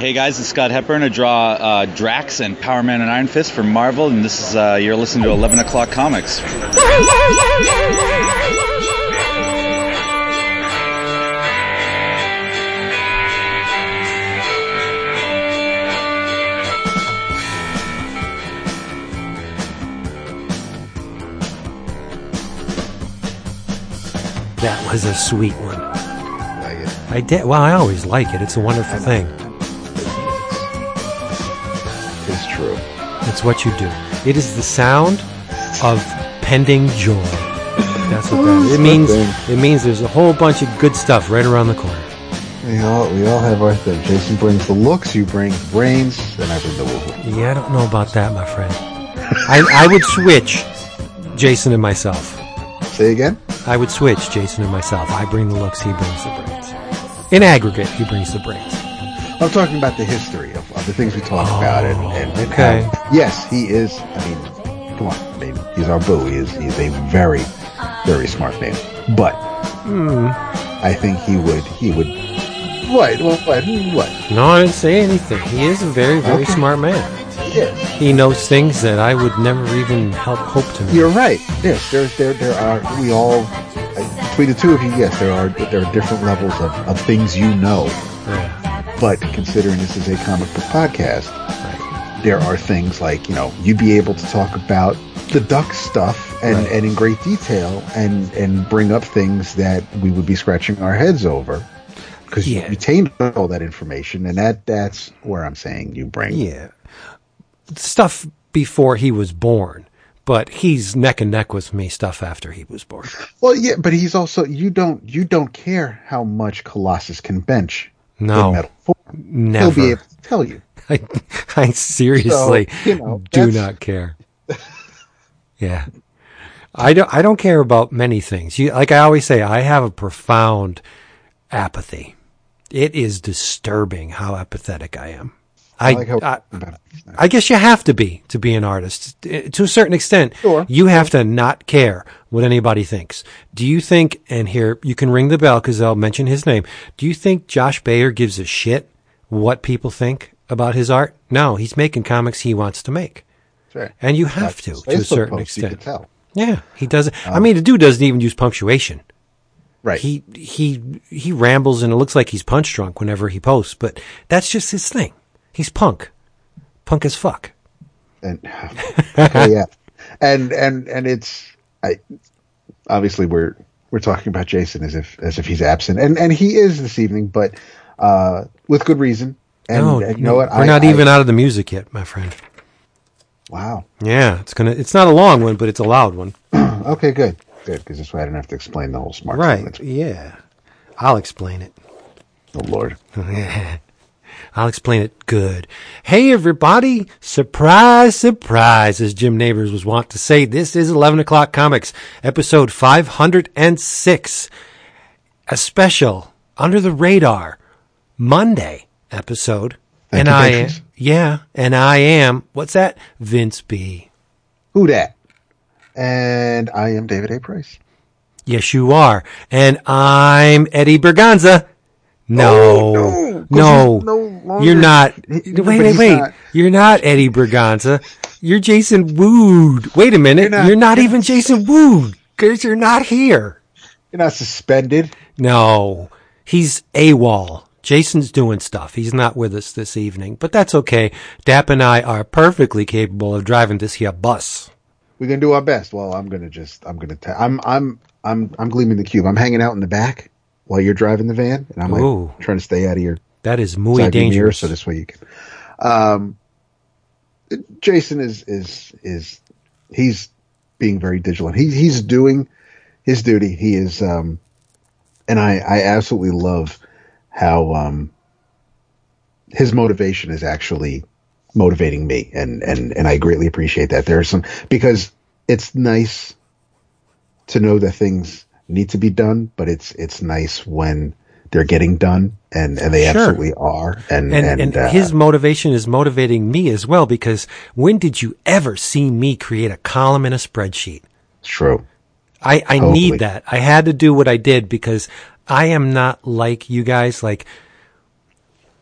Hey guys, it's Scott Hepburn. I draw uh, Drax and Power Man and Iron Fist for Marvel, and this is uh, you're listening to 11 O'clock Comics. That was a sweet one. Like. I did. Well, I always like it. It's a wonderful thing. It's what you do. It is the sound of pending joy. That's what that is. It means it means there's a whole bunch of good stuff right around the corner. We all we all have our thing. Jason brings the looks, you bring the brains, and I bring the woo. Yeah, I don't know about that, my friend. I, I would switch Jason and myself. Say again. I would switch Jason and myself. I bring the looks, he brings the brains. In aggregate, he brings the brains. I'm talking about the history of, the things we talk about, and, and, and okay. how- yes, he is. I mean, come on. I mean, he's our boo. He is. He's a very, very smart man. But I think he would. He would. What? What? What? What? No, I didn't say anything. He is a very, very Okay. smart man. He knows things that I would never even help hope to know. You're right. Yes, there's there there are we all uh, between the two of you. Yes, there are there are different levels of, of things you know. Yeah, But considering this is a comic book podcast, right. there are things like you know you'd be able to talk about the duck stuff and, Right. and in great detail and and bring up things that we would be scratching our heads over because Yeah. you retained all that information and that that's where I'm saying you bring Yeah. Stuff before he was born, but he's neck and neck with me stuff after he was born. well yeah but he's also you don't you don't care how much Colossus can bench No. metal Never. he'll be able to tell you I, I seriously So, you know, do not care. yeah. I don't I don't care about many things. You, like I always say, I have a profound apathy. It is disturbing how apathetic I am. I, I like I. I guess you have to be to be an artist Uh, to a certain extent. Sure. You have to not care what anybody thinks. Do you think? And here you can ring the bell because I'll mention his name. Do you think Josh Bayer gives a shit what people think about his art? No, he's making comics he wants to make, Sure. and you have to That's to a certain extent. Yeah, he doesn't. I mean, the dude doesn't even use punctuation. right He he he rambles and it looks like he's punch drunk whenever he posts, but that's just his thing. He's punk, punk as fuck. and oh, yeah, and and and it's I obviously we're we're talking about Jason as if as if he's absent, and and he is this evening, but uh, with good reason. And, no, and you know what? we're I- not I- even out of the music yet, my friend. Wow. Yeah, it's gonna. It's not a long one, but it's a loud one. Okay, good, good, because this way I don't have to explain the whole smart. Right? Yeah, I'll explain it. Oh Lord. I'll explain it good. Hey, everybody! Surprise, surprise! As Jim Nabors was wont to say, this is 11 o'clock comics, episode 506, a special under the radar Monday episode. And I, yeah, and I am what's that? Vince B. Who dat? And I am David A. Price. Yes, you are, and I'm Eddie Berganza. No, Oh, no, no, no you're not. he- wait, wait, wait. not. You're not Eddie Berganza. You're Jason Wood. Wait a minute. You're You're not, not- even Jason Wood because you're not here. You're not suspended. No, he's AWOL. Jason's doing stuff. He's not with us this evening, but that's okay. Dap and I are perfectly capable of driving this here bus. We're gonna do our best. Well, I'm gonna just. I'm gonna. i I'm. I'm. I'm. I'm gleaming the cube. I'm hanging out in the back while you're driving the van, and I'm like Ooh. trying to stay out of your That is muy view mirror, dangerous. so this way you can. Um, Jason is is is he's being very vigilant. He he's doing his duty. He is, um, and I I absolutely love how um his motivation is actually motivating me, and and and I greatly appreciate that. There are some because it's nice to know that things need to be done, but it's it's nice when they're getting done, and and they Sure. absolutely are. And and, and, and uh, his motivation is motivating me as well because when did you ever see me create a column in a spreadsheet? it's true. I, I Totally. need that. I had to do what I did because I am not like you guys. Like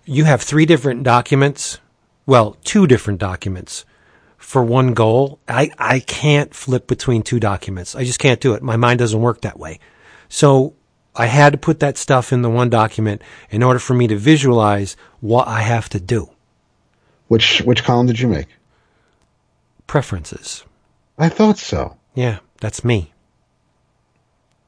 you have three different documents, well, two different documents for one goal. I, I can't flip between two documents. I just can't do it. My mind doesn't work that way. So I had to put that stuff in the one document in order for me to visualize what I have to do. Which which column did you make? Preferences. I thought so. Yeah, that's me.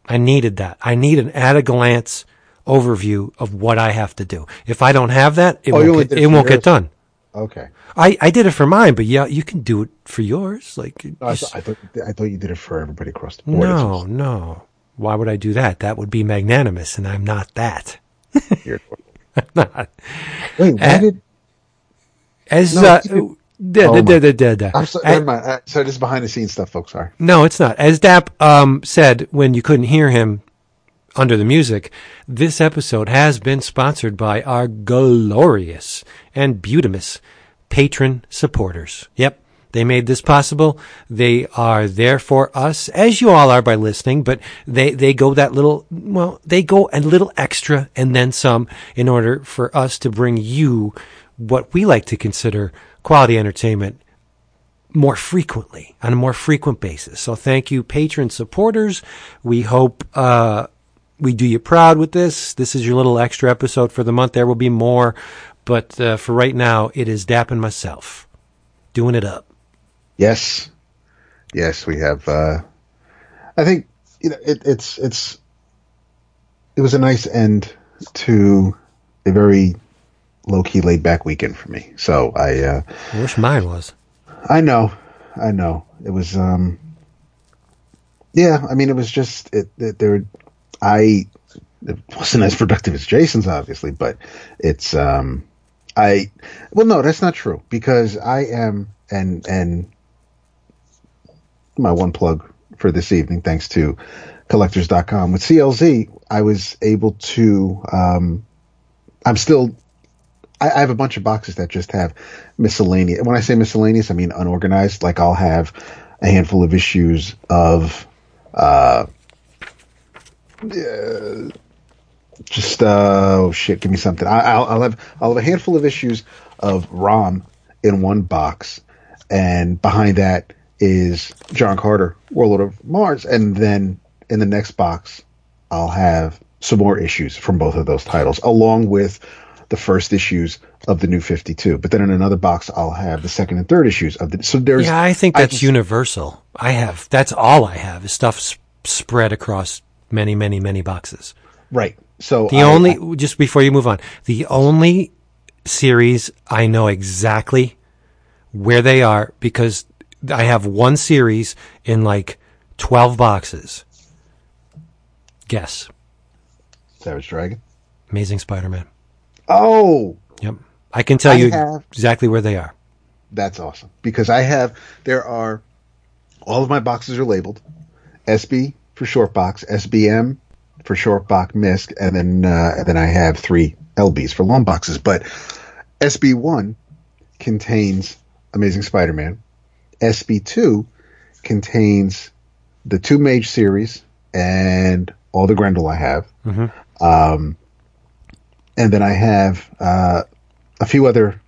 I needed that. I need an at a glance overview of what I have to do. If I don't have that, it Oh, won't, get, it it won't get done. Okay. I, I did it for mine, but yeah, you can do it for yours. Like, No, I, you thought, thought I thought you did it for everybody across the board. no, no. Why would I do that? That would be magnanimous, and I'm not that. It's weird. Not. Wait, why did? As No, uh, you- da- Oh da- da- da- da- I'm so, Uh, never mind. Uh, so this is behind the scenes stuff, folks. Sorry. No, it's not. As Dap um, said when you couldn't hear him under the music, this episode has been sponsored by our glorious and beautimous patron supporters. Yep. They made this possible. They are there for us, as you all are by listening, but they, they go that little, well, they go a little extra and then some in order for us to bring you what we like to consider quality entertainment more frequently on a more frequent basis. So thank you, patron supporters. We hope uh, we do you proud with this. This is your little extra episode for the month. There will be more, but uh, for right now, it is Dap and myself doing it up. Yes, yes, we have. Uh, I think you know it, it's it's it was a nice end to a very low key, laid back weekend for me. So I uh, I wish mine was. I know, I know it was. um Yeah, I mean it was just it, it there. I it wasn't as productive as Jason's obviously, but it's um I well no that's not true because I am and and my one plug for this evening thanks to collectorz.com with CLZ I was able to um I'm still I, I have a bunch of boxes that just have miscellaneous when I say miscellaneous I mean unorganized like I'll have a handful of issues of uh just uh, oh shit, give me something. I, I'll, I'll have I'll have a handful of issues of Rom in one box, and behind that is John Carter, Warlord of Mars, and then in the next box, I'll have some more issues from both of those titles, along with the first issues of the New Fifty Two. But then in another box, I'll have the second and third issues of the. So there's Yeah, I think that's just- universal. I have that's all I have is stuff s- spread across many, many, many boxes. right. So The I- only, just before you move on, the only series I know exactly where they are because I have one series in like 12 boxes. Guess. Savage Dragon. Amazing Spider Man. Oh, Yep. I can tell I you have- exactly where they are. That's awesome because I have there are all of my boxes are labeled SB for short box, SBM for short box misc, and then uh, and then I have three LBs for long boxes. But SB one contains Amazing Spider-Man. SB two contains the two Mage series and all the Grendel I have. Um, and then I have uh, a few other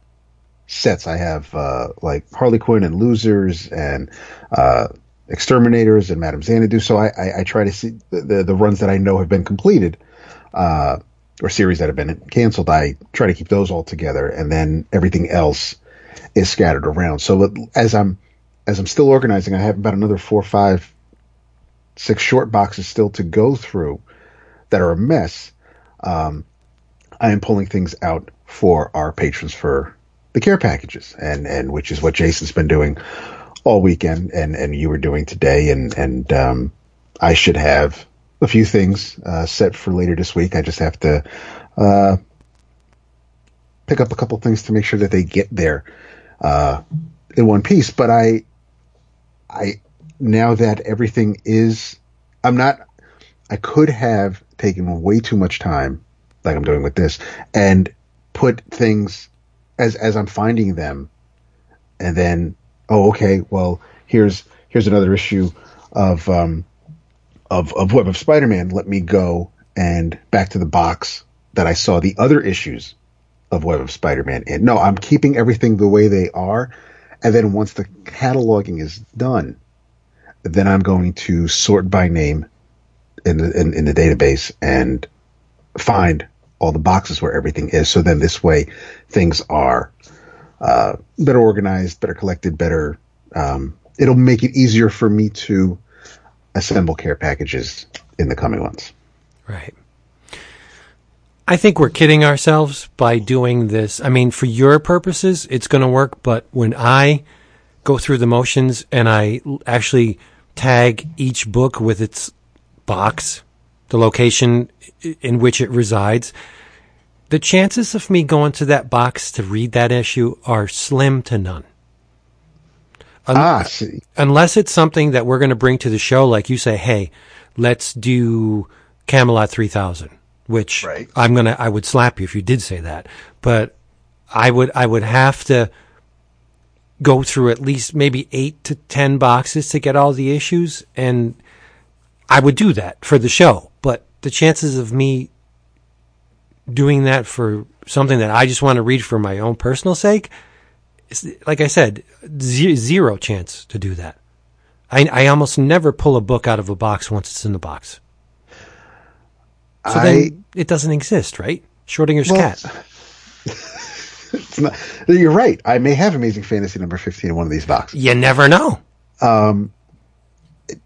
sets. I have uh, like Harley Quinn and Losers and uh, Exterminators and Madame Xanadu. So I, I, I try to see the, the, the runs that I know have been completed uh, or series that have been canceled. I try to keep those all together, and then everything else is scattered around. So as I'm as I'm still organizing, I have about another four, five, six short boxes still to go through that are a mess. Um, I am pulling things out for our patrons for the care packages, and and which is what Jason's been doing all weekend, and and you were doing today, and and um, I should have a few things uh, set for later this week. I just have to uh, pick up a couple things to make sure that they get there uh, in one piece. But I, I now that everything is, I'm not. I could have taken way too much time, like I'm doing with this, and put things as as I'm finding them, and then oh okay, well here's here's another issue of um of of Web of Spider-Man. Let me go and back to the box that I saw the other issues of Web of Spider-Man in. No, I'm keeping everything the way they are, and then once the cataloging is done, then I'm going to sort by name in the in, in the database and find all the boxes where everything is. So then this way, things are uh, better organized, better collected, better. Um, it'll make it easier for me to assemble care packages in the coming months. Right. I think we're kidding ourselves by doing this. I mean, for your purposes, it's going to work, but when I go through the motions and I actually tag each book with its box, the location in which it resides, the chances of me going to that box to read that issue are slim to none. Un- ah, see. Unless it's something that we're going to bring to the show, like you say, hey, let's do Camelot 3000, which Right. I'm going to, I would slap you if you did say that. But I would, I would have to go through at least maybe eight to 10 boxes to get all the issues. And I would do that for the show. But the chances of me doing that for something that I just want to read for my own personal sake, like I said, zero chance to do that. I, I almost never pull a book out of a box once it's in the box. So I then it doesn't exist, right? Schrodinger's Well, cat. not, you're right. I may have Amazing Fantasy number 15 in one of these boxes. You never know. Um,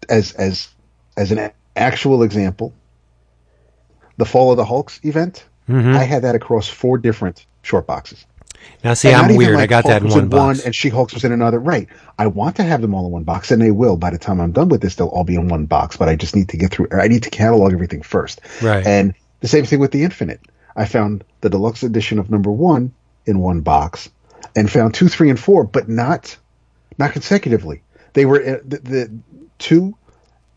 as as as an actual example, the Fall of the Hulks event, Mm-hmm. I had that across four different short boxes. Now, see, And I'm weird. like I got Hulk that in one box. and She Hulks was in another. Right. I want to have them all in one box, and they will. By the time I'm done with this, they'll all be in one box. But I just need to get through. I need to catalog everything first. Right. And the same thing with the Infinite. I found the deluxe edition of number one in one box, and found two, three, and four, but not not consecutively. They were uh, the, the two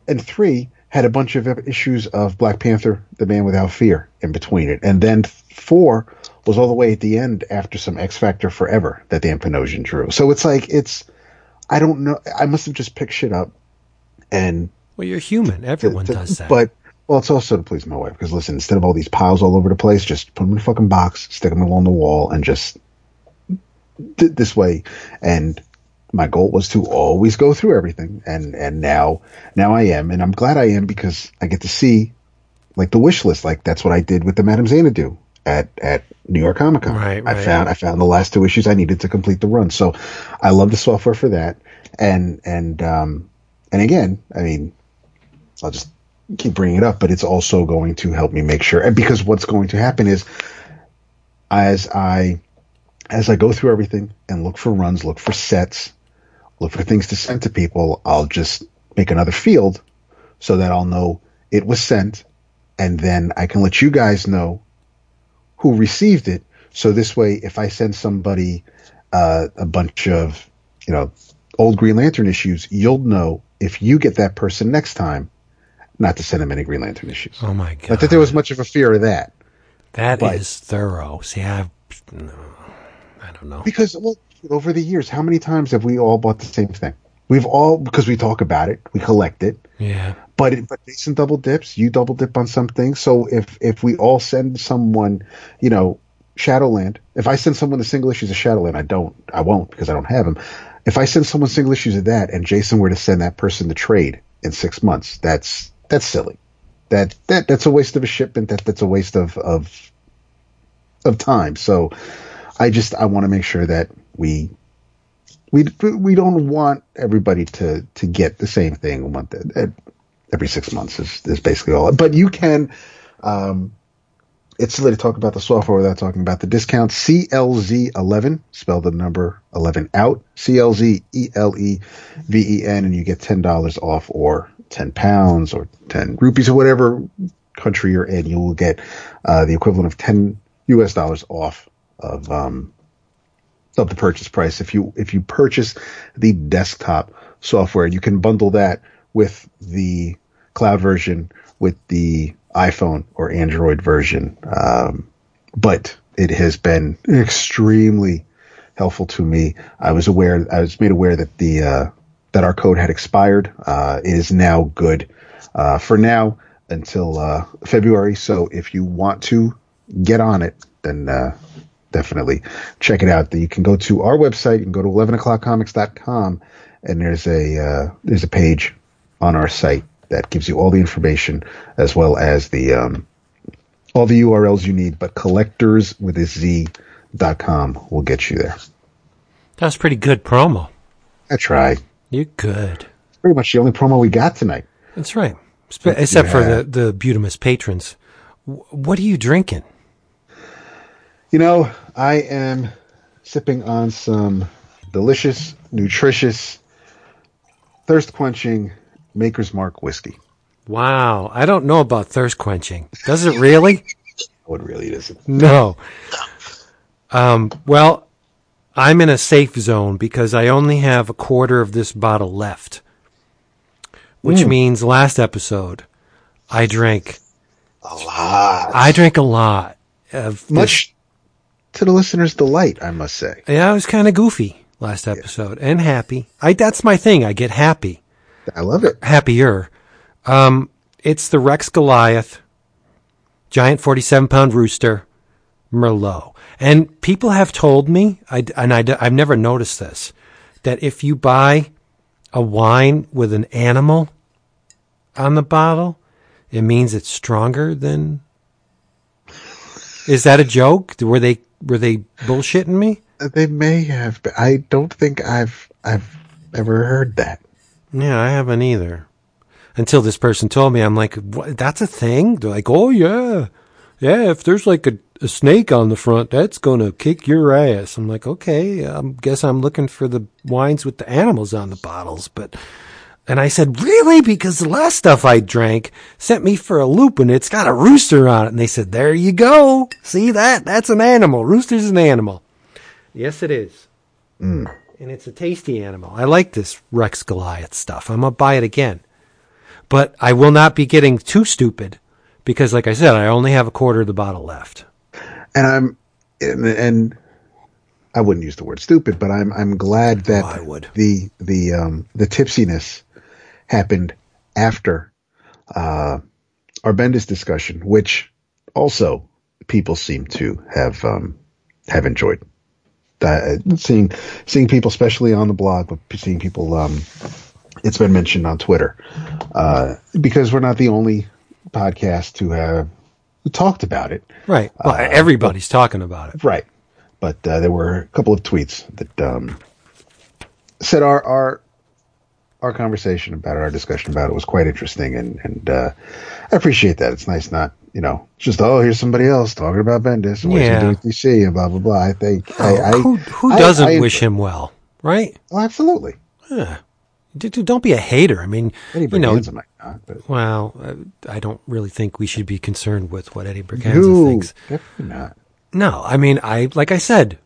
and three had a bunch of issues of Black Panther: The Man Without Fear in between it, and then four was all the way at the end after some X Factor Forever that Dan Panosian drew. So it's like it's I don't know. I must have just picked shit up and Well, you're human. Everyone does that. But well, it's also to please my wife because listen, instead of all these piles all over the place, just put them in a fucking box, stick them along the wall, and just th- this way. And my goal was to always go through everything, and and now now I am, and I'm glad I am because I get to see like the wish list. Like that's what I did with the Madame Xanadu at at New York Comic Con. Right, I found I found the last two issues I needed to complete the run. So I love the software for that, and and um and again, I mean, I'll just keep bringing it up, but it's also going to help me make sure. And because what's going to happen is, as I as I go through everything and look for runs, look for sets, look for things to send to people, I'll just make another field so that I'll know it was sent, and then I can let you guys know who received it. So this way, if I send somebody uh, a bunch of you know old Green Lantern issues, you'll know if you get that person next time not to send them any Green Lantern issues. oh my god, Not that there was much of a fear of that. that but- is thorough. See, I, no, I don't know. Because well, over the years, how many times have we all bought the same thing? We've all because we talk about it, we collect it. Yeah, But it, but Jason double dips, you double dip on something. So if if we all send someone, you know, Shadowland. If I send someone the single issues of Shadowland, I don't, I won't because I don't have them. If I send someone single issues of that, and Jason were to send that person the trade in six months, that's that's silly. That that that's a waste of a shipment. That that's a waste of of of time. So I just I want to make sure that we we we don't want everybody to to get the same thing uh, every six months is, is basically all. But you can. Um, it's silly to talk about the software without talking about the discount. CLZ11, spell the number 11 out. CLZ E L E V E N, and you get ten dollars off, or ten pounds, or ten rupees, or whatever country you're in. You will get uh, the equivalent of ten U.S. dollars off of um, of the purchase price. If you if you purchase the desktop software, you can bundle that with the cloud version, with the iPhone or Android version. Um, but it has been extremely helpful to me. I was aware, I was made aware that the uh, that our code had expired. Uh, it is now good uh, for now until uh, February. So if you want to get on it, then uh, definitely check it out. You can go to our website. You can go to 11o'clockcomics.com and there's a, uh, there's a page on our site that gives you all the information as well as the, um, all the URLs you need, but collectors with a Z dot com will get you there. That's pretty good promo. I tried. You're good. Pretty much the only promo we got tonight. That's right. Except for the, the Butamus patrons. What are you drinking? You know, I am sipping on some delicious, nutritious, thirst quenching Maker's Mark whiskey. Wow. I don't know about thirst quenching. Does it really? Oh, it really isn't. No. Um, well, I'm in a safe zone because I only have a quarter of this bottle left, which means last episode I drank A lot. I drank a lot of Much to the listener's delight, I must say. Yeah, I was kind of goofy last episode and happy. I that's my thing. I get happy, I love it. happier. Um, it's the Rex Goliath, giant forty-seven pound rooster, Merlot. And people have told me, I, and I, have never noticed this, that if you buy a wine with an animal on the bottle, it means it's stronger than. Is that a joke? Were they were they bullshitting me? Uh, they may have. but I don't think I've I've ever heard that. Yeah, I haven't either. Until this person told me, I'm like, what, that's a thing? They're like, oh yeah, yeah. If there's like a, a snake on the front, that's gonna kick your ass. I'm like, okay. I guess I'm looking for the wines with the animals on the bottles, but. And I said, really? Because the last stuff I drank sent me for a loop and it's got a rooster on it. And they said, there you go. See that? That's an animal. Rooster's an animal. Yes, it is. And it's a tasty animal. I like this Rex Goliath stuff. I'm going to buy it again. But I will not be getting too stupid because, like I said, I only have a quarter of the bottle left. and I'm and, and I wouldn't use the word stupid, but I'm I'm glad that Oh, the the um the tipsiness happened after uh our Bendis discussion, which also people seem to have um have enjoyed. Uh, seeing seeing people, especially on the blog, but seeing people, um, it's been mentioned on Twitter uh, because we're not the only podcast to have talked about it. Right. Well, everybody's talking about it. Right. But uh, there were a couple of tweets that um, said our our our conversation about it, our discussion about it was quite interesting, and and uh, I appreciate that. It's nice not you know just oh here's somebody else talking about Bendis and what Yeah. he's doing DC and blah blah blah. I think I, I who who I- doesn't wish him well, right? Oh, absolutely. D- Don't be a hater. I mean, Eddie you know, might not, but well, uh, I don't really think we should be concerned with what Eddie Berganza no, thinks. definitely not. No, I mean, I like I said,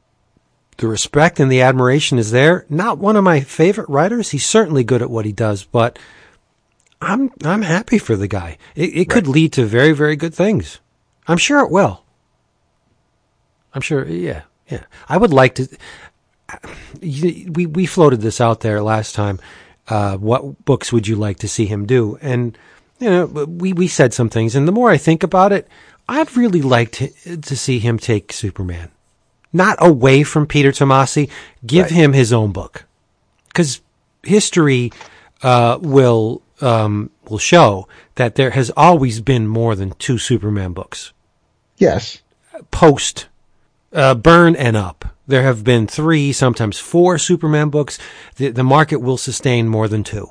the respect and the admiration is there. Not one of my favorite writers. He's certainly good at what he does, but I'm I'm happy for the guy. It, it could lead to very very good things. I'm sure it will. I'm sure. Yeah, yeah. I would like to. We we floated this out there last time. Uh, what books would you like to see him do? And you know, we we said some things, and the more I think about it, I'd really like to to see him take Superman, not away from Peter Tomasi. Give him his own book, because history uh, will um, will show that there has always been more than two Superman books Yes, post uh, Byrne and up. There have been three, sometimes four Superman books. The, the market will sustain more than two.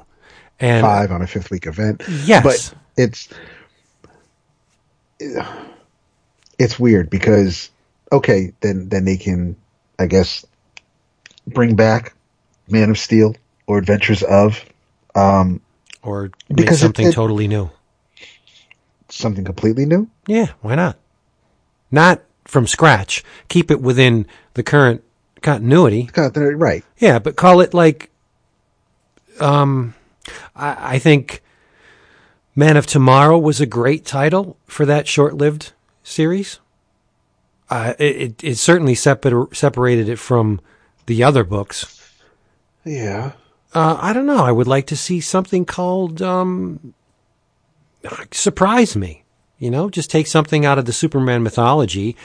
And five on a fifth week event. Yes. but it's it's weird because okay, then then they can, I guess, bring back Man of Steel or Adventures of um, or make Because something it- totally new. something completely new. Yeah, why not? Not from scratch. Keep it within the current continuity. They're- Right. Yeah, but call it like, um, I, I think Man of Tomorrow was a great title for that short-lived series. Uh, it, it, certainly separ- separated it from the other books. Yeah. Uh, I don't know. I would like to see something called um, Surprise Me. You know, just take something out of the Superman mythology,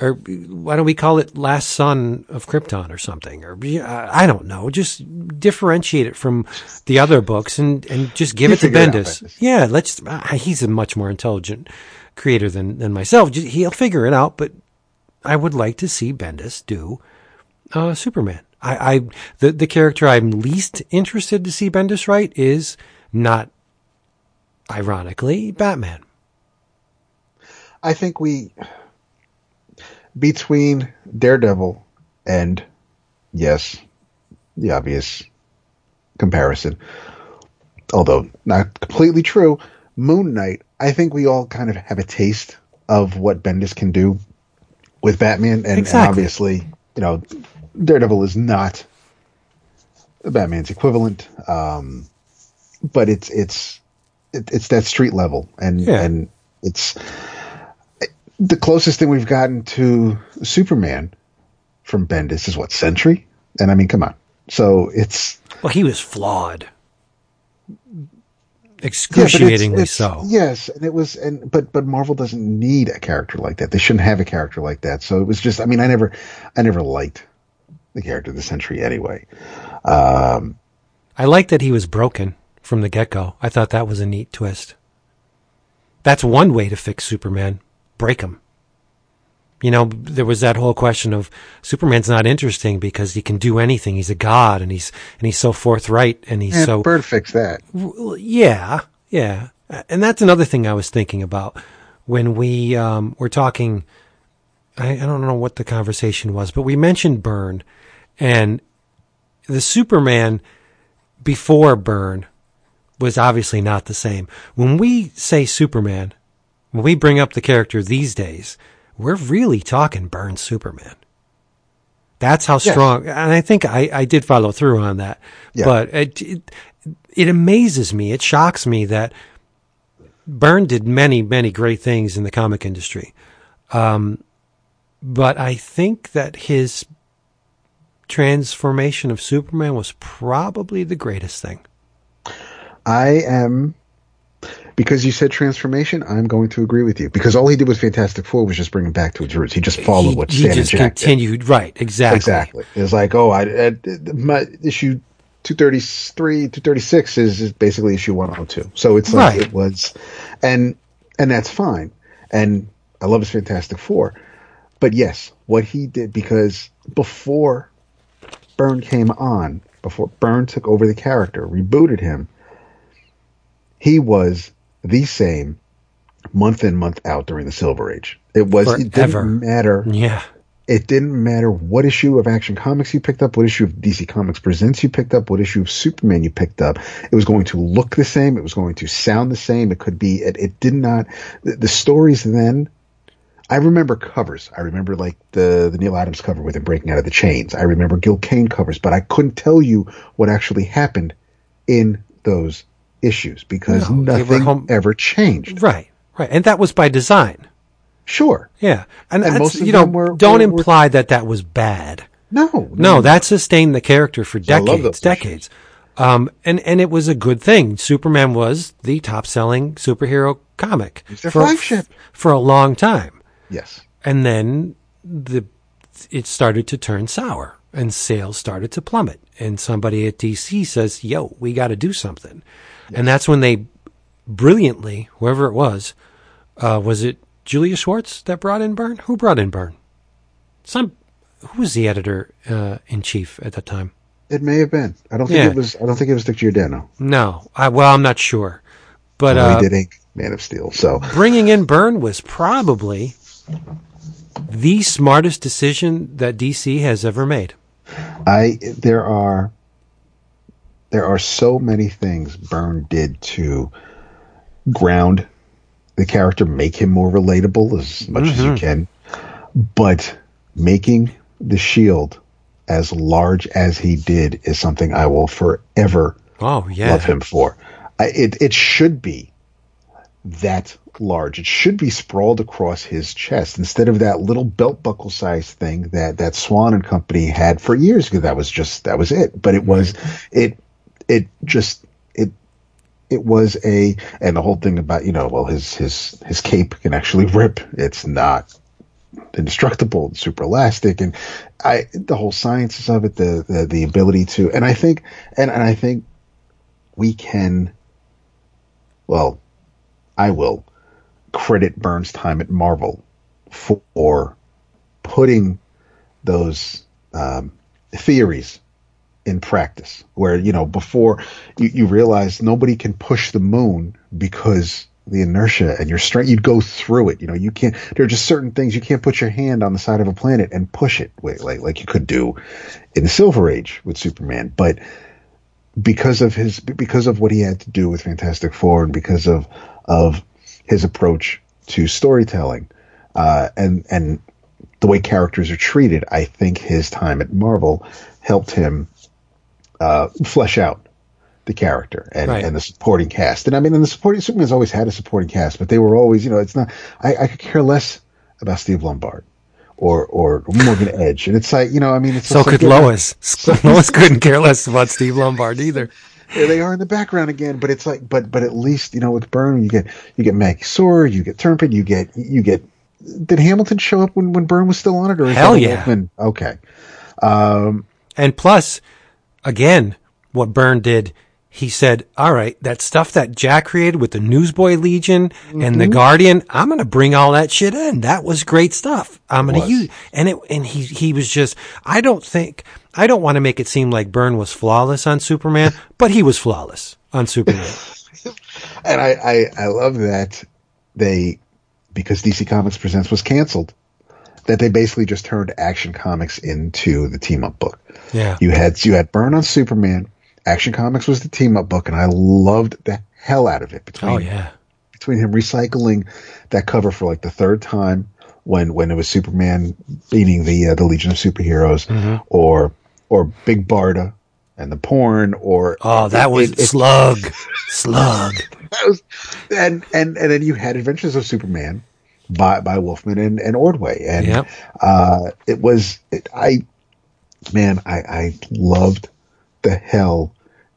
or why don't we call it Last Son of Krypton or something? Or I don't know. Just differentiate it from the other books and, and just give You it to figure it out, Bendis. Bendis. Yeah, let's. Uh, he's a much more intelligent creator than than myself. Just, he'll figure it out. But I would like to see Bendis do uh, Superman. I, I the the character I'm least interested to see Bendis write is not, ironically, Batman. I think we between Daredevil and yes, the obvious comparison, although not completely true, Moon Knight. I think we all kind of have a taste of what Bendis can do with Batman, and, and obviously, you know, Daredevil is not Batman's equivalent, um, but it's it's it, it's that street level, and Yeah. and it's the closest thing we've gotten to Superman from Bendis is what Sentry, and I mean, come on. So it's Well, he was flawed. Yeah, it's- Excruciatingly it's- so. Yes, and it was, and but but Marvel doesn't need a character like that. They shouldn't have a character like that. So it was just, I mean, I never, I never liked the character of the Sentry anyway. Um, I like that he was broken from the get go. I thought that was a neat twist. That's one way to fix Superman. Break him. You know, there was that whole question of Superman's not interesting because he can do anything. He's a god and he's and he's so forthright and he's yeah, so Bird fixed that. yeah, yeah, and that's another thing I was thinking about when we um, were talking. I, I don't know what the conversation was, but we mentioned Byrne and the Superman before Byrne was obviously not the same. When we say Superman, when we bring up the character these days, we're really talking Byrne Superman. That's how strong, and I think I, I did follow through on that. Yeah. But it, it it amazes me, it shocks me that Byrne did many many great things in the comic industry, um, but I think that his transformation of Superman was probably the greatest thing. I am because you said transformation. I'm going to agree with you because all he did with Fantastic Four was just bring him back to its roots. He just followed he, what he Stan and just Jack did. continued right exactly Exactly. It's like, oh, I, I my issue 233, 236 is, is basically issue 102. So it's like Right. it was, and and that's fine. And I love his Fantastic Four, but yes, what he did because before Byrne came on, before Byrne took over the character, rebooted him, he was the same month in month out during the Silver Age. It was it didn't matter yeah it didn't matter what issue of Action Comics you picked up, what issue of DC Comics Presents you picked up, what issue of Superman you picked up. It was going to look the same. It was going to sound the same. It could be. It, it did not. The, the stories then. I remember covers. I remember like the the Neal Adams cover with him breaking out of the chains. I remember Gil Kane covers, but I couldn't tell you what actually happened in those issues because No, nothing home- ever changed. right right and that was by design Sure. yeah and, And most of you know were- don't were- were- imply that that was bad No. no that sustained the character for decades decades um, and and it was a good thing superman was the top selling superhero comic for, flagship. for a long time Yes. and then the it started to turn sour and sales started to plummet and somebody at DC says yo we got to do something and that's when they brilliantly whoever it was uh, was it Julius Schwartz that brought in Byrne who brought in Byrne some who was the editor uh, in chief at that time It may have been. I don't think Yeah. it was. I don't think it was Dick Giordano. no I, well I'm not sure but Although uh, he did ink Man of Steel. So bringing in Byrne was probably the smartest decision that DC has ever made I there are there are so many things Byrne did to ground the character, make him more relatable as much as you mm-hmm. can, but making the shield as large as he did is something I will forever oh yeah love him for. I, it it should be that large. It should be sprawled across his chest instead of that little belt buckle size thing that that Swan and Company had for years ago. That was just that was it. But it was mm-hmm. it it just it it was a and the whole thing about you know well his his his cape can actually rip. It's not indestructible and super elastic, and I the whole sciences of it, the the, the ability to, and I think, and, and I think we can, well, I will credit Byrne's time at Marvel for putting those um, theories in practice where you know before you, you realize nobody can push the moon because the inertia and your strength you'd go through it you know you can't there are just certain things you can't put your hand on the side of a planet and push it like like you could do in the silver age with superman but because of his because of what he had to do with fantastic four and because of of his approach to storytelling uh, and and the way characters are treated i think his time at marvel helped him uh, flesh out the character and, Right. and the supporting cast. And I mean, and the supporting Superman's always had a supporting cast, but they were always, you know, it's not. I, I could care less about Steve Lombard or or Morgan Edge, and it's like, you know, I mean, it's So it's like, could yeah, Lois. Lois couldn't care less about Steve Lombard either. There they are in the background again, but it's like, but but at least you know with Byrne, you get you get Maggie Sawyer, you get Turpin, you get you get. Did Hamilton show up when when Byrne was still on it, or Hell yeah. Wolfman? Okay, um, And plus, again, what Byrne did, he said, all right, that stuff that Jack created with the Newsboy Legion and Mm-hmm. the Guardian, I'm going to bring all that shit in. That was great stuff. I'm going to use, and it, and he, he was just, I don't think, I don't want to make it seem like Byrne was flawless on Superman, but he was flawless on Superman. and I, I I love that they because DC Comics Presents was canceled, that they basically just turned Action Comics into the team up book. Yeah. You had you had Byrne on Superman. Action Comics was the team up book, and I loved the hell out of it. Between Oh yeah. between him recycling that cover for like the third time when when it was Superman beating the uh, the Legion of Superheroes, Mm-hmm. or or Big Barda and the porn, or Oh, that it- was it- it- slug, slug. that was, and and and then you had Adventures of Superman by by Wolfman and, and Ordway, and Yep. uh, it was it, I man I I loved the hell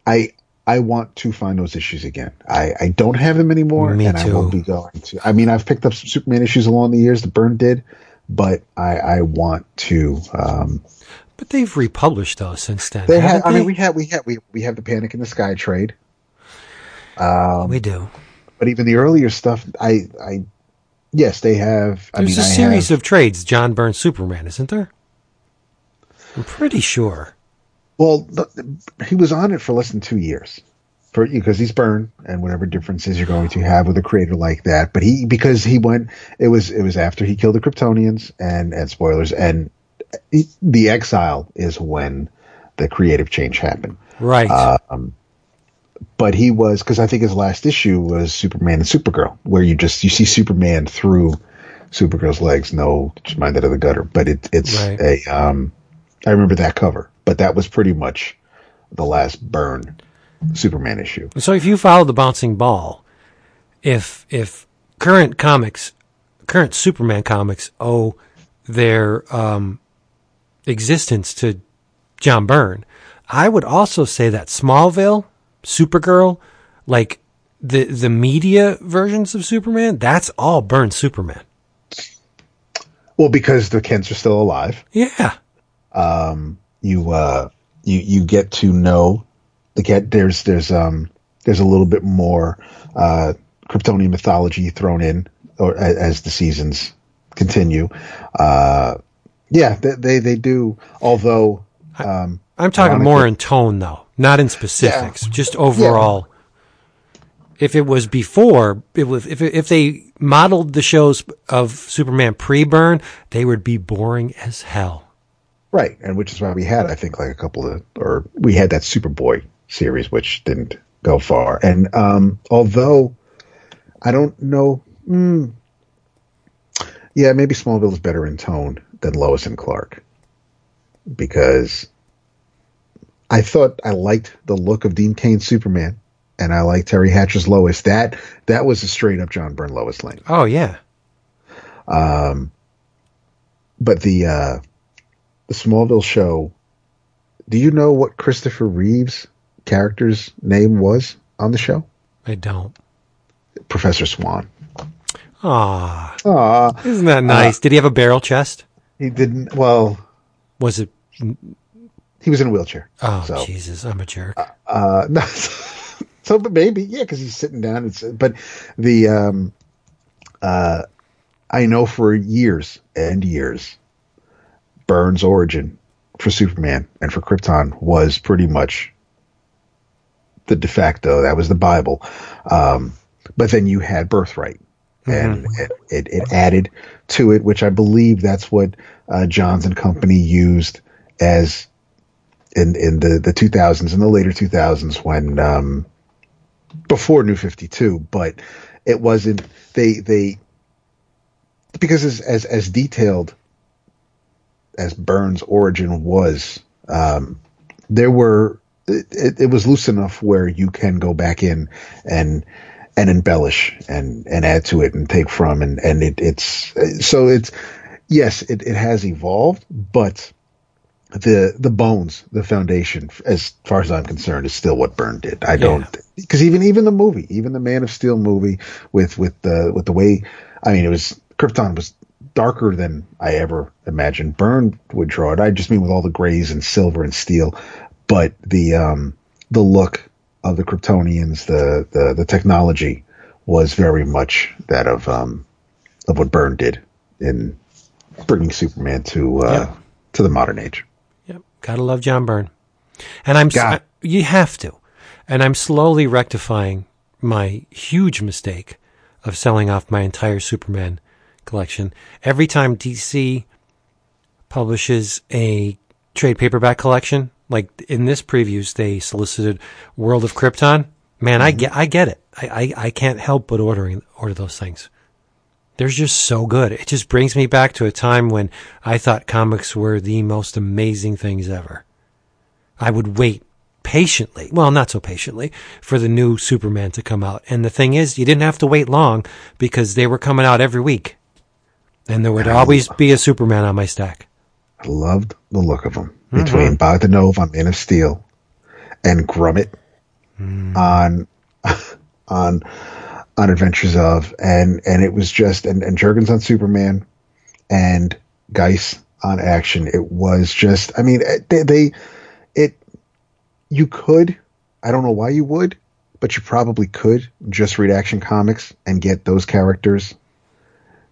I. I want to find those issues again. I, I don't have them anymore, Me and I will too. be going to. I mean, I've picked up some Superman issues along the years. The Byrne did, but I, I want to. Um, But they've republished those since then. they haven't. I mean, we have we have we we have the Panic in the Sky trade. we do. but even the earlier stuff, I, I, yes, they have. I There's mean, a I series have, of trades, John Byrne Superman, isn't there? I'm pretty sure. Well, the, he was on it for less than two years, for because he's Byrne, and whatever differences you're going to have with a creator like that. But he because he went, it was it was after he killed the Kryptonians, and and spoilers, and he- the exile is when the creative change happened. Right. Uh, But he was because I think his last issue was Superman and Supergirl, where you just you see Superman through Supergirl's legs. No, mind that of the gutter, but it, it's Right. a. Um, I remember that cover, but that was pretty much the last Byrne Superman issue. so if you follow the bouncing ball, if if current comics, current Superman comics owe their um, existence to John Byrne, I would also say that Smallville, Supergirl, like the the media versions of Superman, that's all Byrne Superman. Well, because the Kents are still alive, Yeah. Um, you uh, you you get to know the Kent. There's there's um there's a little bit more uh, Kryptonian mythology thrown in, or as, as the seasons continue. Uh, yeah, they, they they do. Although um, I'm talking more in tone, though, not in specifics. Just overall. If it was before, it was if if they modeled the shows of Superman pre-Byrne, they would be boring as hell. right, and which is why we had I think like a couple of or we had that Superboy series which didn't go far. And um, although I don't know, mm, yeah, maybe Smallville is better in tone than Lois and Clark because I thought I liked the look of Dean Cain's Superman. And I like Teri Hatcher's Lois. That that was a straight up John Byrne Lois Lane. Oh yeah, Um, But the uh, the Smallville show. Do you know what Christopher Reeves' character's name was on the show? I don't. Professor Swan. Aw, Aw, isn't that nice? Did he have a barrel chest? he didn't. Well, Was it? He was in a wheelchair. Oh, so, Jesus, I'm a jerk. uh, no, so but maybe yeah, because he's sitting down. It's but the um, uh, I know for years and years, Byrne's origin for Superman and for Krypton was pretty much the de facto. That was the Bible. Um, but then you had Birthright, and it, it, it added to it, which I believe that's what uh, Johns and Company used as in in the the 2000s in the later 2000s when um, before New 52, but it wasn't they they because as as, as detailed as Byrne's origin was, um, there were it, it was loose enough where you can go back in and and embellish and and add to it and take from and and it, it's so it's yes it, it has evolved but the the bones the foundation as far as i'm concerned is still what byrne did i don't because even even the movie even the man of steel movie with with the with the way i mean it was krypton was darker than i ever imagined byrne would draw it i just mean with all the grays and silver and steel but the um the look of the kryptonians the the, the technology was very much that of um of what byrne did in bringing superman to uh Yeah. to the modern age. Gotta love John Byrne. And I'm, I- you have to. And I'm slowly rectifying my huge mistake of selling off my entire Superman collection. Every time DC publishes a trade paperback collection, like in this previews, they solicited World of Krypton. Man, I mm-hmm. get, I get it. I, I, I can't help but ordering, order those things. They're just so good. It just brings me back to a time when I thought comics were the most amazing things ever. I would wait patiently, well, not so patiently, for the new Superman to come out. And the thing is, you didn't have to wait long because they were coming out every week. And there would always be a Superman on my stack. I loved the look of him mm-hmm. between Bogdanove on Man of Steel and Grummett mm. on on on Adventures of and and it was just and and Jurgens on Superman and Guice on Action. It was just I mean they, they it you could I don't know why you would but you probably could just read Action Comics and get those characters.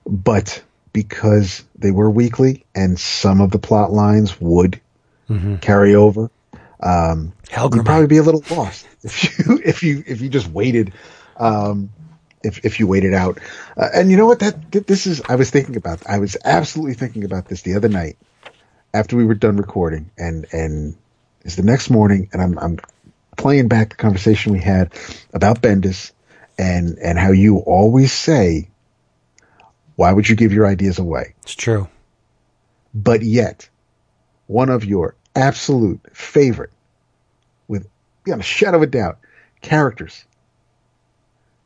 But because they were weekly and some of the plot lines would carry over, um, you'd probably be a little lost if you if you if you just waited, um, if if you waited out. Uh, and you know what? That this is. I was thinking about. I was absolutely thinking about this the other night after we were done recording, and and it's the next morning, and I'm I'm playing back the conversation we had about Bendis and and how you always say, why would you give your ideas away? It's true. but yet one of your absolute favorite, with beyond a shadow of a doubt, characters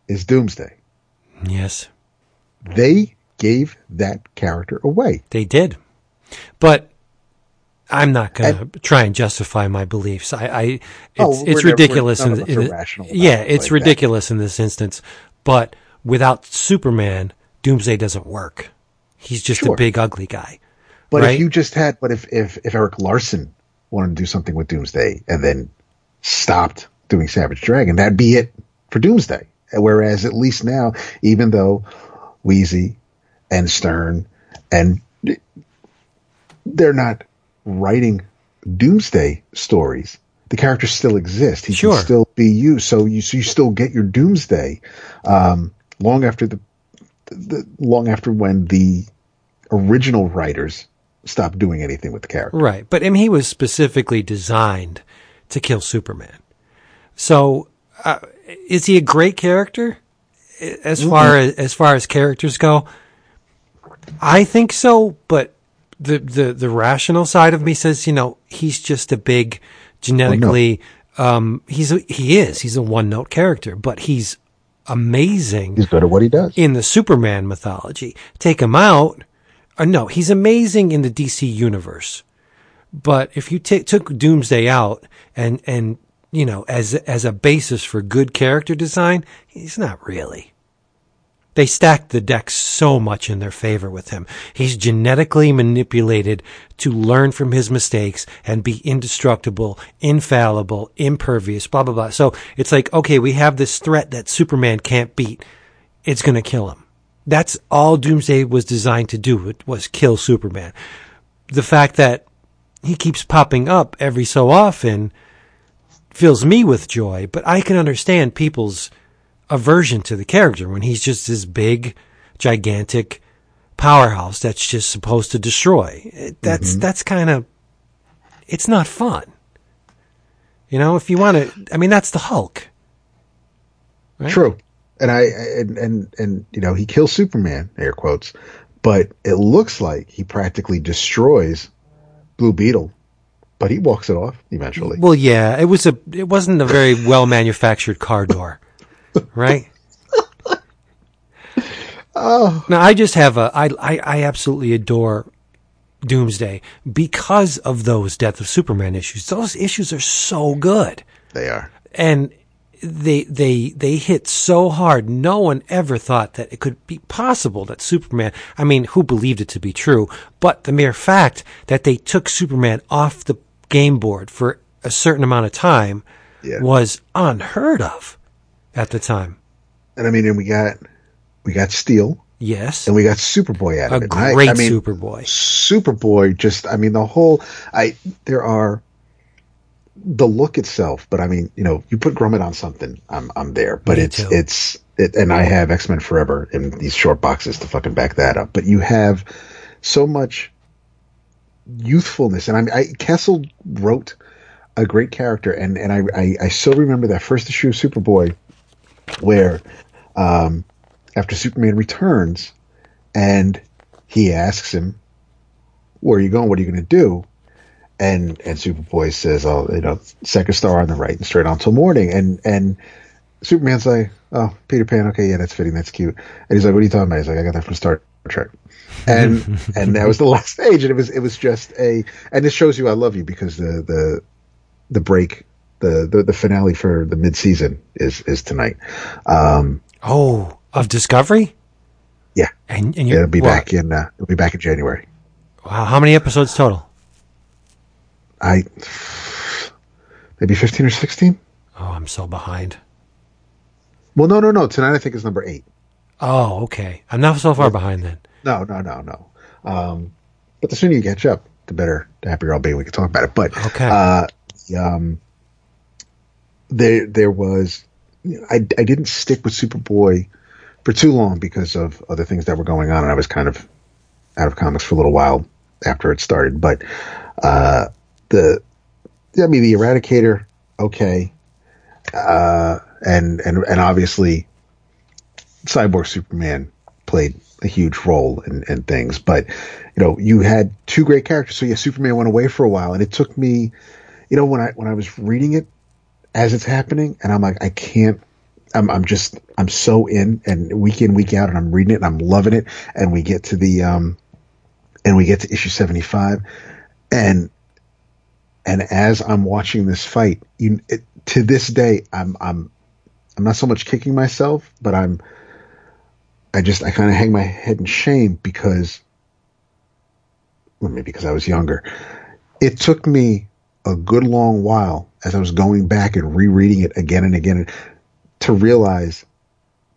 is Doomsday. Yes, They gave that character away. they did. But I'm not going to try and justify my beliefs. I, I it's, Oh, it's ridiculous. in, in the- yeah, it's like that. ridiculous in this instance. But without Superman, Doomsday doesn't work. He's just a big ugly guy. But Right. if you just had, but if, if, if Erik Larsen wanted to do something with Doomsday and then stopped doing Savage Dragon, that'd be it for Doomsday. Whereas at least now, even though Weezie and Stern and they're not writing Doomsday stories, the characters still exist. He Sure. can still be used. So you, so you still get your Doomsday, um, long after the, the, long after when the original writers stopped doing anything with the character. Right. But I mean, he was specifically designed to kill Superman. So, uh, is he a great character as far as, as far as characters go? I think so, but the, the, the rational side of me says, you know, he's just a big genetically, um, he's a, he is, he's a one note character, but he's amazing He's good at what he does. in the Superman mythology. Take him out. Uh, no, he's amazing in the DC universe. But if you ta took Doomsday out and and you know as as a basis for good character design, he's not really. They stacked the deck so much in their favor with him. He's genetically manipulated to learn from his mistakes and be indestructible, infallible, impervious, blah, blah, blah. So it's like, okay, we have this threat that Superman can't beat. It's going to kill him. That's all Doomsday was designed to do. It was kill Superman. The fact that he keeps popping up every so often fills me with joy, but I can understand people's aversion to the character when he's just this big, gigantic powerhouse that's just supposed to destroy. That's mm-hmm. that's kind of it's not fun. You know, if you want to, I mean, that's the Hulk. Right? True, and I and and and you know he kills Superman, air quotes, but it looks like he practically destroys Blue Beetle but he walks it off eventually. Well, yeah, it was a it wasn't a very well manufactured car door right? oh. Now I just have a I, I I absolutely adore Doomsday because of those Death of Superman issues. Those issues are so good. They are. And they they they hit so hard. No one ever thought that it could be possible that Superman. I mean, who believed it to be true? But the mere fact that they took Superman off the game board for a certain amount of time yeah. was unheard of at the time. And I mean, and we got we got Steel. Yes. And we got Superboy out of a it. Great I, I mean, Superboy. Superboy just I mean the whole I there are the look itself, but I mean, you know, you put Grummett on something, I'm I'm there. But Me it's too. it's it, and I have X Men Forever in these short boxes to fucking back that up. But you have so much youthfulness, and I I, Kesel wrote a great character, and and I, I I still remember that first issue of Superboy where um, after Superman returns and he asks him, "Where are you going? What are you going to do?" And and Superboy says, "Oh, you know, second star on the right and straight on till morning." And and Superman's like, "Oh, Peter Pan. Okay, yeah, that's fitting. That's cute." And he's like, "What are you talking about?" He's like, "I got that from Star Trek." And and that was the last page, and it was it was just a and this shows you I love you because the the the break the, the, the finale for the mid season is is tonight. Um, oh, of Discovery. Yeah, and, and it'll be what? back in uh, it'll be back in January. Wow, how many episodes total? I maybe fifteen or sixteen. Oh, I'm so behind. Well, no, no, no. Tonight I think is number eight. Oh, okay. I'm not so far yeah. behind then. No, no, no, no. Um, but the sooner you catch up, the better, the happier I'll be. We can talk about it. But okay. Uh, um, there there was I I didn't stick with Superboy for too long because of other things that were going on, and I was kind of out of comics for a little while after it started. But uh, the I mean the Eradicator, okay, uh, and and and obviously Cyborg Superman played a huge role in, in things. But you know, you had two great characters. So yeah, Superman went away for a while, and it took me, you know, when I when I was reading it as it's happening, and I'm like, I can't. I'm I'm just I'm so in, and week in week out, and I'm reading it, and I'm loving it, and we get to the um, and we get to issue seventy five, and and as I'm watching this fight, you it, to this day, I'm I'm I'm not so much kicking myself, but I'm I just I kind of hang my head in shame because well, maybe because I was younger. It took me a good long while as I was going back and rereading it again and again to realize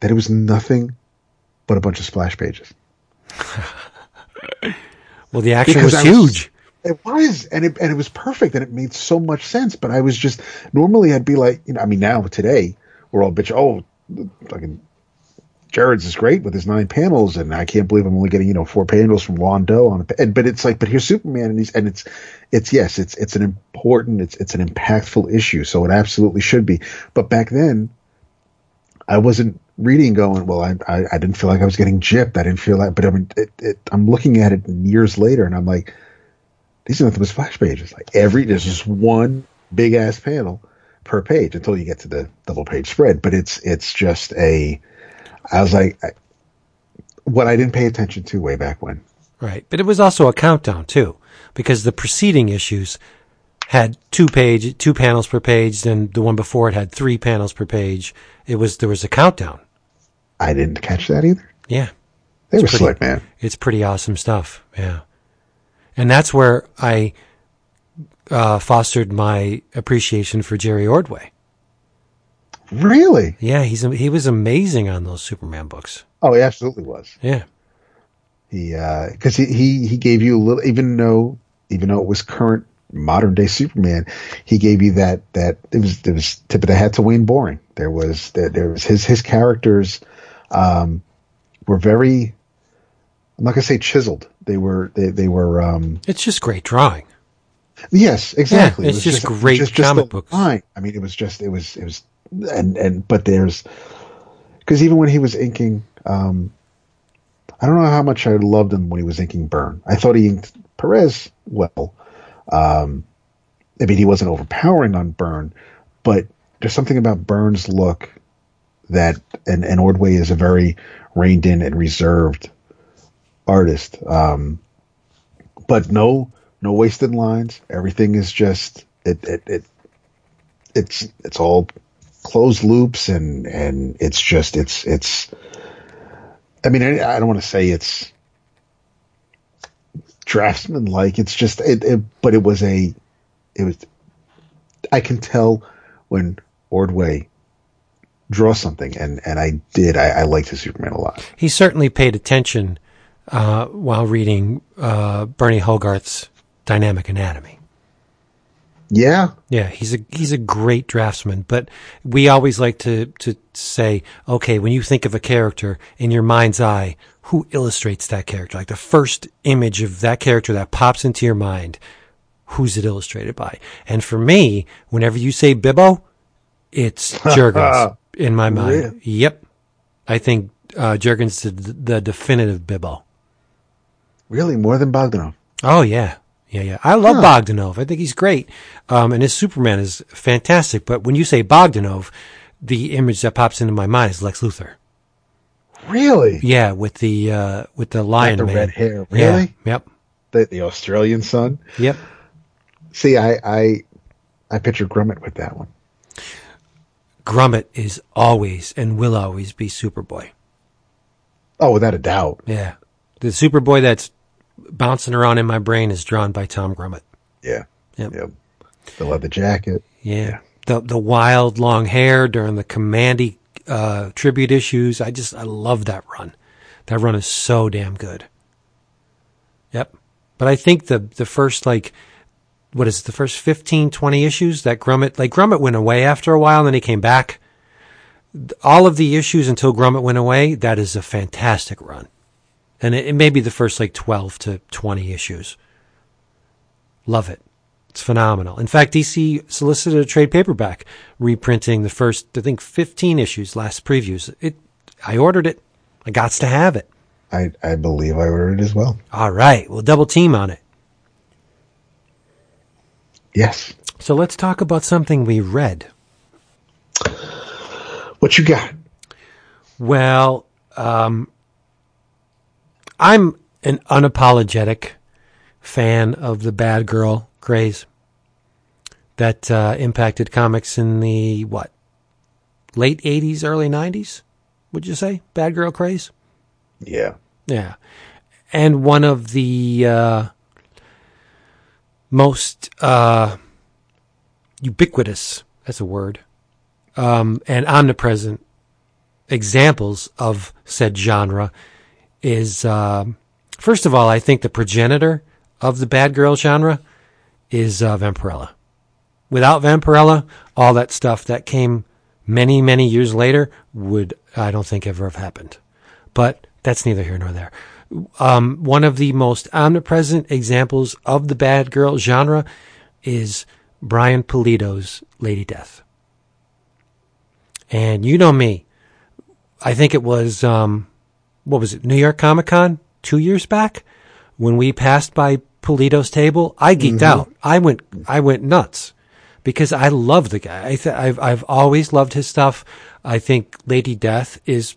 that it was nothing but a bunch of splash pages. well, the action because was, was huge. It was, and it and it was perfect, and it made so much sense. But I was just normally I'd be like, you know, I mean, now today we're all bitch. Oh, fucking Jared's is great with his nine panels, and I can't believe I'm only getting you know four panels from Wando on. A, and, but it's like, but here's Superman, and he's and it's it's yes, it's it's an important, it's it's an impactful issue, so it absolutely should be. But back then, I wasn't reading going well. I I, I didn't feel like I was getting gypped. I didn't feel like, but I mean, it, it, I'm looking at it years later, and I'm like, these are nothing but splash pages. Like every there's just one big ass panel per page until you get to the double page spread. But it's it's just a I was like, I, what I didn't pay attention to way back when. Right. But it was also a countdown too, because the preceding issues had two page, two panels per page. Then the one before it had three panels per page. It was, there was a countdown. I didn't catch that either. Yeah. They were pretty- slick, man. It's pretty awesome stuff. Yeah. And that's where I uh, fostered my appreciation for Jerry Ordway. Really? Yeah, he's he was amazing on those Superman books. Oh, he absolutely was. Yeah. He because he, he he gave you a little, even though even though it was current modern day Superman, he gave you that that it was it was tip of the hat to Wayne Boring. There was there, there was his his characters um, were very. I'm not gonna say chiseled. They were they they were um, It's just great drawing. Yes, exactly. Yeah, It it's was just great just, just comic books. line. I mean, it was just it was it was and and but there's because even when he was inking, um, I don't know how much I loved him when he was inking Byrne. I thought he inked Perez well. Um, I mean, he wasn't overpowering on Byrne, but there's something about Byrne's look that and and Ordway is a very reined in and reserved artist. Um, but no no wasted lines. Everything is just it it, it it's it's all closed loops and and it's just it's it's I mean I, I don't want to say it's draftsman like it's just it, it but it was a it was I can tell when Ordway draws something and and I did I, I liked his Superman a lot. He certainly paid attention uh, while reading uh, Burne Hogarth's Dynamic Anatomy. Yeah, Yeah, he's a he's a great draftsman, but we always like to to say, okay, when you think of a character in your mind's eye, who illustrates that character? Like the first image of that character that pops into your mind, who's it illustrated by? And for me, whenever you say Bibbo, it's Jurgens in my mind. Really? Yep, I think uh, Jurgens the, the definitive Bibbo. really more than Bogdanove. Oh yeah, yeah, yeah. I love Bogdanove. I think he's great, um, and his Superman is fantastic. But when you say Bogdanove, the image that pops into my mind is Lex Luthor. Really? Yeah, with the uh, with the lion the man. red hair. Yeah, Really? Yep. The the Australian son. Yep. See, I I I picture Grummett with that one. Grummett is always and will always be Superboy. Oh, without a doubt. Yeah, the Superboy that's bouncing around in my brain is drawn by Tom Grummett. Yeah. Yep. Yep. The leather jacket. Yeah. The the wild long hair during the Commandy uh, tribute issues. I just I love that run. That run is so damn good. Yep. But I think the the first like what is it, the first 15 20 issues that Grummett like Grummett went away after a while and then he came back. All of the issues until Grummett went away, that is a fantastic run. And it, it may be the first like 12 to 20 issues. Love it. It's phenomenal. In fact, DC solicited a trade paperback reprinting the first, I think, 15 issues, last previews. It, I ordered it. I got to have it. I I believe I ordered it as well. All right. We'll double team on it. Yes. So let's talk about something we read. What you got? Well, um, I'm an unapologetic fan of the bad girl craze that uh, impacted comics in the what late '80s, early '90s. Would you say bad girl craze? Yeah. Yeah, and one of the uh, most uh, ubiquitous. That's a word. Um, and omnipresent examples of said genre is um, first of all, I think the progenitor of the bad girl genre is uh, Vampirella. Without Vampirella, all that stuff that came many, many years later would, I don't think, ever have happened. But that's neither here nor there. Um, one of the most omnipresent examples of the bad girl genre is Brian Pulido's Lady Death. And you know me. I think it was, um, what was it, New York Comic Con two years back when we passed by Pulido's table. I geeked mm-hmm. out. I went, I went nuts because I love the guy. I th- I've, I've always loved his stuff. I think Lady Death is,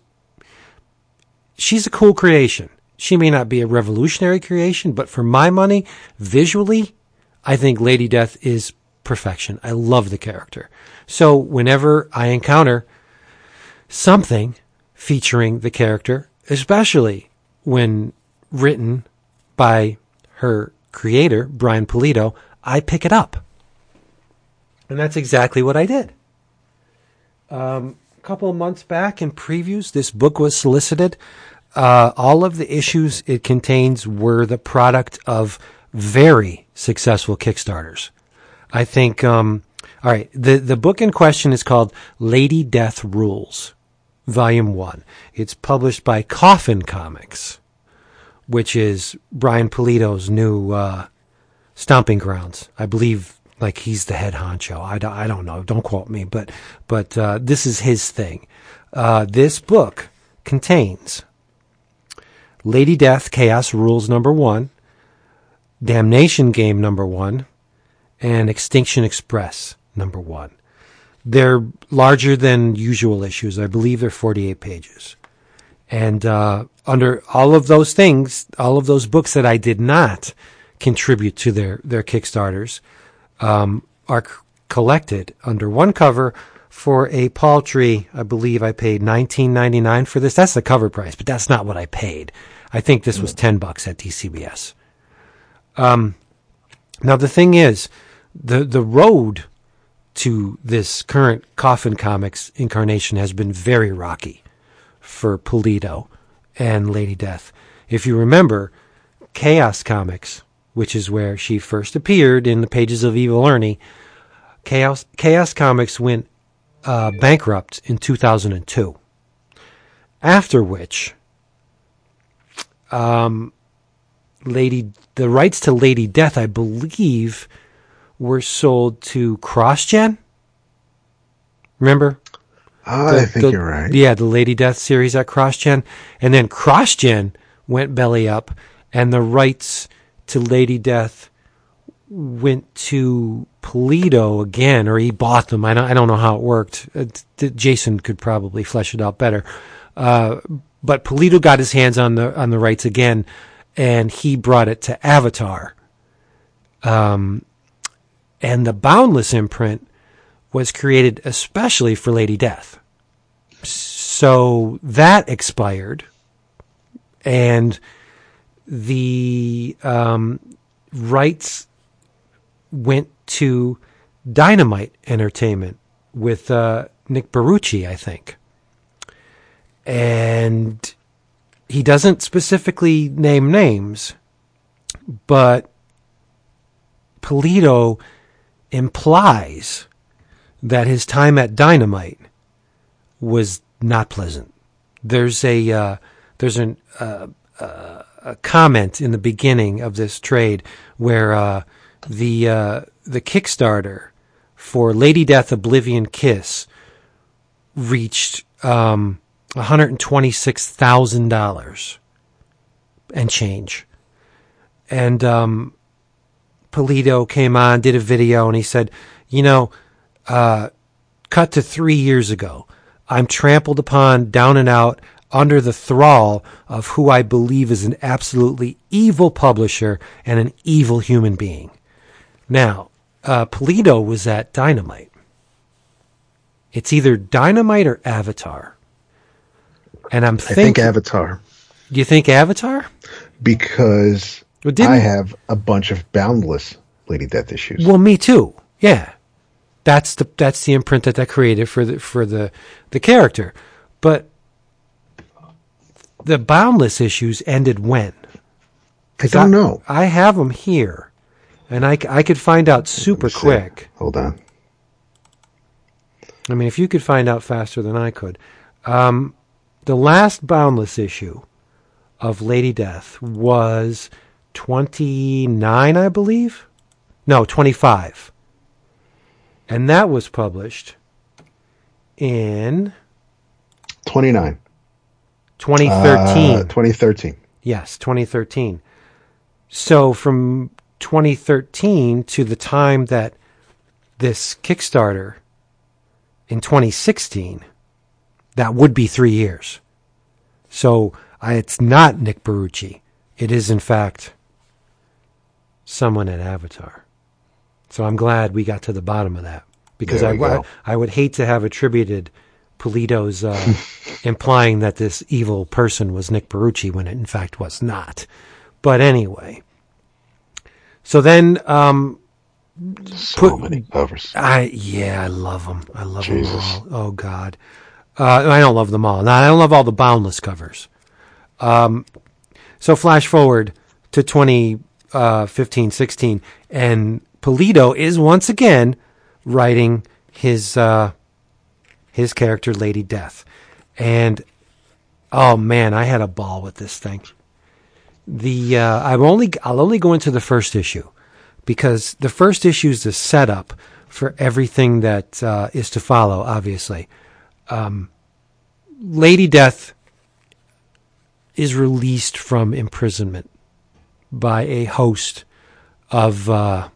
she's a cool creation. She may not be a revolutionary creation, but for my money, visually, I think Lady Death is perfection. I love the character. So whenever I encounter something featuring the character, especially when written by her creator, Brian Pulido, I pick it up. And that's exactly what I did. Um, a couple of months back in previews, this book was solicited. Uh, all of the issues it contains were the product of very successful Kickstarters. I think, um, all right, the, the book in question is called Lady Death Rules, Volume 1. It's published by Coffin Comics, which is Brian Pulido's new uh, stomping grounds. I believe like he's the head honcho. I don't, I don't know. Don't quote me, but but uh, this is his thing. Uh, this book contains Lady Death Chaos Rules number one, Damnation Game number one, and Extinction Express number one. They're larger than usual issues. I believe they're 48 pages. And uh, under all of those things, all of those books that I did not contribute to their, their Kickstarters um, are c- collected under one cover for a paltry, I believe I paid 19.99 for this. That's the cover price, but that's not what I paid. I think this was 10 bucks at DCBS. Um, now the thing is, the the road to this current Coffin Comics incarnation has been very rocky for Pulido and Lady Death. If you remember, Chaos Comics, which is where she first appeared in the pages of Evil Ernie, Chaos Chaos Comics went uh, bankrupt in 2002. After which, um, Lady the rights to Lady Death, I believe, were sold to CrossGen. Remember? I The- think the- you're right. Yeah, the Lady Death series at CrossGen, and then CrossGen went belly up, and the rights to Lady Death went to Pulido again, or he bought them. I don't, I don't know how it worked. Uh, t- Jason could probably flesh it out better. Uh, but Pulido got his hands on the on the rights again, and he brought it to Avatar. Um, and the Boundless imprint was created especially for Lady Death. So that expired, and the um, rights went to Dynamite Entertainment with uh, Nick Barrucci, I think. And he doesn't specifically name names, but Pulido implies that his time at Dynamite was not pleasant. There's a uh, there's an, uh, uh, a comment in the beginning of this trade where uh, the uh, the Kickstarter for Lady Death Oblivion Kiss reached um, one hundred twenty six thousand dollars and change, and um, Pulido came on, did a video, and he said, you know, uh, cut to three years ago. I'm trampled upon, down and out, under the thrall of who I believe is an absolutely evil publisher and an evil human being. Now, uh, Pulido was at Dynamite. It's either Dynamite or Avatar. And I'm I thinking, think Avatar do you think Avatar? because Well, I have a bunch of Boundless Lady Death issues. Well, me too. Yeah, that's the that's the imprint that I created for the for the the character. But the boundless issues ended when? I don't know. I have them here, and I I could find out super quick. Hold on. I mean, if you could find out faster than I could. Um, the last boundless issue of Lady Death was 29, I believe. No, 25. And that was published in 29. 2013. Uh, 2013. Yes, 2013. So from 2013 to the time that this Kickstarter in 2016, that would be three years. So I, it's not Nick Barrucci. It is, in fact, someone at Avatar. So I'm glad we got to the bottom of that because I. I, I would hate to have attributed Pulido's uh, implying that this evil person was Nick Barrucci when it in fact was not. But anyway, so then um, So Put- many covers. I yeah, I love them. I love Jesus. them all. Oh God, uh, I don't love them all. Now I don't love all the Boundless covers. Um, so flash forward to 2015, 16, and Pulido is once again writing his uh, his character Lady Death, and oh man, I had a ball with this thing. The uh, I'm only I'll only go into the first issue because the first issue is the setup for everything that uh, is to follow. Obviously, um, Lady Death is released from imprisonment by a host of uh,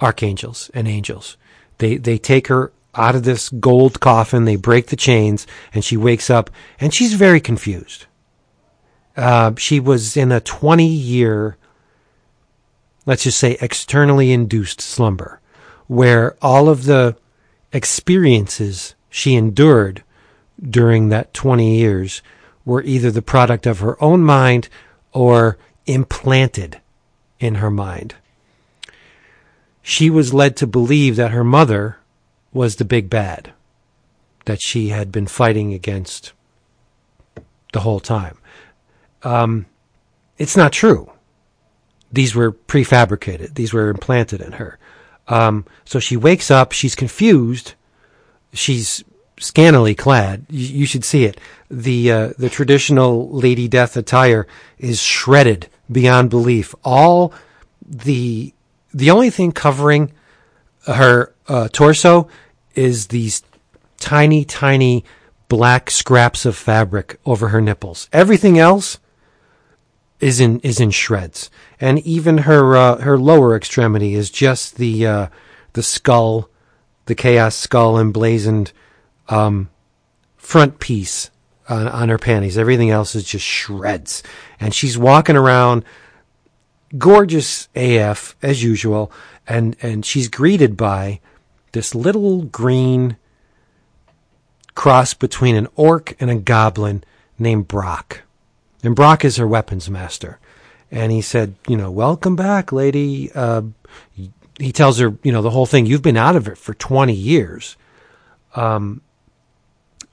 archangels and angels. They they take her out of this gold coffin. They break the chains, and she wakes up, and she's very confused. Uh, she was in a twenty year let's just say externally induced slumber, where all of the experiences she endured during that 20 years were either the product of her own mind or implanted in her mind. She was led to believe that her mother was the big bad that she had been fighting against the whole time. Um, it's not true these were prefabricated. These were implanted in her. Um, so she wakes up. She's confused. She's scantily clad. You, you should see it. The uh, the traditional Lady Death attire is shredded beyond belief. All the the only thing covering her uh, torso is these tiny, tiny black scraps of fabric over her nipples. Everything else is in is in shreds, and even her uh, her lower extremity is just the uh, the skull, the chaos skull emblazoned um, front piece on, on her panties. Everything else is just shreds, and she's walking around, gorgeous AF as usual, and and she's greeted by this little green cross between an orc and a goblin named Brock. And Brock is her weapons master. And he said, you know, welcome back, lady. Uh, he tells her, you know, the whole thing. You've been out of it for 20 years. Um,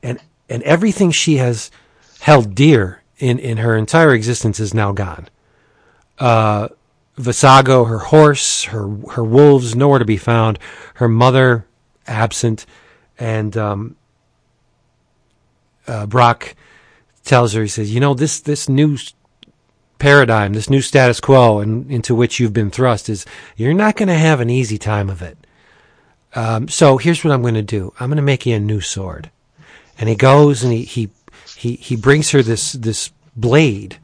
and, and everything she has held dear in, in her entire existence is now gone. Uh, Visago, her horse, her, her wolves, nowhere to be found. Her mother, absent. And, um, uh, Brock, tells her, he says, you know, this, this new paradigm, this new status quo and into which you've been thrust is you're not going to have an easy time of it. Um, so here's what I'm going to do. I'm going to make you a new sword. And he goes and he, he, he, he brings her this, this blade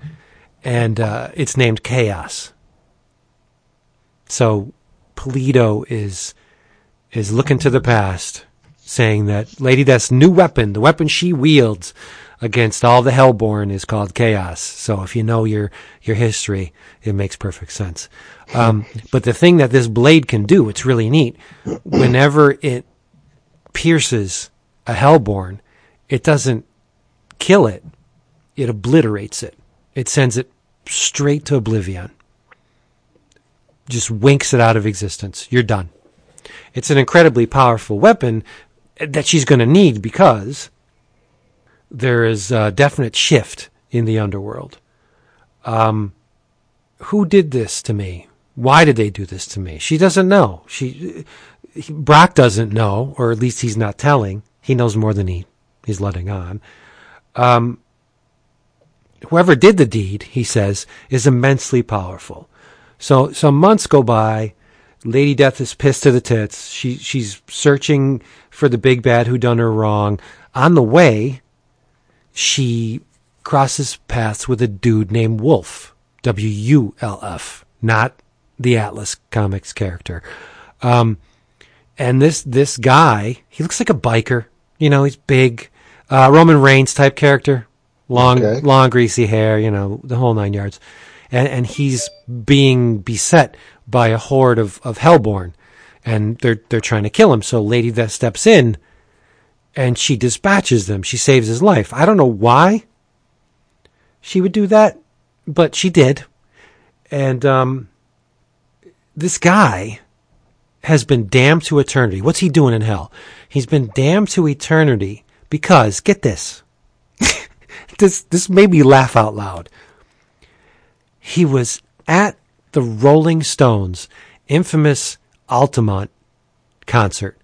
and, uh, it's named Chaos. So Polito is, is looking to the past saying that Lady Death's new weapon, the weapon she wields, against all the hellborn is called chaos. So if you know your your history, it makes perfect sense. Um, but the thing that this blade can do, it's really neat. Whenever it pierces a hellborn, it doesn't kill it; it obliterates it. It sends it straight to oblivion. Just winks it out of existence. You're done. It's an incredibly powerful weapon that she's going to need because there is a definite shift in the underworld. Um, who did this to me? Why did they do this to me? She doesn't know. She, he- Brock doesn't know, or at least he's not telling. He knows more than he he's letting on. Um, whoever did the deed, he says, is immensely powerful. So, so months go by. Lady Death is pissed to the tits. She she's searching for the big bad who done her wrong. On the way, she crosses paths with a dude named Wolf, W U L F, not the Atlas Comics character. Um, and this this guy, he looks like a biker. You know, he's big, uh, Roman Reigns type character, long Okay. long greasy hair. You know, the whole nine yards. And and he's being beset by a horde of of Hellborn, and they're they're trying to kill him. So Lady Death steps in and she dispatches them. She saves his life. I don't know why she would do that, but she did. And um, this guy has been damned to eternity. What's he doing in hell? He's been damned to eternity because get this. this this made me laugh out loud. He was at the Rolling Stones infamous Altamont concert.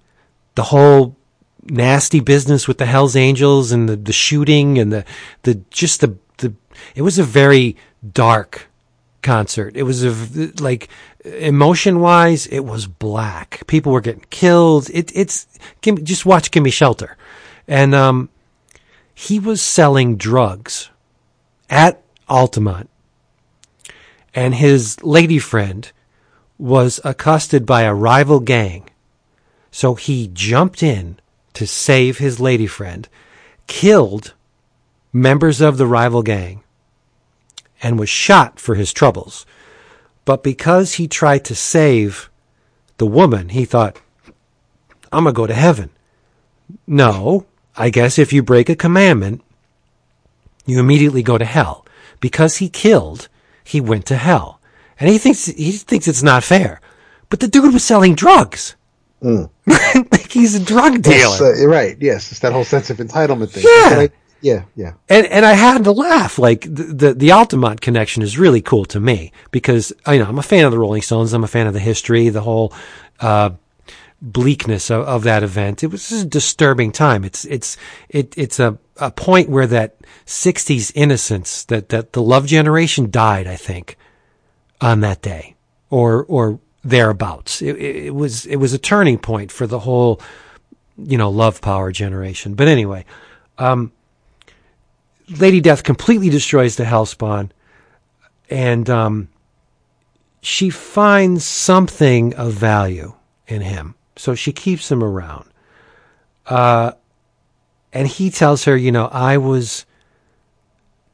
The whole nasty business with the Hells Angels and the, the shooting and the the just the the it was a very dark concert. It was a like emotion wise, it was black. People were getting killed. It, it's just watch Gimme Shelter, and um, he was selling drugs at Altamont, and his lady friend was accosted by a rival gang. So he jumped in to save his lady friend, killed members of the rival gang, and was shot for his troubles. But because he tried to save the woman, he thought, I'm going to go to heaven. No, I guess if you break a commandment, you immediately go to hell. Because he killed, he went to hell. And he thinks, he thinks it's not fair. But the dude was selling drugs. Mm. like he's a drug dealer. Uh, right. Yes. It's that whole sense of entitlement thing. Yeah. Yeah, yeah. And and I had to laugh. Like the, the the Altamont connection is really cool to me because you know I'm a fan of the Rolling Stones. I'm a fan of the history, the whole uh, bleakness of, of that event. It was a disturbing time. It's it's it it's a a point where that '60s innocence that that the love generation died. I think on that day or or thereabouts. It, it was it was a turning point for the whole you know love power generation. But anyway. Um, Lady Death completely destroys the Hellspawn, and um, she finds something of value in him, so she keeps him around. Uh, and he tells her, you know, I was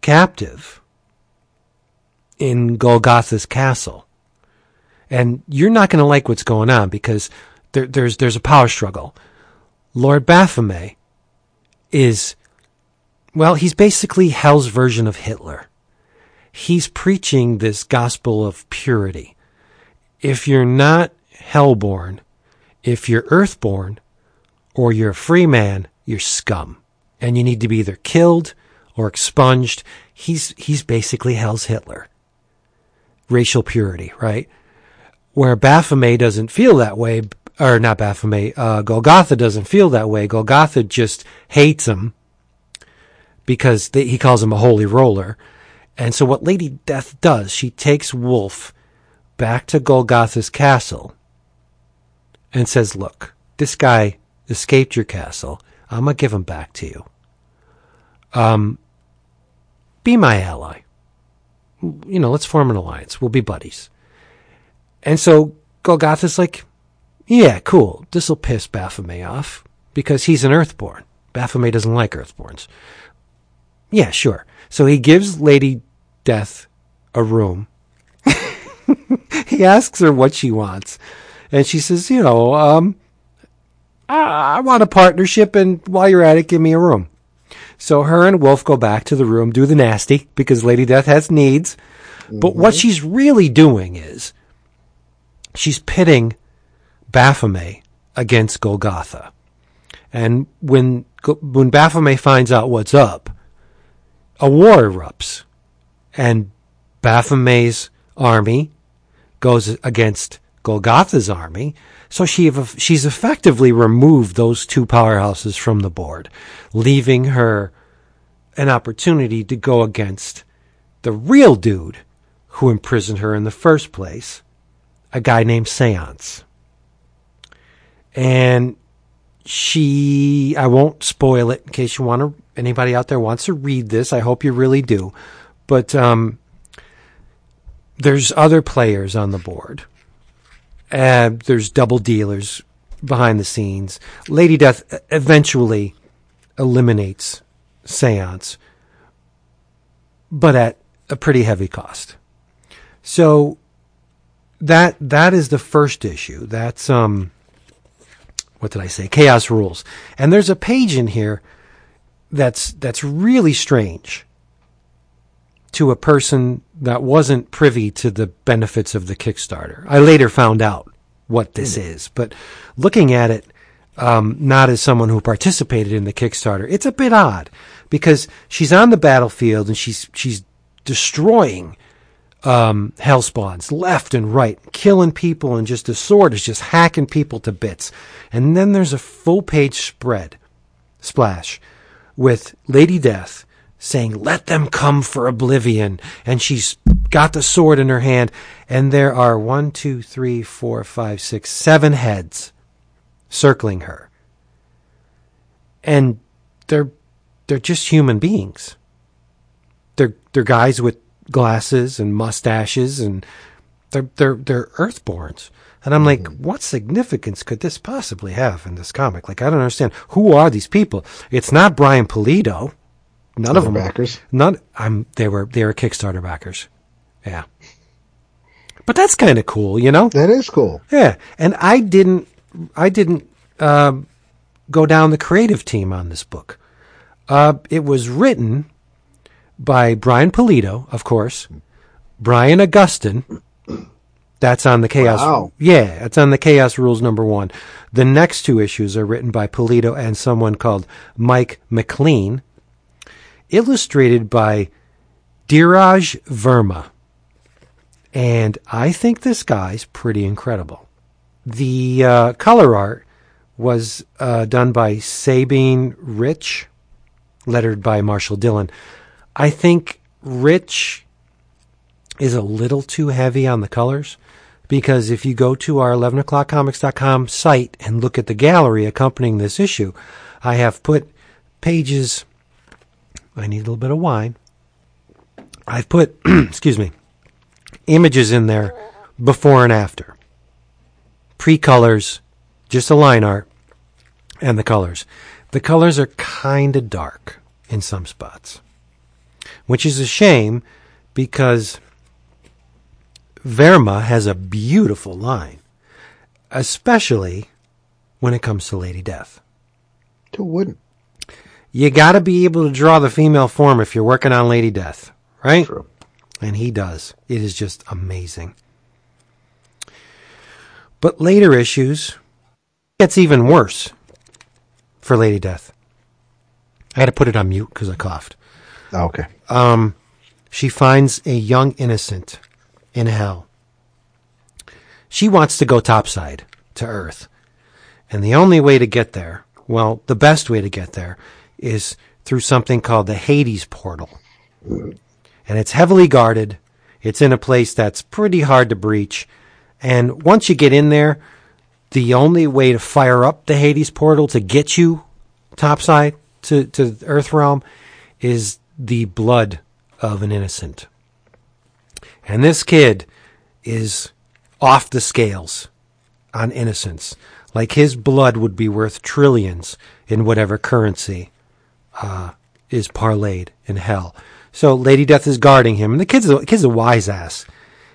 captive in Golgotha's castle, and you're not going to like what's going on because there, there's there's a power struggle. Lord Baphomet is well, he's basically hell's version of Hitler. He's preaching this gospel of purity. If you're not hellborn, if you're earthborn, or you're a free man, you're scum. And you need to be either killed or expunged. He's, he's basically hell's Hitler. Racial purity, right? Where Baphomet doesn't feel that way, or not Baphomet, uh, Golgotha doesn't feel that way. Golgotha just hates him because they, he calls him a holy roller. And so what Lady Death does, she takes Wolf back to Golgotha's castle and says, look, this guy escaped your castle. I'm going to give him back to you. Um, be my ally. You know, let's form an alliance. We'll be buddies. And so Golgotha's like, yeah, cool. This'll piss Baphomet off because he's an Earthborn. Baphomet doesn't like Earthborns. Yeah, sure. So he gives Lady Death a room. he asks her what she wants. And she says, you know, um, I, I want a partnership, and while you're at it, give me a room. So her and Wolf go back to the room, do the nasty, because Lady Death has needs. Mm-hmm. But what mm-hmm. she's really doing is she's pitting Baphomet against Golgotha. And when, when Baphomet finds out what's up, a war erupts, and Baphomet's army goes against Golgotha's army. So she she's effectively removed those two powerhouses from the board, leaving her an opportunity to go against the real dude who imprisoned her in the first place, a guy named Seance. And she, I won't spoil it in case you want to anybody out there wants to read this, I hope you really do. But um, there's other players on the board. Uh, there's double dealers behind the scenes. Lady Death eventually eliminates Seance, but at a pretty heavy cost. So that that is the first issue. That's um what did I say? Chaos Rules. And there's a page in here that's that's really strange to a person that wasn't privy to the benefits of the Kickstarter. I later found out what this is, but looking at it, um, not as someone who participated in the Kickstarter, it's a bit odd because she's on the battlefield and she's she's destroying um, hellspawns left and right, killing people, and just the sword is just hacking people to bits. And then there's a full page spread splash with Lady Death saying, Let them come for oblivion. And she's got the sword in her hand, and there are one, two, three, four, five, six, seven heads circling her. And they're they're just human beings. They're they're guys with glasses and mustaches and they're they're they're earthborns. And I'm like, mm-hmm. what significance could this possibly have in this comic? Like, I don't understand. Who are these people? It's not Brian Pulido. None of them backers. None. I'm. They were. They were Kickstarter backers. Yeah. But that's kind of cool, you know. That is cool. Yeah. And I didn't. I didn't um, go down the creative team on this book. Uh, it was written by Brian Pulido, of course. Brian Augustyn. That's on the Chaos. Wow. Yeah, it's on the Chaos Rules number one. The next two issues are written by Pulido and someone called Mike McLean. Illustrated by Dheeraj Verma. And I think this guy's pretty incredible. The uh, color art was uh, done by Sabine Rich, lettered by Marshall Dillon. I think Rich is a little too heavy on the colors because if you go to our 11o'clockcomics.com site and look at the gallery accompanying this issue, I have put pages. I need a little bit of wine. I've put, excuse me, images in there before and after. Pre colors, just a line art, and the colors. The colors are kind of dark in some spots, which is a shame because Verma has a beautiful line, especially when it comes to Lady Death. Who wouldn't? You got to be able to draw the female form if you're working on Lady Death, right? True. And he does. It is just amazing. But later issues gets even worse for Lady Death. I had to put it on mute because I coughed. Oh, okay. Um, she finds a young innocent in hell. She wants to go topside to Earth. And the only way to get there, well, the best way to get there, is through something called the Hades portal. And it's heavily guarded. It's in a place that's pretty hard to breach. And once you get in there, the only way to fire up the Hades portal to get you topside to, to Earth realm is the blood of an innocent. And this kid is off the scales on innocence. Like his blood would be worth trillions in whatever currency uh, is parlayed in hell. So Lady Death is guarding him, and the kid's a, kid's a wise ass.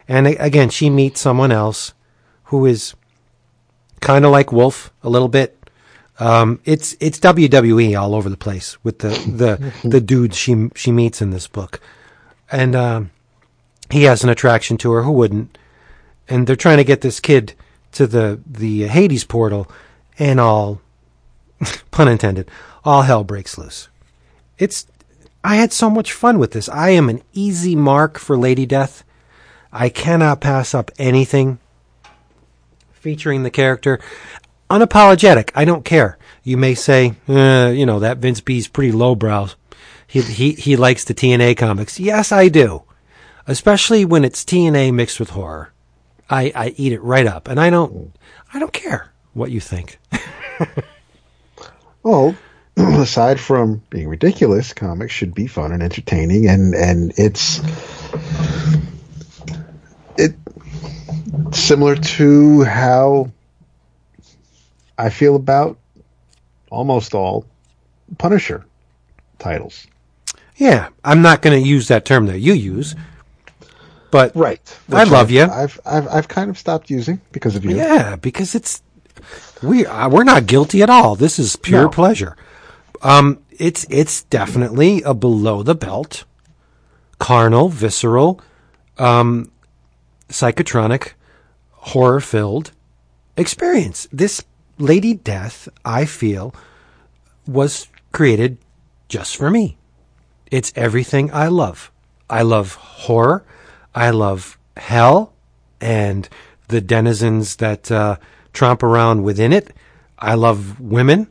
And again, she meets someone else who is kind of like Wolf a little bit. Um, it's it's WWE all over the place with the the the dudes she she meets in this book, and um, he has an attraction to her. Who wouldn't? And they're trying to get this kid to the the Hades portal, and all pun intended, all hell breaks loose. It's I had so much fun with this. I am an easy mark for Lady Death. I cannot pass up anything featuring the character. Unapologetic. I don't care. You may say, uh, you know, that Vince B's pretty lowbrow. He, he, he likes the TNA comics. Yes, I do. Especially when it's TNA mixed with horror. I, I eat it right up. And I don't, I don't care what you think. Well, aside from being ridiculous, comics should be fun and entertaining, and and it's it similar to how I feel about almost all Punisher titles. Yeah, I'm not going to use that term that you use, but Right. I love I've, you. I've I've I've kind of stopped using because of you. yeah, because it's We uh, we're not guilty at all. This is pure No. pleasure. Um, it's it's definitely a below the belt, carnal, visceral, um, psychotronic, horror filled experience. This Lady Death, I feel, was created just for me. It's everything I love. I love horror. I love hell and the denizens that uh, tromp around within it. I love women.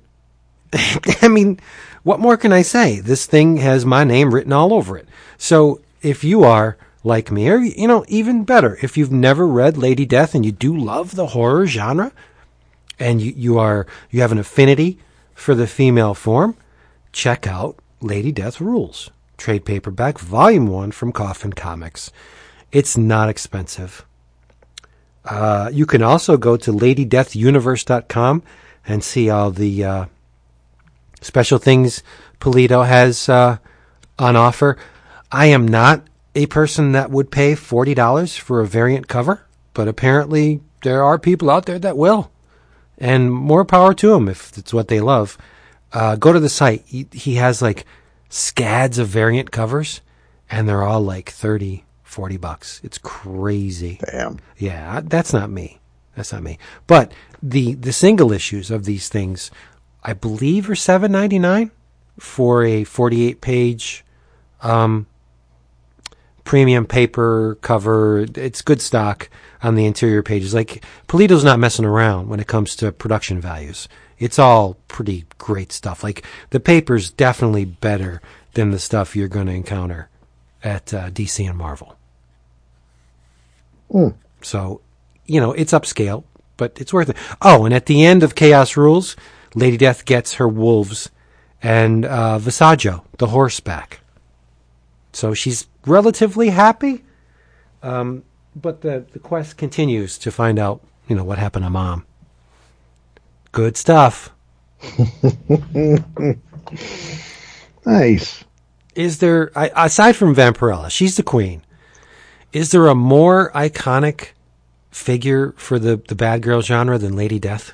I mean, what more can I say? This thing has my name written all over it. So if you are like me, or, you know, even better, if you've never read Lady Death and you do love the horror genre, and you, you are you have an affinity for the female form, check out Lady Death Rules, trade paperback, volume one from Coffin Comics. It's not expensive. Uh, you can also go to ladydeathuniverse.com and see all the uh, special things Pulido has uh, on offer. I am not a person that would pay $40 for a variant cover, but apparently there are people out there that will. And more power to them if it's what they love. Uh, go to the site. He, he has like scads of variant covers, and they're all like 30, 40 bucks. It's crazy. Damn. Yeah, that's not me. That's not me. But the the single issues of these things, I believe, are seven ninety nine for a forty eight page, um, premium paper cover. It's good stock on the interior pages. Like Pulido's not messing around when it comes to production values. It's all pretty great stuff. Like the paper's definitely better than the stuff you're going to encounter at uh, DC and Marvel. So, you know, it's upscale, but it's worth it. Oh, and at the end of Chaos Rules, Lady Death gets her wolves and uh, Visaggio, the horseback. So she's relatively happy. Um, but the, the quest continues to find out, you know, what happened to mom. Good stuff. Nice. Is there, aside from Vampirella, she's the queen. Is there a more iconic figure for the, the bad girl genre than Lady Death?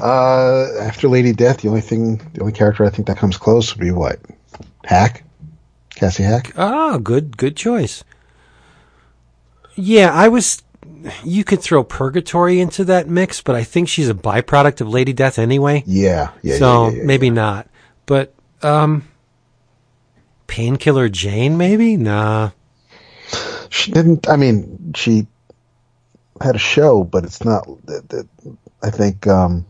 Uh, after Lady Death, the only thing, the only character I think that comes close would be what? Hack? Cassie Hack? Ah, good, good choice. Yeah, I was. You could throw Purgatory into that mix, but I think she's a byproduct of Lady Death anyway. Yeah, yeah, so yeah, yeah, yeah, maybe not. But um, Painkiller Jane, maybe nah. She didn't. I mean, she had a show, but it's not. I think, um,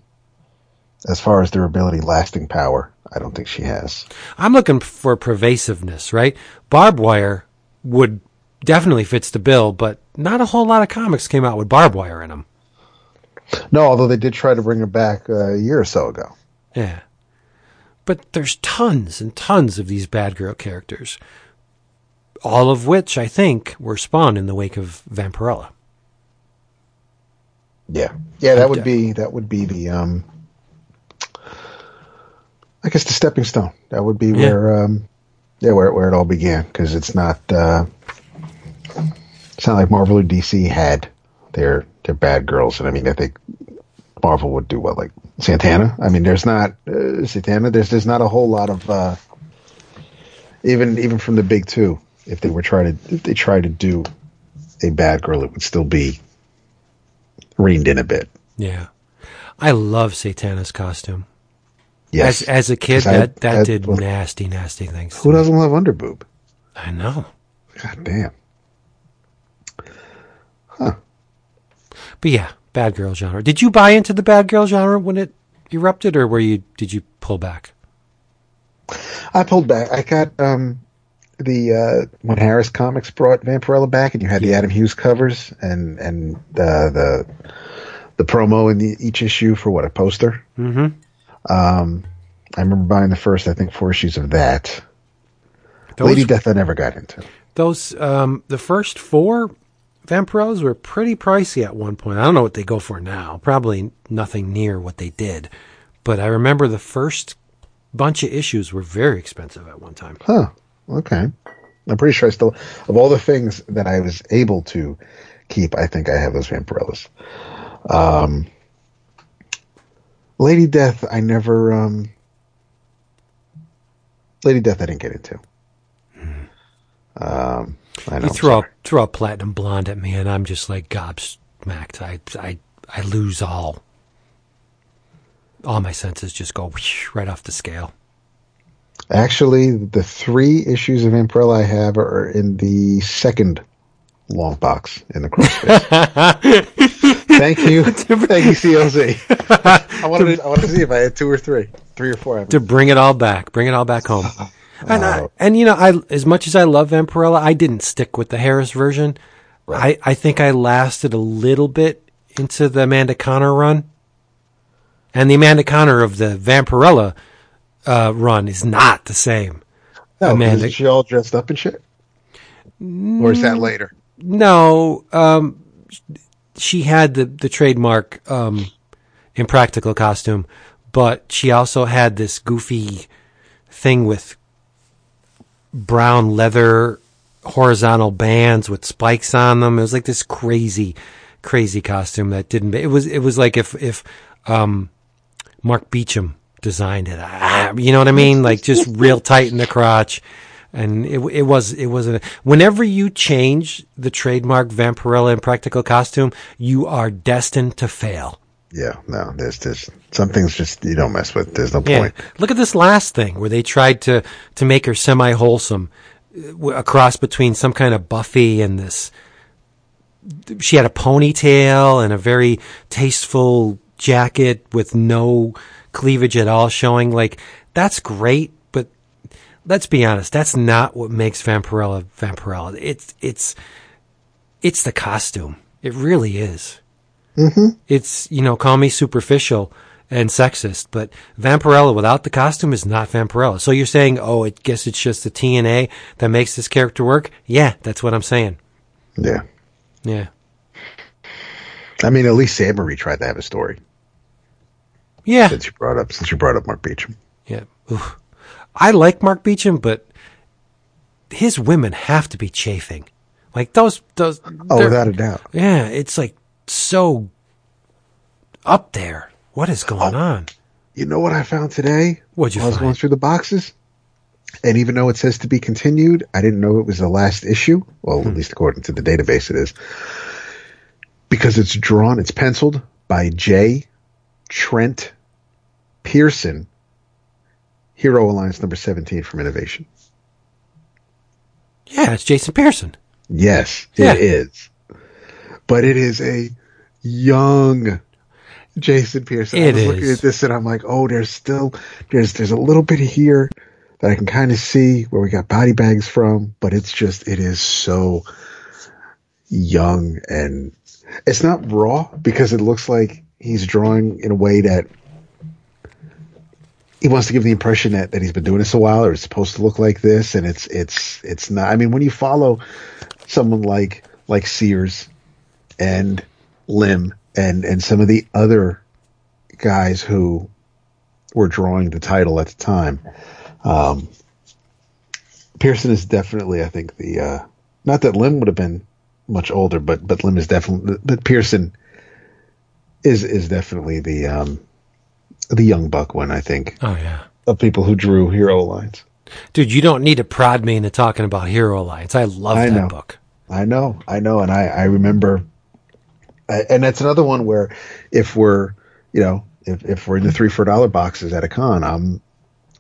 as far as durability, lasting power, I don't think she has. I'm looking for pervasiveness, right? Barbed wire would definitely fits the bill, but not a whole lot of comics came out with barbed wire in them. No, although they did try to bring her back uh, a year or so ago. Yeah. But there's tons and tons of these bad girl characters, all of which I think were spawned in the wake of Vampirella. Yeah, yeah, that would be that would be the um, I guess the stepping stone. That would be where um, yeah, where where it all began because it's not uh, it's not like Marvel or DC had their their bad girls, and I mean I think Marvel would do what like Satana. I mean, there's not uh, Satana. There's there's not a whole lot of uh, even even from the big two. If they were trying to if they tried to do a bad girl, it would still be reined in a bit. Yeah. I love Satana's costume. Yes. As as a kid, 'Cause I- that that I- did well, nasty, nasty things. Who doesn't love underboob? I know. God damn. But yeah, bad girl genre. Did you buy into the bad girl genre when it erupted, or were you? Did you pull back? I pulled back. I got um the uh when Harris Comics brought Vampirella back, and you had the Adam Hughes covers and and uh, the the promo in the, each issue for what a poster. Mm-hmm. Um, I remember buying the first, I think, four issues of that. Those, Lady Death, I never got into. those um, the first four Vampirellas were pretty pricey at one point. I don't know what they go for now. Probably nothing near what they did. But I remember the first bunch of issues were very expensive at one time. Huh. Okay. I'm pretty sure I still, of all the things that I was able to keep, I think I have those Vampirellas. Um, Lady Death, I never. Um, Lady Death, I didn't get into. Um, I know. You throw sorry. throw a platinum blonde at me, and I'm just like gobsmacked. I I I lose all. All my senses just go whoosh, right off the scale. Actually, the three issues of Imprella I have are in the second long box in the crossface. Thank you, thank you, CLC. I wanted, to, I wanted to see if I had two or three, three or four. To bring it all back, bring it all back home. And I, Oh. and you know, I as much as I love Vampirella, I didn't stick with the Harris version. I I think I lasted a little bit into the Amanda Conner run, and the Amanda Conner of the Vampirella uh, run is not the same. no, Amanda- is she all dressed up and shit? Or is that later? No, um, she had the the trademark um, impractical costume, but she also had this goofy thing with brown leather horizontal bands with spikes on them. It was like this crazy, crazy costume that didn't. It was it was like if if um, Mark Beachum designed it. Ah, you know what I mean? Like just real tight in the crotch. And it it was it was a whenever you change the trademark Vampirella impractical costume, you are destined to fail. Yeah, no. There's there's some things just you don't mess with. There's no Yeah. point. Look at this last thing where they tried to to make her semi wholesome, uh, a cross between some kind of Buffy and this. She had a ponytail and a very tasteful jacket with no cleavage at all showing. Like that's great, let's be honest, that's not what makes Vampirella Vampirella. It's it's it's the costume. It really is mm-hmm. it's you know call me superficial and sexist, but Vampirella without the costume is not Vampirella. So you're saying, oh, I guess it's just the TNA that makes this character work? Yeah, that's what I'm saying. Yeah. Yeah, I mean, at least Sam Marie tried to have a story. yeah, Since you brought up, since you brought up Mark Beachum. yeah. Oof. I like Mark Beachum, but his women have to be chafing. Like those, those. Oh, without a doubt. Yeah, it's like so up there. What is going on? You know what I found today? What'd you I was going through the boxes, and even though it says to be continued, I didn't know it was the last issue. Well, Hmm. at least according to the database, it is because it's drawn, it's penciled by J. Trent Pearson, Hero Alliance number seventeen from Innovation. Yeah, it's Jason Pearson. Yes, Yeah. it is, but it is a young Jason Pearson. I It was looking at this and I'm like, oh, there's still there's there's a little bit here that I can kind of see where we got body bags from, but it's just it is so young and it's not raw because it looks like he's drawing in a way that he wants to give the impression that, that he's been doing this a while or it's supposed to look like this and it's it's it's not I mean when you follow someone like like Sears and Lim and and some of the other guys who were drawing the title at the time. Um, Pearson is definitely, I think, the uh, not that Lim would have been much older, but but Lim is definitely, but Pearson is is definitely the um, the young buck one. I think Oh yeah. of people who drew Hero Alliance. Dude, you don't need to prod me into talking about Hero Alliance. I love I that know. book. I know, I know, and I I remember, I- and that's another one where if we're you know if if we're in the three for dollar boxes at a con, I'm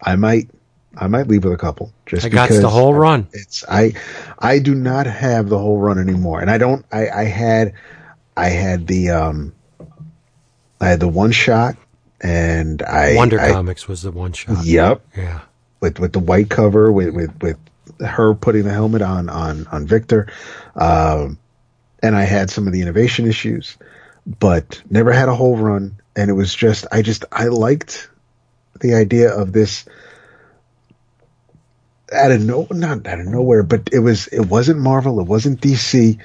I might I might leave with a couple just I got because the whole run. It's I I do not have the whole run anymore, and I don't I I had I had the um I had the one shot, and I Wonder I, Comics was the one shot. Yep, Yeah. with with the white cover with with with her putting the helmet on on on Victor, um, and I had some of the innovation issues, but never had a whole run. And it was just I just I liked the idea of this out of no not out of nowhere, but it was it wasn't Marvel, it wasn't DC,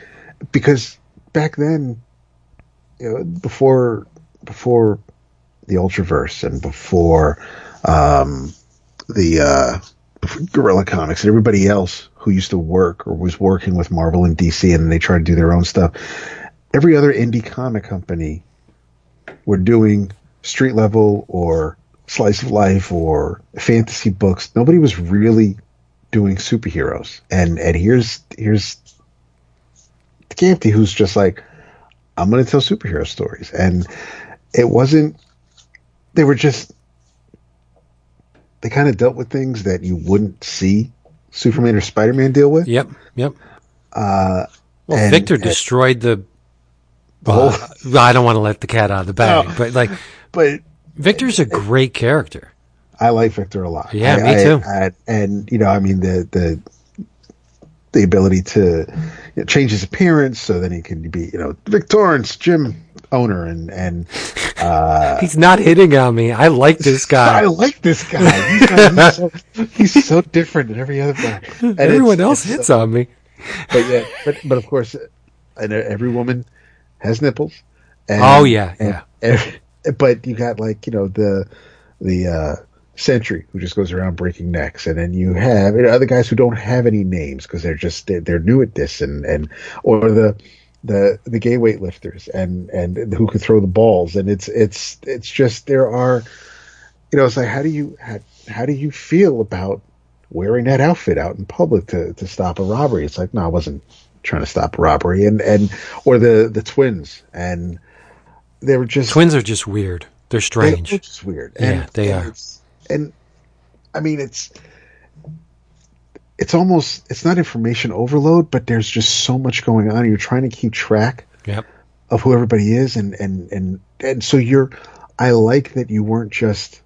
because back then, you know, before before the Ultraverse and before um, the uh, Gorilla Comics and everybody else who used to work or was working with Marvel and DC, and they tried to do their own stuff. Every other indie comic company were doing street level or slice of life or fantasy books. Nobody was really doing superheroes. And and here's here's Gampty who's just like, I'm gonna tell superhero stories. And it wasn't they were just they kind of dealt with things that you wouldn't see Superman or Spider Man deal with. Yep, yep. Uh Well, and- Victor and- destroyed the. The uh, well, I don't want to let the cat out of the bag, No. but like but Victor's a great character. I like Victor a lot. Yeah, I- me too. I- and you know, I mean the the the ability to you know, change his appearance so then he can be you know Vic Torrance, gym owner, and and uh, He's not hitting on me. I like this guy. I like this guy. He's, he's, so, he's so different than every other guy. And it's- Everyone else it's- hits on me. but yeah, but but of course, and every woman has nipples. And, Oh, yeah, and yeah. every- but you got like you know the the uh, sentry who just goes around breaking necks, and then you have you know, other guys who don't have any names because they're just they're, they're new at this, and and or the the the gay weightlifters and and who can throw the balls, and it's it's it's just there are you know it's like how do you how, how do you feel about wearing that outfit out in public to, to stop a robbery. It's like, no, I wasn't trying to stop a robbery. And, and, or the, the twins and they were just, Twins are just weird. They're strange. they're just weird. Yeah, they and are. And I mean, it's, it's almost, it's not information overload, but there's just so much going on. You're trying to keep track Yep. of who everybody is and and and and so you're I like that you weren't just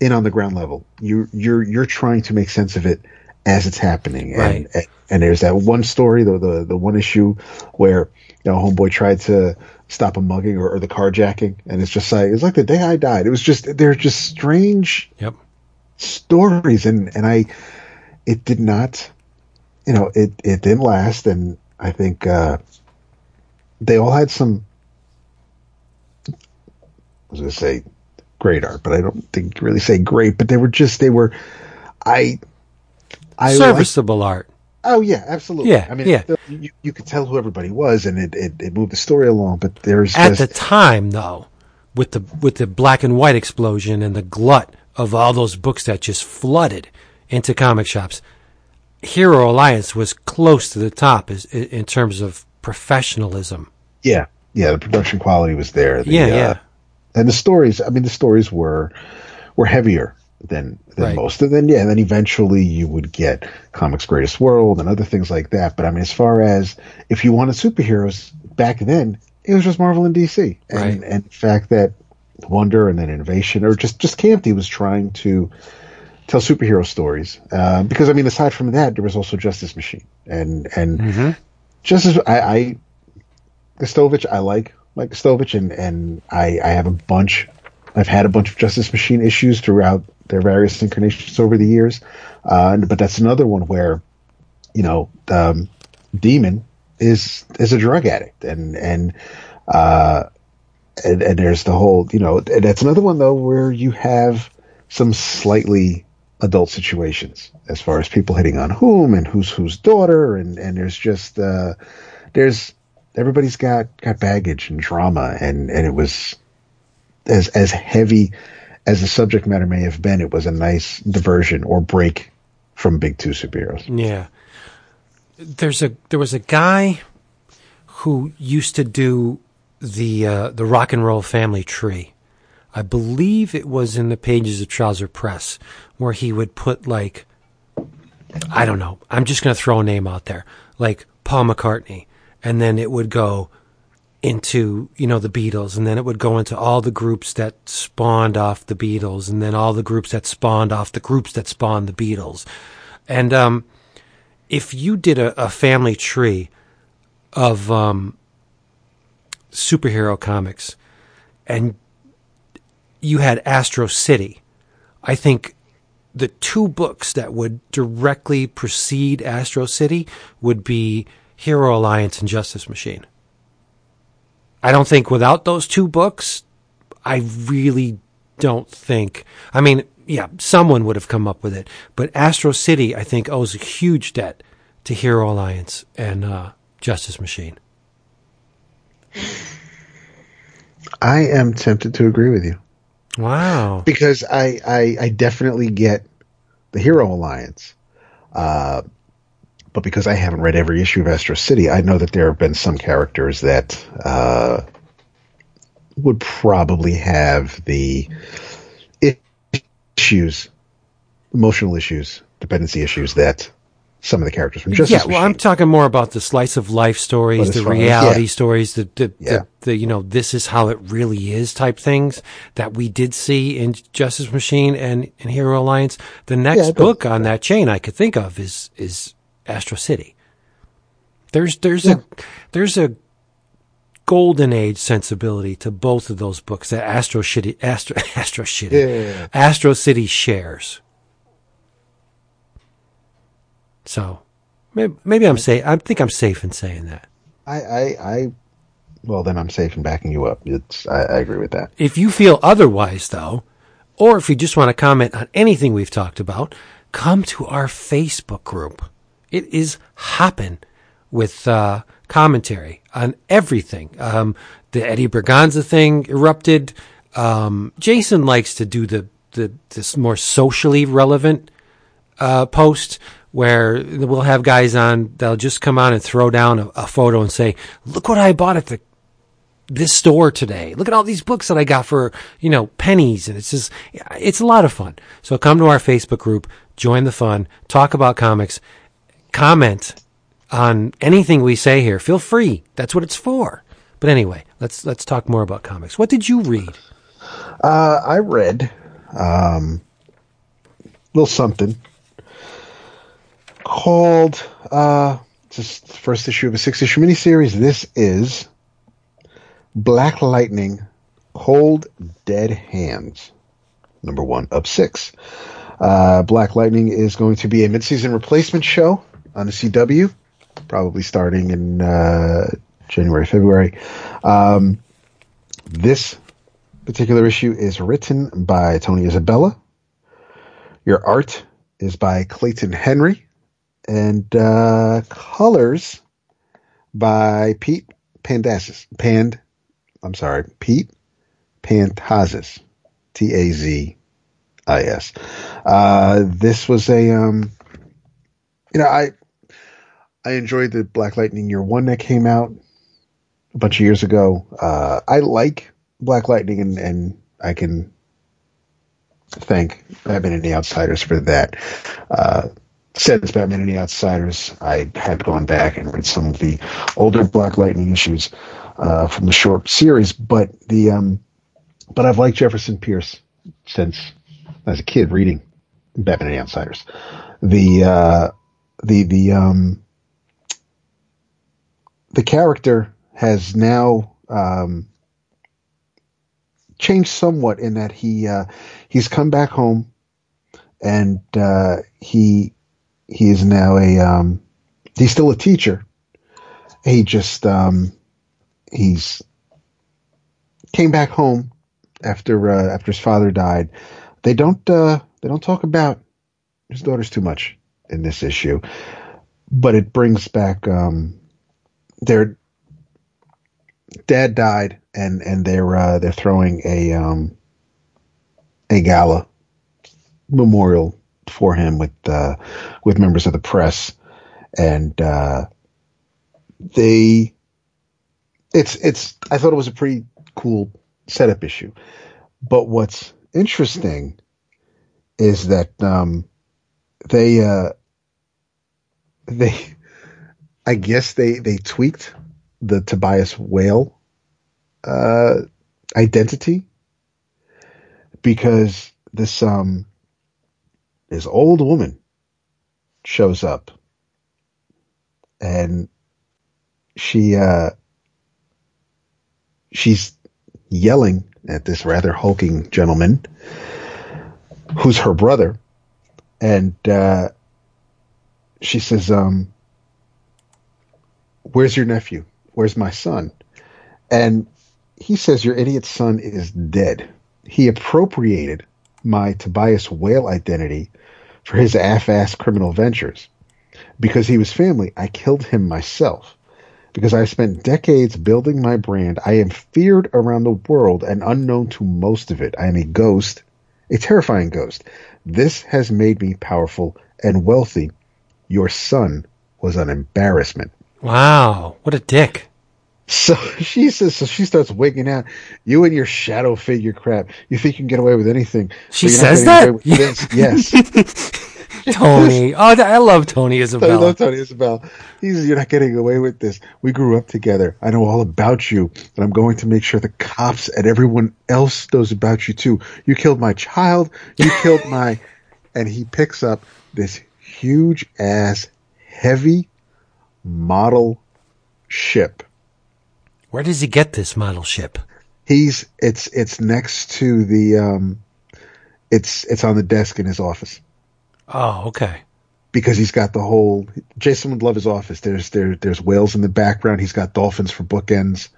in on the ground level. You you're you're trying to make sense of it as it's happening. Right. And and there's that one story, the the, the one issue where you know homeboy tried to stop a mugging or, or the carjacking and it's just like it's like the day I died. It was just they're just strange Yep. stories and and I it did not you know it it didn't last and I think uh they all had some I was going to say great art but I don't think you really say great but they were just they were I I liked- Serviceable art. oh yeah absolutely Yeah, I mean yeah. you, you could tell who everybody was and it, it, it moved the story along but there's At just the time, though, with the with the black and white explosion and the glut of all those books that just flooded into comic shops, Hero Alliance was close to the top as, in terms of professionalism. yeah yeah the production quality was there the, Yeah, uh, yeah. and the stories i mean the stories were were heavier than than Right. most and then yeah and then eventually you would get comics greatest world and other things like that but i mean as far as if you wanted superheroes back then it was just marvel and dc and Right. and the fact that wonder and then innovation or just just Campty was trying to tell superhero stories. Uh, because i mean aside from that there was also justice machine. And and justice i i Gustovich, I like Mike Gustovich, and and I I have a bunch. I've had a bunch of Justice Machine issues throughout their various incarnations over the years, uh, but that's another one where, you know, um, Demon is is a drug addict, and and uh, and, and there's the whole, you know, that's another one though where you have some slightly adult situations as far as people hitting on whom and who's whose daughter, and and there's just uh, there's everybody's got got baggage and drama and and it was as as heavy as the subject matter may have been it was a nice diversion or break from big two superheroes Yeah. There's a there was a guy who used to do the uh, the rock and roll family tree. I believe it was in the pages of Trouser Press where he would put like I don't know. I'm just going to throw a name out there. Like Paul McCartney and then it would go into, you know, the Beatles and then it would go into all the groups that spawned off the Beatles and then all the groups that spawned off the groups that spawned the Beatles. And um if you did a, a family tree of um, superhero comics and you had Astro City, I think the two books that would directly precede Astro City would be Hero Alliance and Justice Machine. I don't think without those two books, I really don't think. I mean, yeah, someone would have come up with it, but Astro City, I think, owes a huge debt to Hero Alliance and uh, Justice Machine. I am tempted to agree with you Wow. because I I, I definitely get the Hero Alliance, uh, but because I haven't read every issue of Astro City, I know that there have been some characters that uh, would probably have the issues, emotional issues, dependency issues that some of the characters from Justice yeah, well, I'm talking more about the slice of life stories, as the reality yeah. stories, the the, Yeah. the the you know this is how it really is type things that we did see in Justice Machine and, and Hero Alliance. The next it book on that chain I could think of is is Astro City. There's there's a there's a golden age sensibility to both of those books that Astro City Astro Astro City Yeah. Astro City shares. So maybe, maybe I'm safe. I think I'm safe in saying that. I, I, I, well, then I'm safe in backing you up. It's, I, I agree with that. If you feel otherwise, though, or if you just want to comment on anything we've talked about, come to our Facebook group. It is hopping with uh, commentary on everything. Um, the Eddie Berganza thing erupted. Um, Jason likes to do the, the this more socially relevant uh, post where we'll have guys on. They'll just come on and throw down a, a photo and say, "Look what I bought at the this store today. Look at all these books that I got for, you know, pennies. And it's just, it's a lot of fun. So come to our Facebook group, join the fun, talk about comics, comment on anything we say here. Feel free. That's what it's for. But anyway, let's, let's talk more about comics. What did you read? Uh, I read, um, a little something called, uh, just first issue of a six issue miniseries. This is Black Lightning Cold Dead Hands, number one of six. Uh, Black Lightning is going to be a mid-season replacement show on the CW, probably starting in uh, January, February. Um, this particular issue is written by Tony Isabella. Your art is by Clayton Henry, and uh, colors by Pete Pandasis. Pand, I'm sorry, Pete Pantazis. T A Z I S. Uh, this was a, um, you know, I I enjoyed the Black Lightning Year One that came out a bunch of years ago. Uh, I like Black Lightning, and, and I can thank Batman and the Outsiders for that. Uh, since Batman and the Outsiders, I had gone back and read some of the older Black Lightning issues uh, from the short series, but the um, but I've liked Jefferson Pierce since as a kid reading Batman and the Outsiders. The uh, the the um, the character has now um, changed somewhat in that he uh, he's come back home and uh, he he is now a um, he's still a teacher. He just um, he's came back home after uh, after his father died. They don't uh, they don't talk about his daughters too much in this issue, but it brings back um, their dad died and and they're uh, they're throwing a um, a gala memorial for him with uh, with members of the press. And uh, they it's it's I thought it was a pretty cool setup issue. But what's interesting is that um, they uh, they I guess they they tweaked the Tobias Whale uh, identity because this um this old woman shows up and she uh she's yelling at this rather hulking gentleman who's her brother. And uh she says um where's your nephew? Where's my son? And he says your idiot son is dead. He appropriated my tobias whale identity for his half-ass criminal ventures because he was family i killed him myself Because I spent decades building my brand, I am feared around the world and unknown to most of it. I am a ghost, a terrifying ghost. This has made me powerful and wealthy. Your son was an embarrassment. Wow, what a dick. So she says, so she starts wigging out. You and your shadow figure crap. You think you can get away with anything. She but you're not says that? Yes. Tony. Oh, I love Tony I love Tony Isabel. He's, you're not getting away with this. We grew up together. I know all about you, and I'm going to make sure the cops and everyone else knows about you too. You killed my child. You killed my, and he picks up this huge ass, heavy model ship. Where does he get this model ship? He's, it's, it's next to the, um, it's, it's on the desk in his office. Oh, okay. because he's got the whole Jason would love his office. There's there there's whales in the background. He's got dolphins for bookends.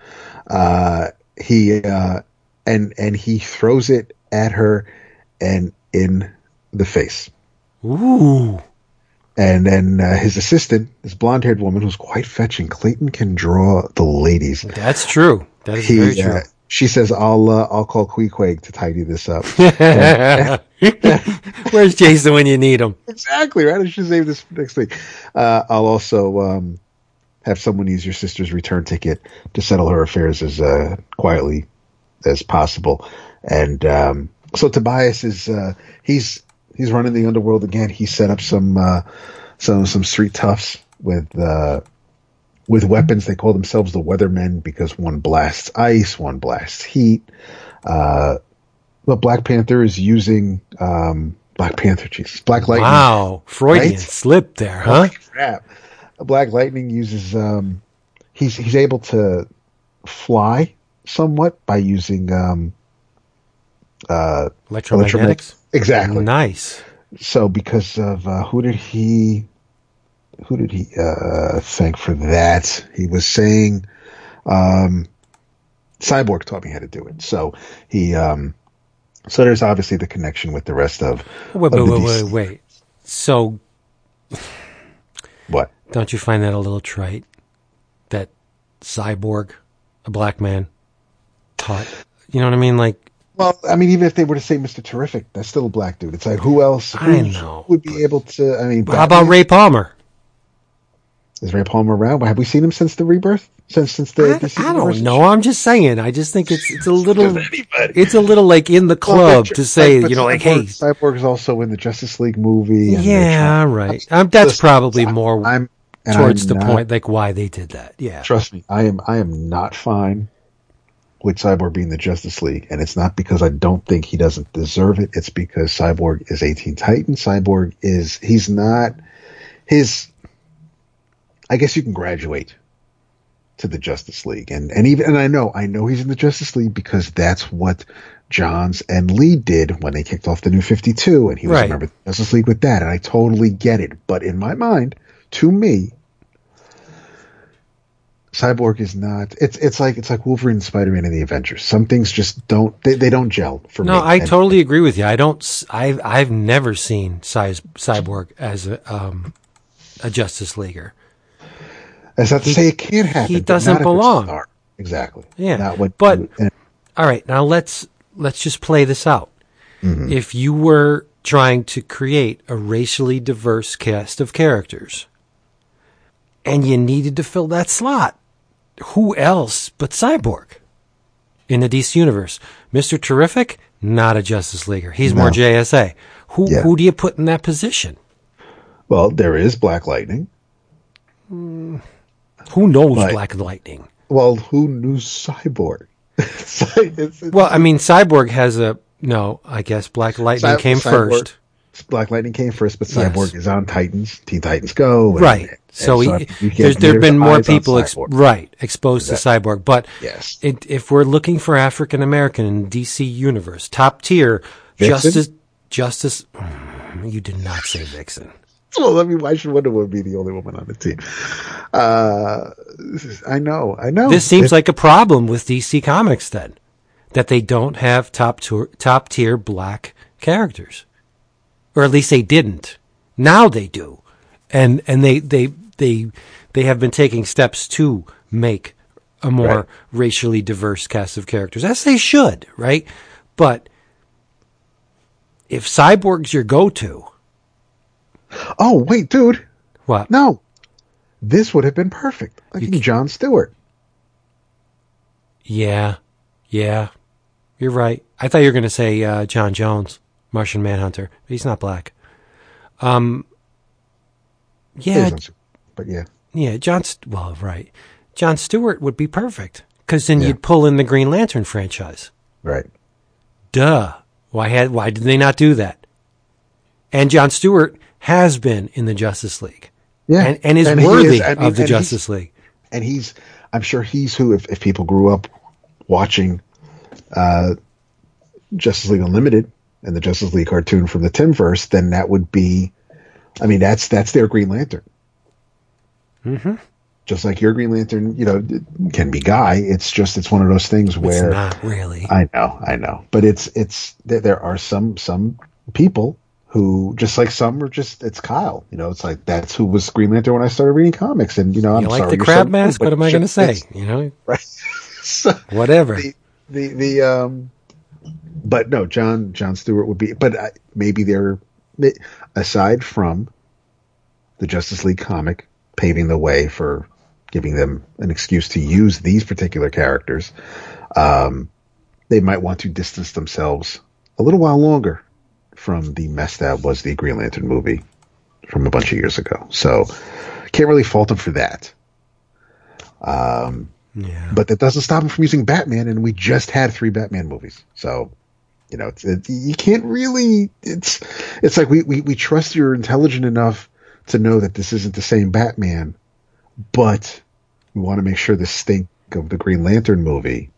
Uh, he uh, and and he throws it at her and in the face. Ooh. And then uh, his assistant, this blonde haired woman who's quite fetching. Clayton can draw the ladies. That's true. That is very true. uh, she says, "I'll uh, I'll call Queequeg to tidy this up." Where's Jason when you need him? exactly right. I should save this for next week. Uh, I'll also um, have someone use your sister's return ticket to settle her affairs as uh, quietly as possible. And um, so Tobias is uh, he's he's running the underworld again. He set up some uh, some some street toughs with uh, with weapons. They call themselves the Weathermen because one blasts ice, one blasts heat. Uh, but Black Panther is using um, Black Panther, Jesus, Black Lightning. Wow. Freudian Right? slip there, huh? Holy crap! Black Lightning uses um, he's he's able to fly somewhat by using um, uh, Electromagnetics? Exactly. Nice. So because of uh, who did he who did he uh, thank for that? He was saying um, Cyborg taught me how to do it. So he um, so there's obviously the connection with the rest of Wait, of wait, the wait, wait, wait. So, what don't you find that a little trite? That cyborg, a black man, taught. You know what I mean? Like, Well, I mean, even if they were to say Mr. Terrific, that's still a black dude. It's like who else who I know, would be able to? I mean, how about Ray Palmer? Is Ray Palmer around? Have we seen him since the rebirth? Since since the I, DC I universe? don't know. I'm just saying. I just think it's it's a little it's a little like in the club but- to say but you know like Cyborg- hey Cyborg is also in the Justice League movie. and yeah trying- right. Um, that's Listen, probably more I'm towards I'm the not- point like why they did that. Yeah. Trust me, I am. I am not fine with Cyborg being the Justice League, and it's not because I don't think he doesn't deserve it. It's because Cyborg is 18 Titan. Cyborg is he's not his. I guess you can graduate to the Justice League, and and even and I know I know he's in the Justice League because that's what Johns and Lee did when they kicked off the New 52, and he was Right. a member of the Justice League with that, and I totally get it. But in my mind, to me, Cyborg is not. It's it's like it's like Wolverine, and Spider Man, and the Avengers. Some things just don't they, they don't gel for No, me. No, I And- totally agree with you. I don't. I've I've never seen Cy, Cyborg as a um, a Justice Leaguer. That's not to say it can't happen. he doesn't not if it's belong. Exactly. Yeah, Not what, but- and- All right, now let's let's just play this out. Mm-hmm. If you were trying to create a racially diverse cast of characters, and you needed to fill that slot, who else but Cyborg in the DC universe? Mister Terrific, not a Justice Leaguer. He's more JSA. Who Yeah. who do you put in that position? well, there is Black Lightning. Hmm. Who knows Right. Black Lightning? Well, who knew Cyborg? It's- it's- Well, I mean, Cyborg has a no. I guess Black Lightning Cy- came Cyborg- first, Black Lightning came first, but Yes. Cyborg is on Titans. Teen Titans Go. and- right? and So, he, there's there have been more people, ex- right, exposed to Cyborg. But Yes. it, if we're looking for African American in DC universe, top tier, Vixen? Justice, Justice. You did not say Vixen. Well, I mean, why should Wonder Woman be the only woman on the team? Uh, I know, I know. This seems It- like a problem with DC Comics then, that they don't have top tour, top tier black characters, or at least they didn't. Now they do, and and they they they they have been taking steps to make a more Right. racially diverse cast of characters, as they should, right? But if Cyborg's your go-to, Oh wait, dude, what? no, this would have been perfect. Like John Stewart. Yeah, yeah, you're right. I thought you were going to say uh, John Jones, Martian Manhunter. He's not black. Um. Yeah, but yeah, yeah. John. St- Well, right. John Stewart would be perfect because then Yeah. you'd pull in the Green Lantern franchise. right. Duh. Why had? Why did they not do that? And John Stewart has been in the Justice League, Yeah, and, and is he worthy I mean, of the and Justice League. and he's i'm sure he's who if, if people grew up watching uh justice league unlimited and the justice league cartoon from the Timmverse then that would be i mean that's that's their green lantern Mm-hmm. just like your green lantern you know can be guy it's just it's one of those things It's where not really. i know i know but it's it's there, there are some some people who just like some are just it's kyle you know it's like that's who was green lantern when i started reading comics and you know i'm you like sorry the crab so- mask? What am I going to say? You know, right so, whatever. the the the um but no john john stewart would be but maybe they're aside from the justice league comic paving the way for giving them an excuse to use these particular characters um they might want to distance themselves a little while longer from the mess that was the green lantern movie from a bunch of years ago so can't really fault them for that um yeah. but that doesn't stop him from using Batman, and we just had three Batman movies. So, you know, it's, it, you can't really. It's it's like we, we we trust you're intelligent enough to know that this isn't the same Batman, but we want to make sure the stink of the Green Lantern movie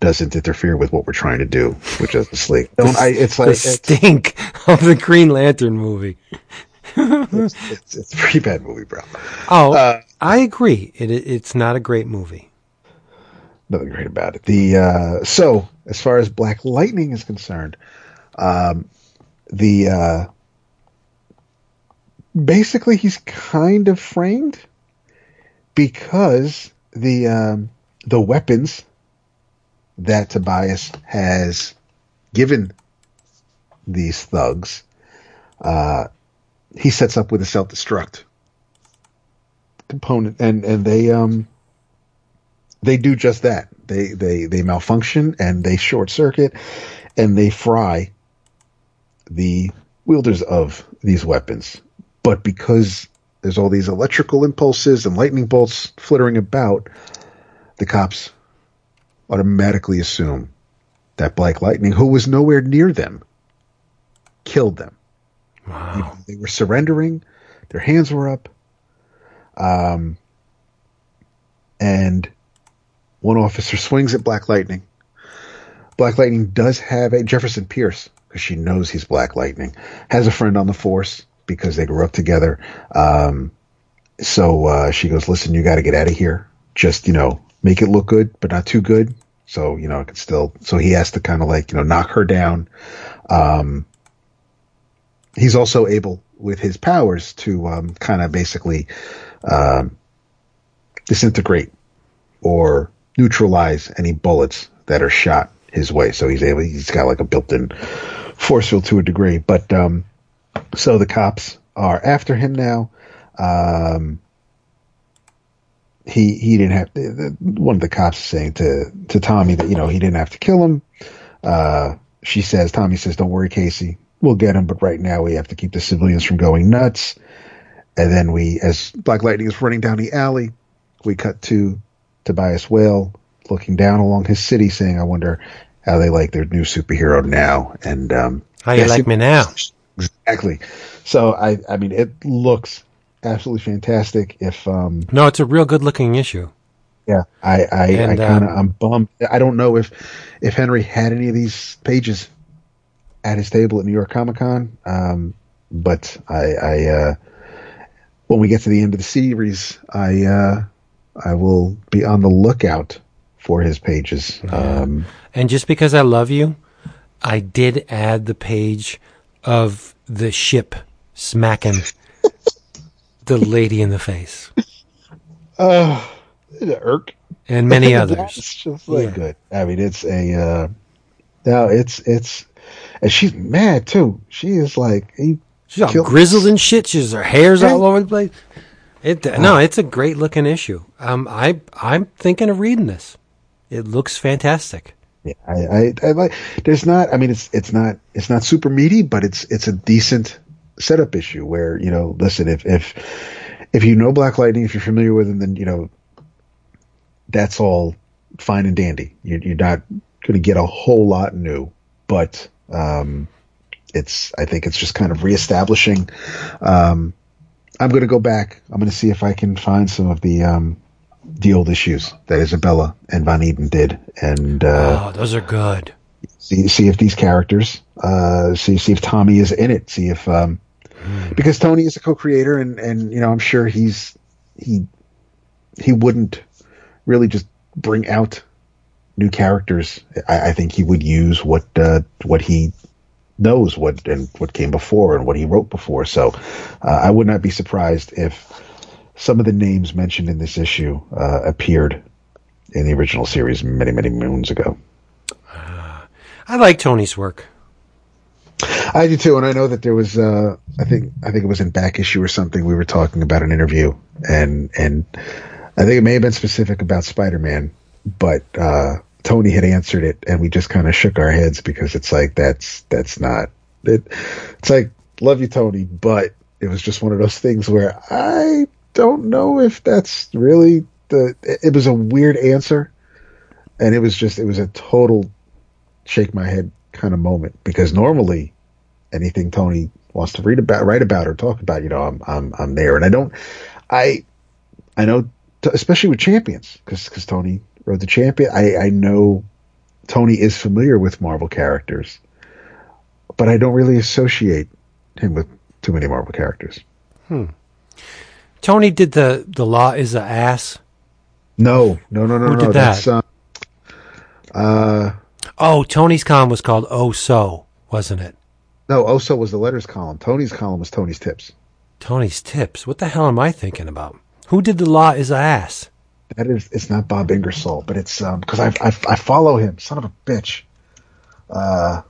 doesn't interfere with what we're trying to do, which is the sleep. Don't I? It's like the it's, stink of the Green Lantern movie. it's, it's, it's a pretty bad movie, bro. Oh, Uh, I agree. It, it's not a great movie. nothing great about it. The uh, so as far as Black Lightning is concerned, um, the uh, basically he's kind of framed because the um, the weapons that Tobias has given these thugs, uh, he sets up with a self destruct component, and and they um they do just that. They they they malfunction and they short circuit and they fry the wielders of these weapons. But because there's all these electrical impulses and lightning bolts flittering about, the cops automatically assume that Black Lightning, who was nowhere near them, killed them. Wow. They were surrendering, their hands were up. Um, and one officer swings at Black Lightning. Black Lightning does have a Jefferson Pierce because she knows he's Black Lightning. Has a friend on the force because they grew up together. Um, so uh, she goes, "Listen, you got to get out of here. Just you know, make it look good, but not too good. So you know, it can still." So he has to kind of like you know knock her down. Um, he's also able with his powers to um, kind of basically um, disintegrate or neutralize any bullets that are shot his way. So he's able. He's got like a built-in force field to a degree. But um, so the cops are after him now. Um, he he didn't have one of the cops is saying to to Tommy that you know he didn't have to kill him. Uh, she says Tommy says, "Don't worry, Casey, we'll get him." But right now we have to keep the civilians from going nuts. And then we, as Black Lightning is running down the alley, we cut to Tobias Whale looking down along his city, saying, "I wonder how they like their new superhero now." And um, How you yes, like it- me now? Exactly. So I, I mean, it looks absolutely fantastic. If um, No, it's a real good looking issue. yeah, I, I, I kind of, um, I'm bummed. I don't know if, if Henry had any of these pages at his table at New York Comic Con. Um, but I, I, uh, when we get to the end of the series, I, uh, I will be on the lookout for his pages. Um, And just because I love you, I did add the page of the ship smacking The Lady in the Face. Oh, Uh, irk. And many That's others. just like Yeah. good. I mean, it's a uh, no, it's it's, and she's mad too. She is like, he, She's all grizzled and shit. She's her hair's all over the place. It no, it's a great looking issue. Um, I I'm thinking of reading this. It looks fantastic. yeah, I, I, I like. There's not. I mean, it's it's not it's not super meaty, but it's it's a decent setup issue where you know, listen, if if if you know Black Lightning, if you're familiar with him, then you know that's all fine and dandy. You're, you're not going to get a whole lot new, but um, it's. I think it's just kind of reestablishing. Um, I'm going to go back. I'm going to see if I can find some of the um, the old issues that Isabella and Von Eeden did, and uh, oh, those are good. see see if these characters, uh, see see if Tommy is in it. See if um, because Tony is a co-creator, and and you know I'm sure he's he he wouldn't really just bring out new characters. I, I think he would use what uh, what he knows what and what came before and what he wrote before. So uh, I would not be surprised if some of the names mentioned in this issue uh, appeared in the original series many many moons ago. I like Tony's work. I do too, and I know that there was. Uh, I think I think it was in back issue or something. We were talking about an interview, and and I think it may have been specific about Spider Man, but uh, Tony had answered it, and we just kind of shook our heads because it's like that's that's not it. It's like love you, Tony, but it was just one of those things where I don't know if that's really the. It, was a weird answer, and it was just it was a total shake my head kind of moment because normally anything Tony wants to read about, write about, or talk about, you know, I'm I'm I'm there, and I don't, I I know, especially with champions, because Tony wrote the champion. I I know Tony is familiar with Marvel characters, but I don't really associate him with too many Marvel characters. Hmm. Tony did the the law is a ass. No, no, no, no, Who no. did that? That's uh, uh, Oh, Tony's column was called Oh So, wasn't it? no. Oso was the letters column. Tony's column was Tony's tips. Tony's tips. What the hell am I thinking about? Who did the law is a ass? That is, it's not Bob Ingersoll, but it's um because I, I I follow him. Son of a bitch. Uh,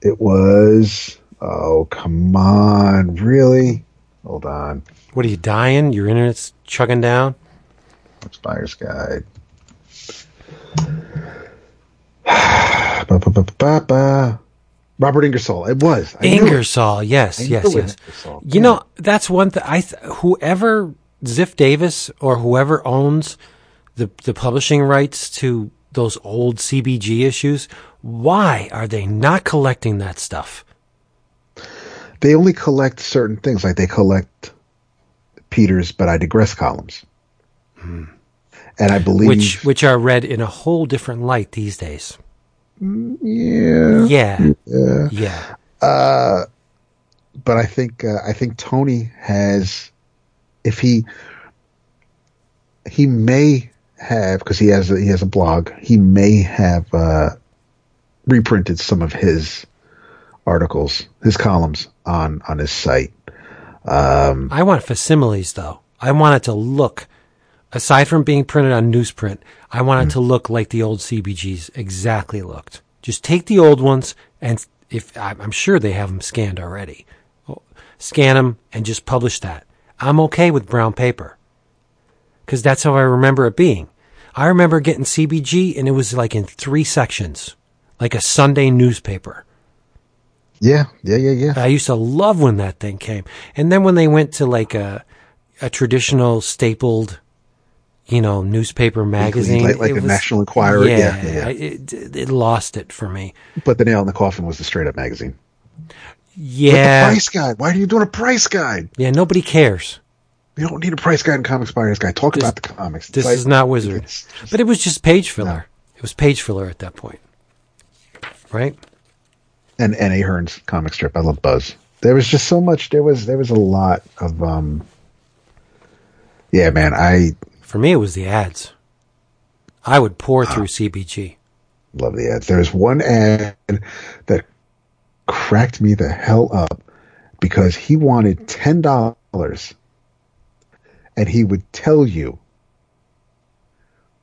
it was. Oh come on, really? Hold on. What are you dying? Your internet's chugging down. Buyer's Guide? Ba, ba, ba, ba, ba. Robert Ingersoll. It was. I knew it. Ingersoll, yes, yes, yes. Ingersoll. You know, that's one thing. I th- whoever Ziff Davis or whoever owns the the publishing rights to those old CBG issues, why are they not collecting that stuff? They only collect certain things, like they collect Peter's, but I digress columns. Hmm. And I believe, Which which are read in a whole different light these days. Yeah, Yeah, yeah. yeah. but I think uh, I think Tony has, if he he may have because he has a, he has a blog, he may have uh, reprinted some of his articles, his columns on on his site. Um, I want facsimiles though. I want it to look, aside from being printed on newsprint, I want it hmm. to look like the old CBGs exactly looked. Just take the old ones and if I'm I'm sure they have them scanned already, oh, scan them and just publish that. I'm okay with brown paper because that's how I remember it being. I remember getting CBG and it was like in three sections, like a Sunday newspaper. Yeah, yeah, yeah, yeah. I used to love when that thing came. And then when they went to like a a traditional stapled, you know, newspaper magazine, like- like it a National Enquirer, yeah, yeah, yeah. It, it lost it for me. But the nail in the coffin was the straight up magazine. Yeah, the price guide. Why are you doing a price guide? yeah. Nobody cares. You don't need a price guide in comics buyer's guide. Talk This- about the comics. It's This like- is not Wizard, just- but it was just page filler. It was page filler at that point, right? and and Ahern's comic strip. I love Buzz. There was just so much. There was there was a lot of um. Yeah, man. I For me, it was the ads. I would pour Ah. through CBG. love the ads. There's one ad that cracked me the hell up because he wanted ten dollars, and he would tell you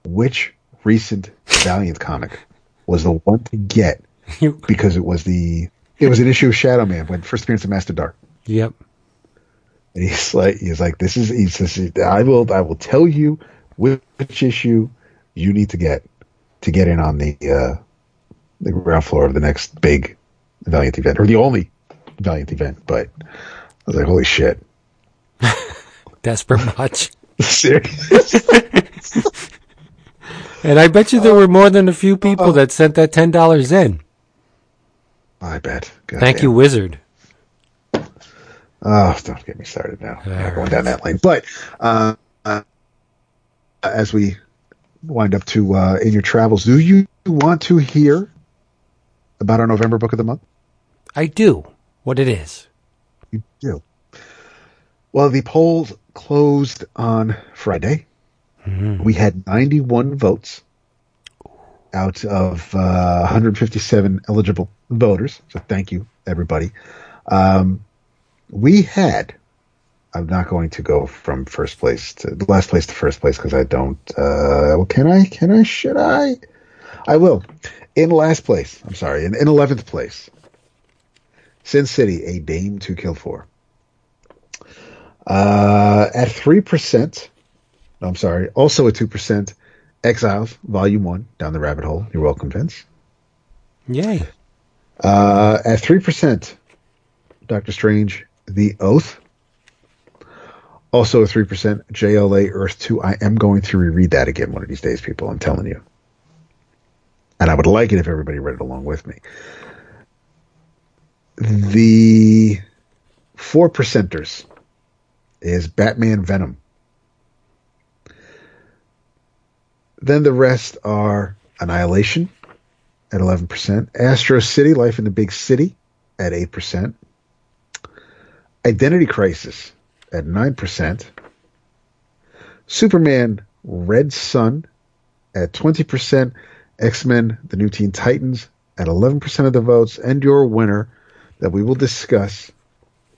which recent Valiant comic was the one to get because it was the it was an issue of Shadow Man when first appearance of Master Darque. Yep. And he's like, he's like, this is, he says, I will, I will tell you which, issue you need to get to get in on the, uh, the ground floor of the next big Valiant event or the only Valiant event. But I was like, holy shit. Desperate much. Serious? And I bet you there were more than a few people that sent that ten dollars in. I bet. God Thank damn. you, Wizard. Oh, don't get me started now. I'm not going down that lane. But uh, uh, as we wind up to uh, in your travels, do you want to hear about our November book of the month? I do. What it is. You do. Well, the polls closed on Friday. We had 91 votes out of uh, 157 eligible voters. So thank you, everybody. Um, we had. I'm not going to go from first place to the last place to first place because I don't. Uh, well, can I? Can I? Should I? I will. In last place. I'm sorry. In, in 11th place. Sin City, a Dame to Kill For. Uh, at 3%, no, I'm sorry, also at 2%, Exiles, Volume 1, Down the Rabbit Hole. You're welcome, Vince. Yay. Uh, at 3%, Doctor Strange, The Oath. Also 3%, JLA Earth 2. I am going to reread that again one of these days, people. I'm telling you. And I would like it if everybody read it along with me. The four percenters is Batman Venom. Then the rest are Annihilation at 11%, Astro City, Life in the Big City at 8%, Identity Crisis at 9%, Superman Red Sun at 20%, X Men The New Teen Titans at 11% of the votes, and your winner that we will discuss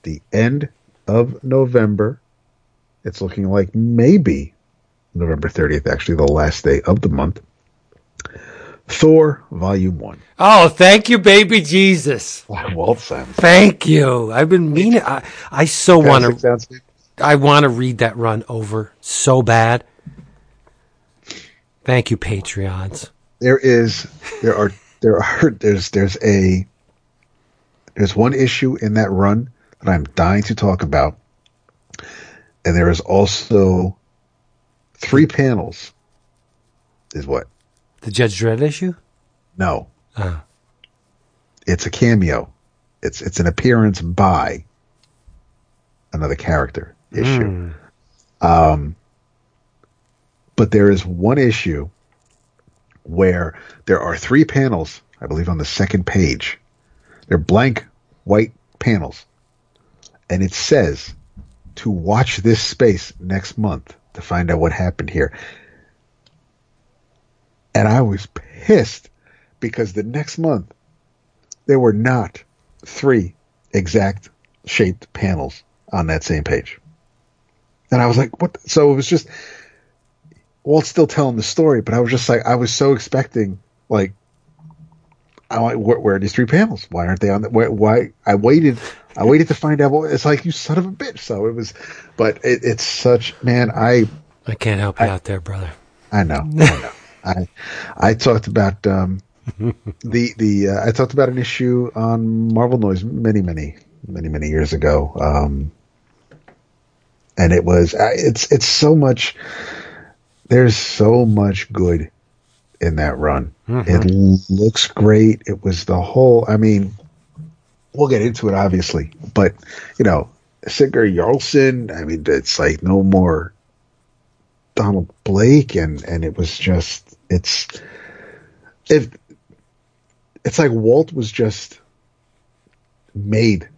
the end of November. It's looking like maybe November 30th, actually, the last day of the month. Thor Volume 1. Oh, thank you, baby Jesus. Walt Simonson. Thank you. I've been meaning. I, I so want to. I want to read that run over so bad. Thank you, Patreons. There is, there are, there are, there's, there's a, there's one issue in that run that I'm dying to talk about. And there is also three panels. Is what? The Judge Dredd issue. No. Oh. It's a cameo. It's it's an appearance by another character issue. Um, but there is one issue where there are three panels, I believe, on the second page. They're blank white panels, and it says to watch this space next month to find out what happened here. And I was pissed because the next month there were not three exact shaped panels on that same page. And I was like, what? So it was just, Walt's still telling the story, but I was just like, I was so expecting, like, I like, where, where are these three panels? Why aren't they on the, why, why, I waited, I waited to find out what, it's like, you son of a bitch. So it was, but it, it's such, man, I, I can't help you out there, brother. I know. I know. I I talked about um, the the uh, I talked about an issue on Marvel Noise many many many many years ago, um, and it was it's it's so much. There's so much good in that run. It looks great. It was the whole. I mean, we'll get into it obviously, but you know, Sigurd Jarlson. I mean, it's like no more Donald Blake, and and it was just it's if it's like Walt was just made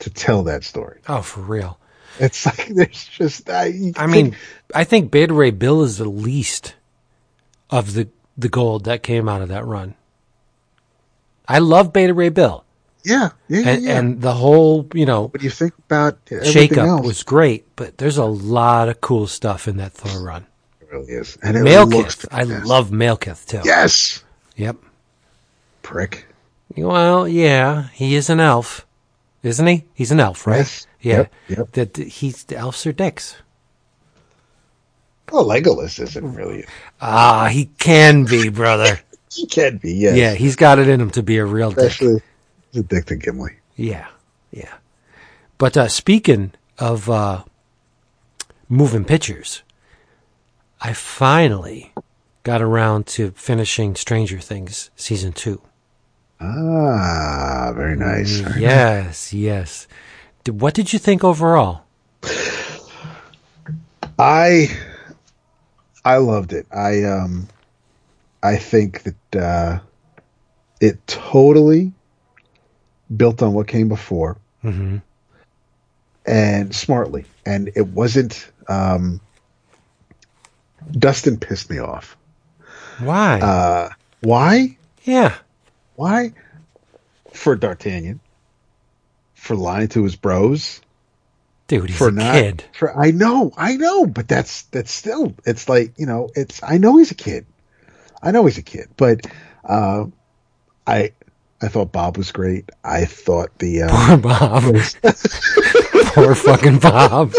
to tell that story. Oh, for real. It's like there's just I, I mean, I think Beta Ray Bill is the least of the the gold that came out of that run. I love Beta Ray Bill. Yeah, yeah, and, yeah. and the whole you know when you think about everything shake up else, was great, but there's a lot of cool stuff in that Thor run. Really is. And it Malekith, I love Malekith too. Yes, Yep. prick. Well, yeah, he is an elf, isn't he? He's an elf, right? Yes. Yeah. Yep, yep. That he's the elves are dicks. Well, Legolas isn't really. Ah, he can be, brother. He can be, yes. yeah, he's got it in him to be a real dick. especially he's a dick to Gimli. Yeah, yeah. But uh, speaking of uh, moving pictures, I finally got around to finishing Stranger Things season two. Ah, very nice. very nice. Yes, yes. What did you think overall? I I loved it. I um I think that uh it totally built on what came before hmm and smartly. And it wasn't um Dustin pissed me off. Why? Uh why? yeah. Why? For D'Artagnan. For lying to his bros. Dude, he's for a not kid. for I know, I know, but that's that's still it's like, you know, it's I know he's a kid. I know he's a kid, but uh, I I thought Bob was great. I thought the uh, Poor Bob. Poor fucking Bob.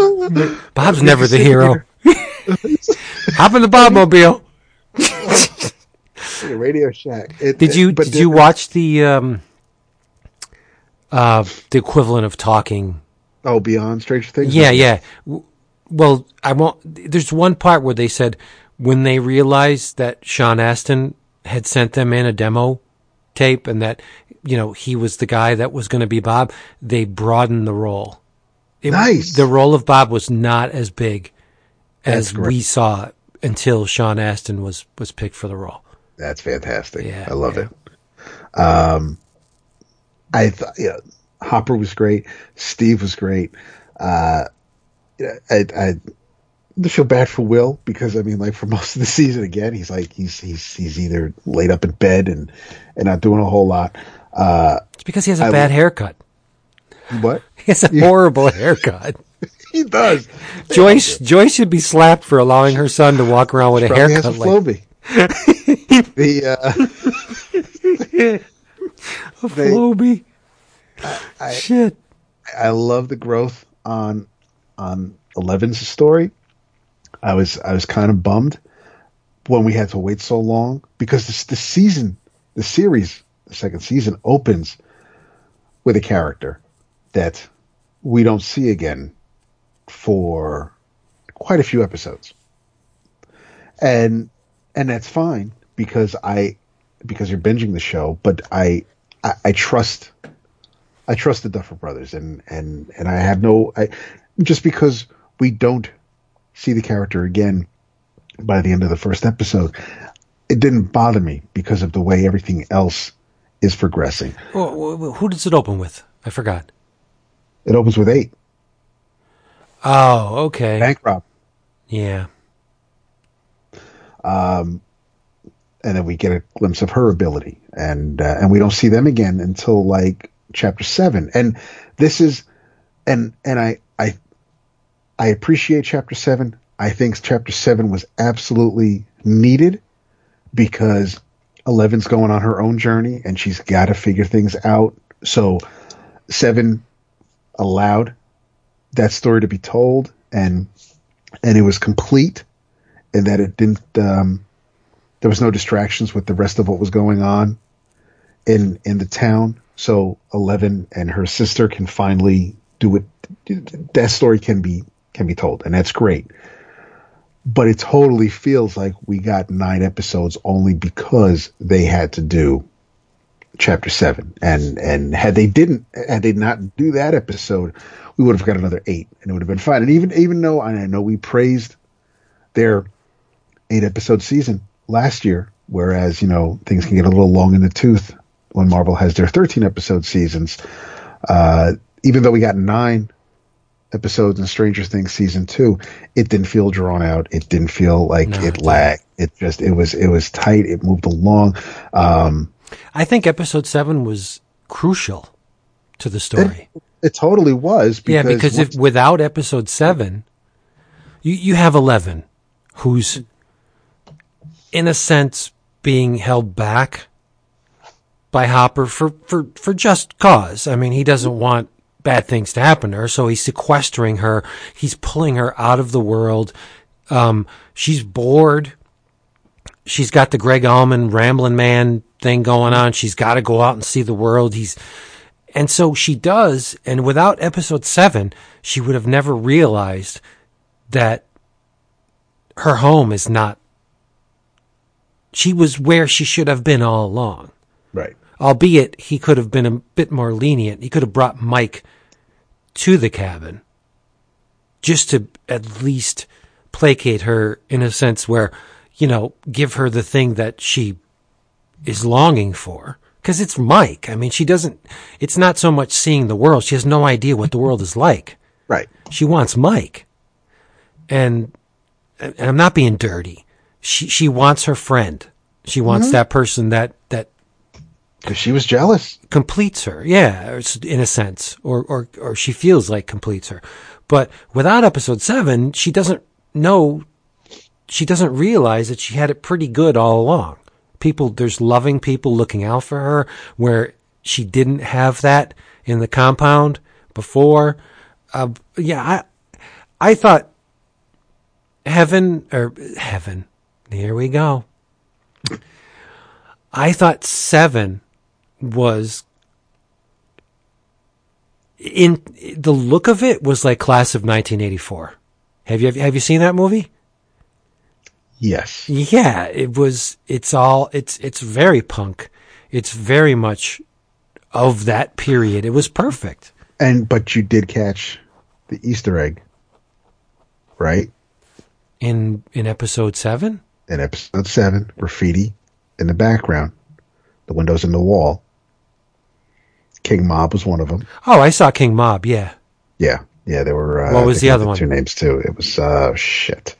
Bob's never the hero. Hop in the Bobmobile. the Radio Shack. It, Did you but did you watch the um uh the equivalent of talking? Oh, Beyond Stranger Things. Yeah, yeah. Well, I won't. There's one part where they said when they realized that Sean Astin had sent them in a demo tape and that you know he was the guy that was going to be Bob, they broadened the role. It- Nice. The role of Bob was not as big as we saw it until Sean Astin was was picked for the role. That's fantastic. Yeah, I love yeah. it. Um, I thought yeah, Hopper was great. Steve was great. Uh, I, I I feel bad for Will because I mean, like for most of the season, again, he's like he's he's he's either laid up in bed and and not doing a whole lot. Uh, It's because he has a I- bad haircut. What He has a horrible haircut. he does, Joyce Joyce should be slapped for allowing her son to walk around with a probably has a haircut like Floby. the uh, a they- Floby. I- Shit. I love the growth on on Eleven's story. I was I was kind of bummed when we had to wait so long because this the season, the series, the second season opens with a character that we don't see again for quite a few episodes. And and that's fine because I because you're binging the show, but I I, I trust I trust the Duffer Brothers, and and and I have no, I just because we don't see the character again by the end of the first episode, it didn't bother me because of the way everything else is progressing. Wh- Who does it open with? I forgot. It opens with eight Oh, okay. bank rob, Yeah. and then we get a glimpse of her ability, and uh, and we don't see them again until like chapter seven. And this is, and and I I I appreciate chapter seven. I think chapter seven was absolutely needed because Eleven's going on her own journey and she's got to figure things out. So seven allowed that story to be told, and and it was complete, and that it didn't. Um, there was no distractions with the rest of what was going on in in the town. So Eleven and her sister can finally do it. That story can be can be told, and that's great. But it totally feels like we got nine episodes only because they had to do chapter seven, and and had they didn't, had they not do that episode, we would have got another eight, and it would have been fine. And even even though I know we praised their eight episode season last year, whereas you know things can get a little long in the tooth when Marvel has their 13 episode seasons. Uh, even though we got nine episodes in Stranger Things season two, it didn't feel drawn out. It didn't feel like No, it it lagged. It just it was it was tight. It moved along. Um, I think episode seven was crucial to the story. It, it totally was. yeah, because if without episode seven, you you have eleven, who's in a sense being held back by Hopper for for for just cause. I mean, he doesn't want bad things to happen to her, so he's sequestering her. He's pulling her out of the world. Um, she's bored. She's got the Gregg Allman Ramblin' Man thing going on. She's got to go out and see the world. He's, and so she does. And without episode seven, she would have never realized that her home is not, she was where she should have been all along. Right. Albeit he could have been a bit more lenient. He could have brought Mike to the cabin just to at least placate her in a sense where, you know, give her the thing that she is longing for. Cause it's Mike. I mean, she doesn't, it's not so much seeing the world. She has no idea what the world is like. Right. She wants Mike. And, and I'm not being dirty. She, she wants her friend. She wants mm-hmm. that person that, that because she was jealous. Completes her, yeah, in a sense, or or or she feels like completes her. But without episode seven, she doesn't know. She doesn't realize that she had it pretty good all along. People, there's loving people looking out for her, where she didn't have that in the compound before. Uh, yeah, I I thought heaven or heaven. Here we go. I thought seven was in the look of it was like class of 1984. Have you have you seen that movie? Yes. Yeah, it was it's all it's it's very punk. It's very much of that period. It was perfect. And but you did catch the Easter egg. Right? In in episode 7? In episode 7, graffiti in the background. The windows in the wall King Mob was one of them. Oh, I saw King Mob. Yeah. Yeah, yeah. There were. Uh, what was the other one? Two names too. It was uh, shit.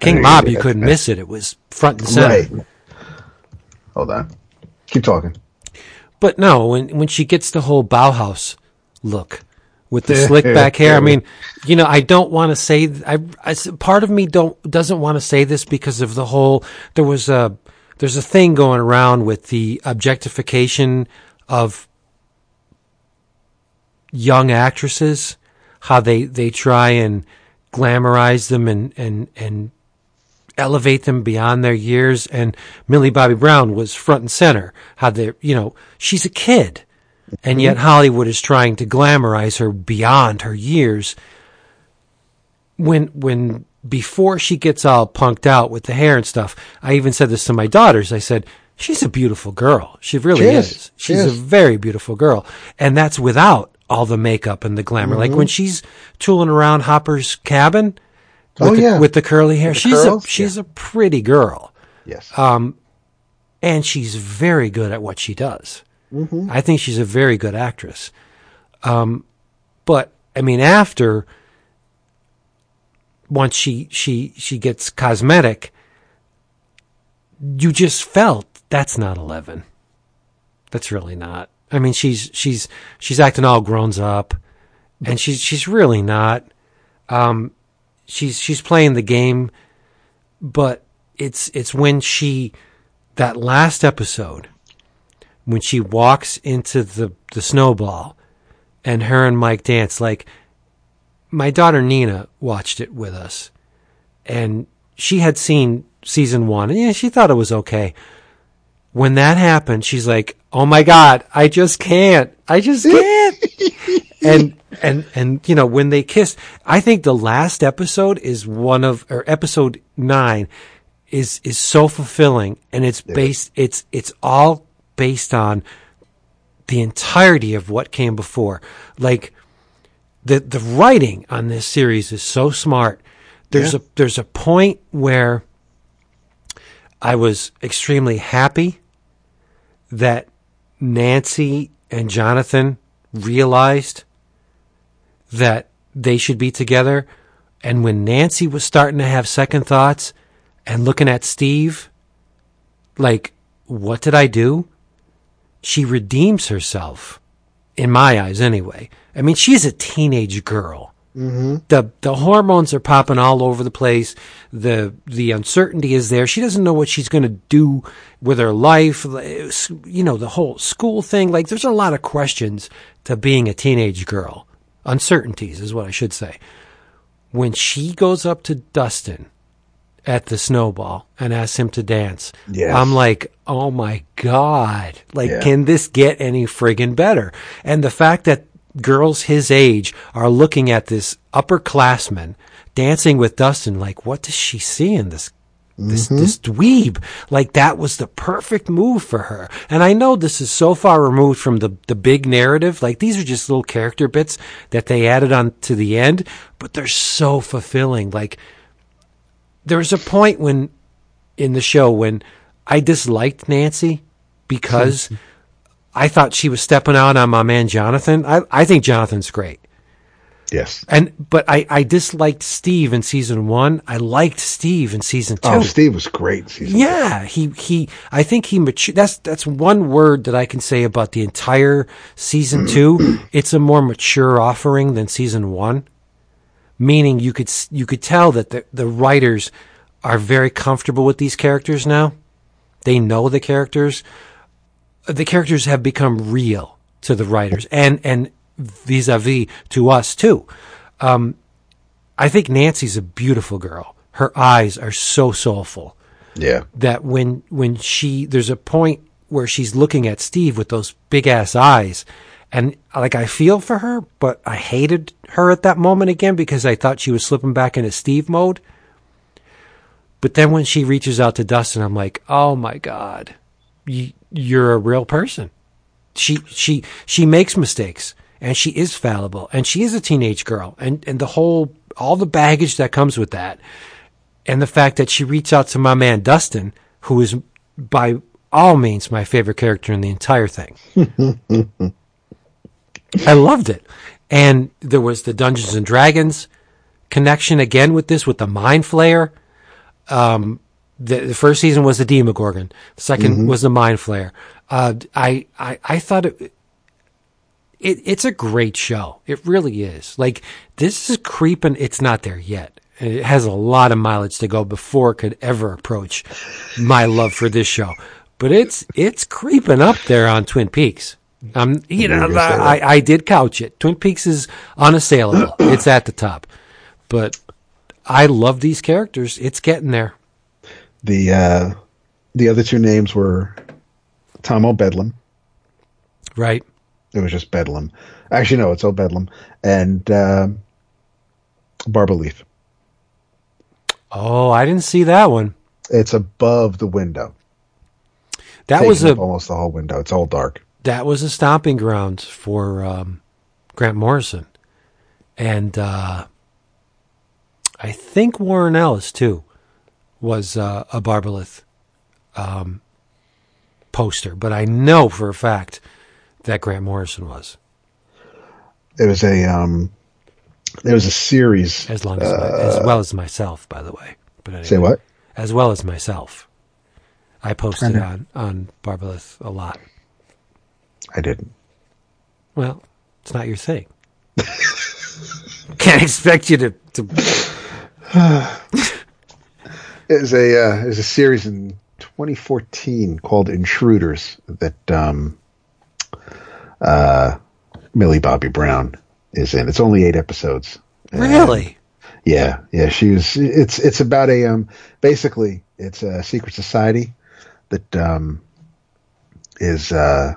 King Mob. You couldn't miss it. It was front and center. Right. Hold on. Keep talking. But no, when when she gets the whole Bauhaus look with the slick back hair, I mean, you know, I don't want to say. I, I part of me don't doesn't want to say this because of the whole. There was a there's a thing going around with the objectification of young actresses, how they, they try and glamorize them and, and, and elevate them beyond their years. And Millie Bobby Brown was front and center. How they, you know, she's a kid. And yet Hollywood is trying to glamorize her beyond her years. When, when before she gets all punked out with the hair and stuff, I even said this to my daughters. I said, she's a beautiful girl. She really she is. is. She's she is. a very beautiful girl. And that's without all the makeup and the glamour. Mm-hmm. Like when she's tooling around Hopper's cabin with, oh, the, yeah. with the curly hair, the she's curls? a she's yeah. a pretty girl. Yes. Um, and she's very good at what she does. Mm-hmm. I think she's a very good actress. Um, but I mean, after once she she she gets cosmetic, you just felt that's not eleven. That's really not. I mean, she's she's she's acting all grown up, and she's she's really not. Um, she's she's playing the game, but it's it's when she that last episode when she walks into the the snowball, and her and Mike dance like. My daughter Nina watched it with us, and she had seen season one, and yeah, she thought it was okay when that happened, she's like, "Oh my god, I just can't. I just can't." And and and you know, when they kissed, I think the last episode is one of or episode 9 is is so fulfilling and it's based it's it's all based on the entirety of what came before. Like the the writing on this series is so smart. There's yeah. a there's a point where I was extremely happy that Nancy and Jonathan realized that they should be together. And when Nancy was starting to have second thoughts and looking at Steve, like what did I do? She redeems herself, in my eyes anyway. I mean, she's a teenage girl. Mm-hmm. The the hormones are popping all over the place. The the uncertainty is there. She doesn't know what she's going to do with her life. You know, the whole school thing. Like, there's a lot of questions to being a teenage girl. Uncertainties is what I should say. When she goes up to Dustin at the snowball and asks him to dance, Yes. I'm like, oh my God. Like, Yeah. can this get any friggin' better? And the fact that girls his age are looking at this upperclassman dancing with Dustin, like, what does she see in this? This, mm-hmm. this dweeb, like that was the perfect move for her. And I know this is so far removed from the, the big narrative. Like these are just little character bits that they added on to the end, but they're so fulfilling. Like there's a point when in the show when I disliked Nancy because I thought she was stepping out on my man Jonathan. I, I think Jonathan's great. Yes. And but I, I disliked Steve in season one. I liked Steve in season oh, two. Oh, Steve was great. Season Yeah, he he. I think he mature. That's that's one word that I can say about the entire season two. It's a more mature offering than season one. Meaning, you could you could tell that the the writers are very comfortable with these characters now. They know the characters. The characters have become real to the writers, and and vis-a-vis to us too. Um, I think Nancy's a beautiful girl. Her eyes are so soulful Yeah. that when when she there's a point where she's looking at Steve with those big ass eyes and like I feel for her but I hated her at that moment again because I thought she was slipping back into Steve mode but then when she reaches out to Dustin I'm like oh my god you, you're a real person she she she makes mistakes and she is fallible and she is a teenage girl and and the whole all the baggage that comes with that and the fact that she reached out to my man Dustin, who is by all means my favorite character in the entire thing. I loved it. And there was the Dungeons and Dragons connection again with this, with the Mind Flayer. Um, the, the first season was the Demogorgon. The 2nd was the Mind Flayer. Uh, I, I, I thought it, it, it's a great show. It really is. Like this is creeping. It's not there yet. It has a lot of mileage to go before it could ever approach my love for this show. But it's it's creeping up there on Twin Peaks. Um, you know, say. I, I did couch it. Twin Peaks is unassailable. it's at the top. But I love these characters. It's getting there. The uh, the other two names were Tom O'Bedlam. Right. It was just Bedlam. Actually, no, it's all Bedlam and uh, Barbelith. Oh, I didn't see that one. It's above the window. That Taking was a almost the whole window. It's all dark. that was a stomping ground for um, Grant Morrison, and uh, I think Warren Ellis too was uh, a Barbelith um, poster, but I know for a fact that Grant Morrison was, It was a um, there was a series. as long as my, as well as myself, by the way. But anyway, Uh, Say what? As well as myself, I posted Kinda. on on Barbelith a lot. I didn't. Well, it's not your thing. Can't expect you to, to It was a uh, it was a series in 2014 called Intruders that um, uh, Millie Bobby Brown is in. It's only eight episodes. Really. Yeah, yeah. She was. It's it's about a um. Basically, it's a secret society that um is uh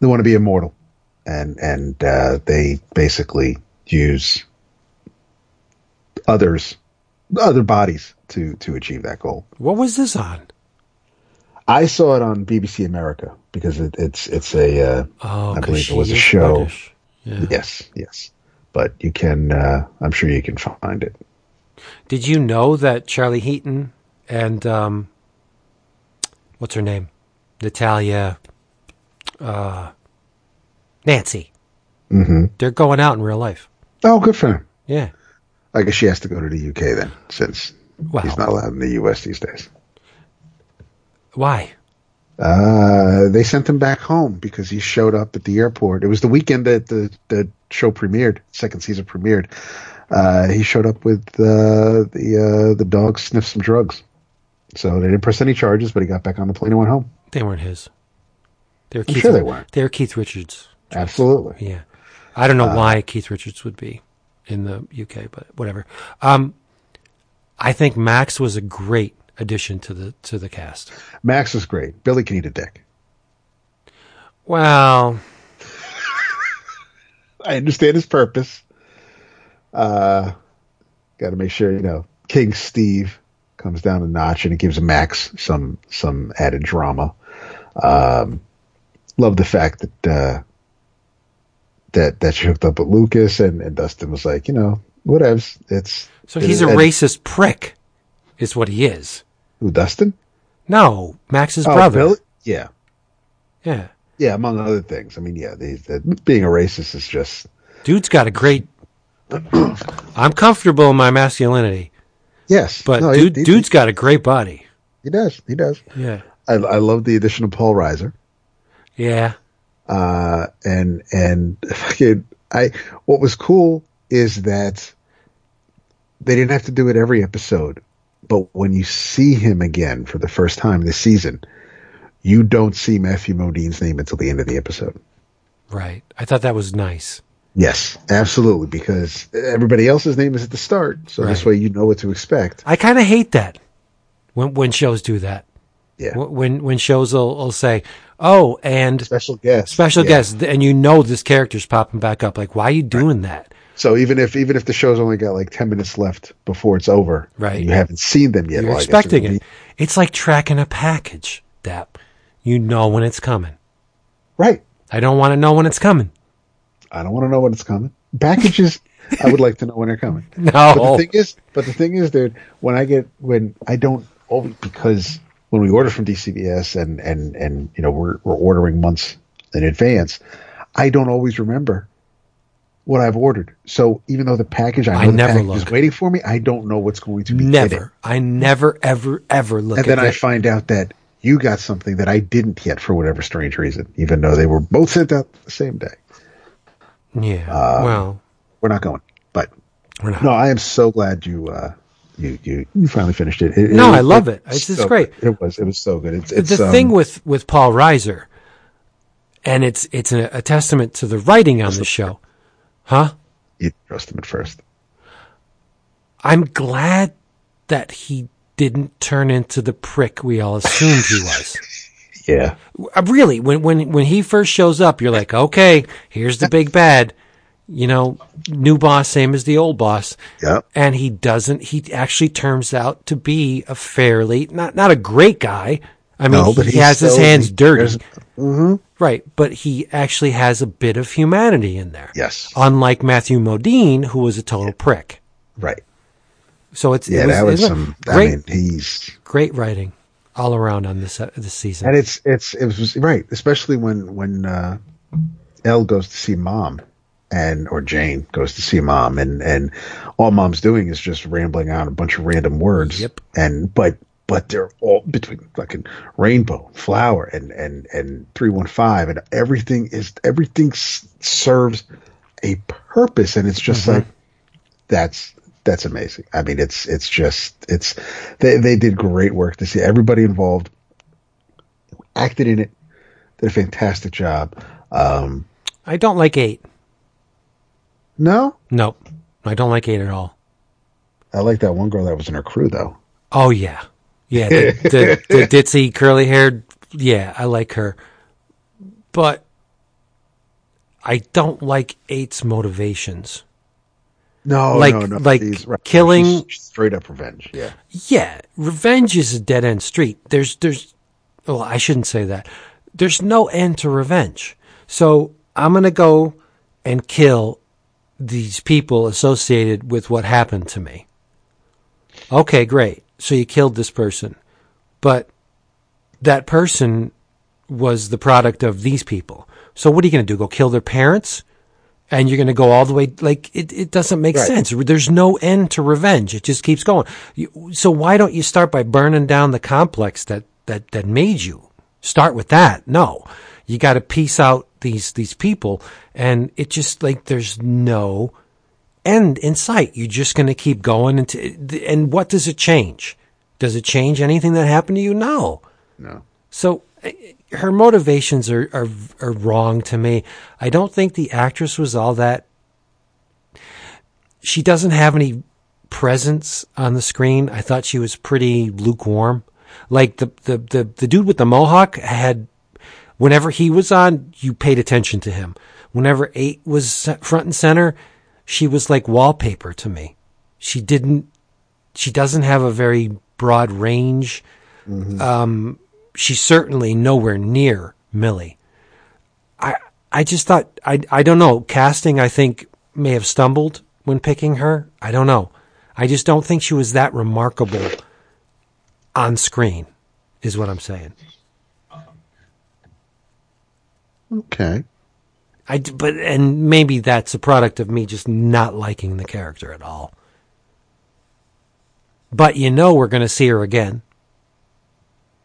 they want to be immortal, and and uh, they basically use others other bodies to to achieve that goal. What was this on? I saw it on BBC America because it, it's it's a uh, Oh, I believe it was a show. Yeah. yes yes, but you can uh, I'm sure you can find it. Did you know that Charlie Heaton and um, what's her name, Natalia, uh, Nancy, hmm they're going out in real life. Oh, good for him. Yeah. I guess she has to go to the UK then, since Well, he's not allowed in the US these days. why? Uh, they sent him back home because he showed up at the airport. It was the weekend that the, the show premiered, second season premiered. Uh, he showed up with uh, the uh, the dog sniffed some drugs. So they didn't press any charges, but he got back on the plane and went home. They weren't his. They were I'm Keith, sure they weren't. They were Keith Richards. Absolutely. Yeah. I don't know Uh, why Keith Richards would be in the UK, but whatever. Um, I think Max was a great addition to the to the cast. Max was great. Billy can eat a dick. Well, I understand his purpose. Uh, got to make sure you know King Steve comes down a notch, and it gives Max some some added drama. Um, love the fact that uh, that that she hooked up with Lucas, and, and Dustin was like, you know, whatevs. It's so he's a racist prick, is what he is. Who Dustin? No, Max's Oh, brother. Billy? Yeah, Yeah, yeah. Among other things, I mean, yeah, the, the, being a racist is just dude's got a great. I'm comfortable in my masculinity, yes, but No, he- dude, he, dude's got a great body. he does, he does. Yeah, I, I love the addition of Paul Reiser. yeah. uh, and and fucking, I what was cool is that they didn't have to do it every episode, but when you see him again for the first time this season, you don't see Matthew Modine's name until the end of the episode. Right. I thought that was nice. Yes, absolutely, because everybody else's name is at the start, so this way you know what to expect. I kind of hate that when when shows do that. Yeah, When when shows will, will say, "Oh, and special guest, special Yeah. guest," and you know this character's popping back up. Like, why are you doing that? So even if even if the show's only got like ten minutes left before it's over, Right. you haven't seen them yet, You're well, expecting it. be- It's like tracking a package. That you know when it's coming. right? I don't want to know when it's coming. I don't want to know when it's coming. Packages, I would like to know when they're coming. No. But the thing is, but the thing is, dude, when I get when I don't always because when we order from DCBS and and and you know we're we're ordering months in advance, I don't always remember what I've ordered. So even though the package, I know I the never package look. is waiting for me, I don't know what's going to be never. hitting. I never, ever, ever look And then I find out that you got something that I didn't yet for whatever strange reason, even though they were both sent out the same day. yeah. uh, well, We're not going, but we're not. No, I am so glad you uh, you you you finally finished it. It- No, it- I love it. It's just so great. good. It was it was so good. It's, it's the um, thing with with Paul Reiser, and it's it's a, a testament to the writing on the show, huh? you trust him at first. I'm glad that he didn't turn into the prick we all assumed he was. Yeah, Uh, really, when when when he first shows up, you're like, okay, here's the big bad. You know, new boss, same as the old boss. yeah, And he doesn't. He actually turns out to be a fairly not not a great guy. I mean, No, but he he's has his hands dirty, mhm. right? But he actually has a bit of humanity in there. Yes, Unlike Matthew Modine, who was a total prick. right. So it's Yeah, it was, that was some. great I mean, he's great writing all around on this uh, this season. and it's it's it was right, especially when when uh, Elle goes to see mom, and or Jane goes to see mom, and and all mom's doing is just rambling out a bunch of random words. Yep. And but but they're all between fucking rainbow, flower, and and and three one five, and everything is everything s- serves a purpose, and it's just like that's that's amazing. I mean, it's it's just it's they they did great work to see everybody involved acted in it, did a fantastic job. Um, I don't like eight. no, Nope, I don't like eight at all. I like that one girl that was in her crew though. Oh yeah, yeah. The, the, the ditzy curly haired. Yeah, I like her, but I don't like eight's motivations. No, Like- no, no. like right, killing- straight up revenge. Yeah, Yeah, revenge is a dead end street. There's, there's, well, I shouldn't say that. There's no end to revenge. So I'm going to go and kill these people associated with what happened to me. Okay, great. So you killed this person, but that person was the product of these people. So what are you going to do? Go kill their parents? and you're going to go all the way like it, it doesn't make Right. sense there's no end to revenge it just keeps going you, so why don't you start by burning down the complex that that that made you start with that. No, you got to piece out these these people, and it just like there's no end in sight. You're just going to keep going into. And what does it change? Does it change anything that happened to you? No. No. So eh, her motivations are, are are wrong to me. I don't think the actress was all that. She doesn't have any presence on the screen. I thought she was pretty lukewarm. Like the the the, the dude with the mohawk had. Whenever he was on, you paid attention to him. Whenever eight was front and center, she was like wallpaper to me. She didn't. She doesn't have a very broad range. Um, she's certainly nowhere near Millie. I I just thought I I don't know casting. I think may have stumbled when picking her. I don't know. I just don't think she was that remarkable on screen. Is what I'm saying. Okay. I but and maybe that's a product of me just not liking the character at all. But you know we're going to see her again.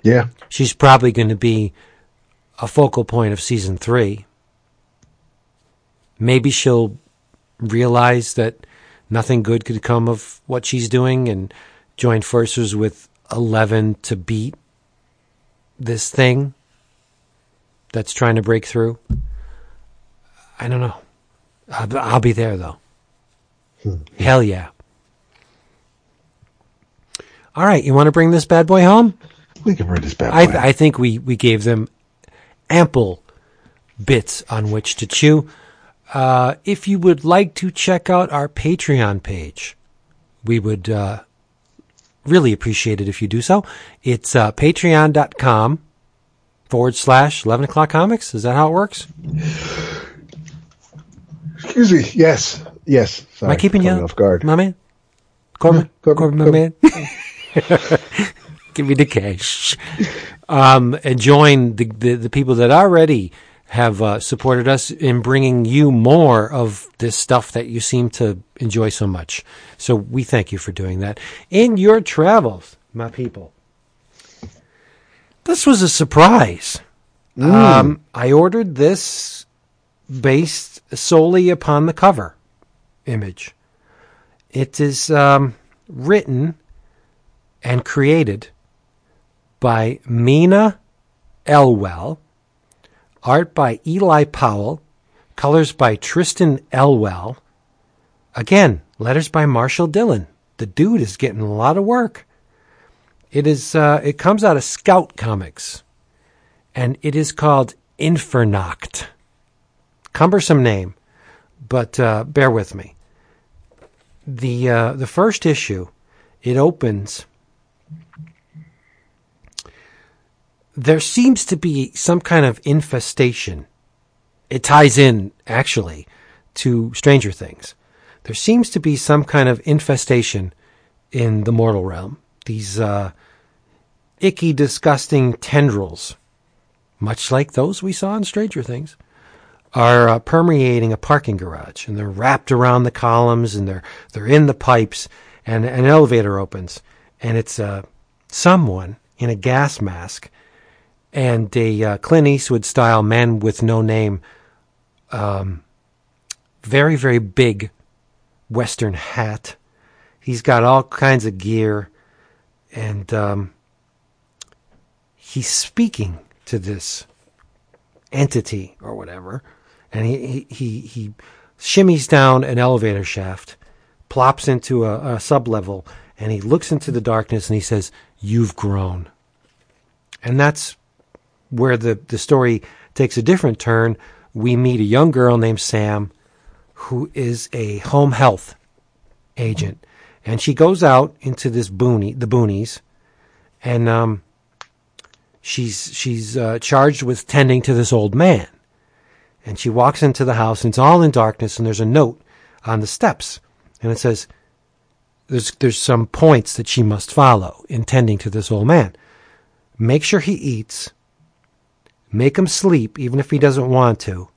Yeah. She's probably going to be a focal point of season three. Maybe she'll realize that nothing good could come of what she's doing and join forces with Eleven to beat this thing that's trying to break through. I don't know. I'll, I'll be there though. Hell yeah. All right, you want to bring this bad boy home? We can bring this bad I, boy. I think we, we gave them ample bits on which to chew. Uh, if you would like to check out our Patreon page, we would uh, really appreciate it if you do so. It's uh, patreon.com forward slash 11 o'clock comics. Is that how it works? Excuse me. Yes. Yes. Sorry, Am I keeping you caught off guard. my man? Corbin? Corbin, my man? Give me the cash. Um, and join the, the, the people that already have uh, supported us in bringing you more of this stuff that you seem to enjoy so much. So we thank you for doing that. In your travels, my people, this was a surprise. Um, I ordered this based solely upon the cover image. It is um, written and created by Mina Elwell, art by Eli Powell, colors by Tristan Elwell. Again, letters by Marshall Dillon. The dude is getting a lot of work. It is. Uh, it comes out of Scout Comics, and it is called Infernoct. Cumbersome name, but uh, bear with me. The uh, the first issue, it opens. There seems to be some kind of infestation. It ties in actually to Stranger Things. There seems to be some kind of infestation in the mortal realm. These uh, icky, disgusting tendrils, much like those we saw in Stranger Things, are uh, permeating a parking garage, and they're wrapped around the columns, and they're they're in the pipes, and an elevator opens, and it's uh, someone in a gas mask and a uh, Clint Eastwood style man with no name, um, very very big Western hat. He's got all kinds of gear, and um, he's speaking to this entity or whatever, and he he he, he shimmies down an elevator shaft, plops into a, a sub level, and he looks into the darkness and he says, "You've grown," and that's where the the story takes a different turn. We meet a young girl named Sam, who is a home health agent, and she goes out into this boonie, the boonies, and um, she's she's uh, charged with tending to this old man, and she walks into the house and it's all in darkness, and there's a note on the steps, and it says there's there's some points that she must follow in tending to this old man. Make sure he eats. Make him sleep even if he doesn't want to,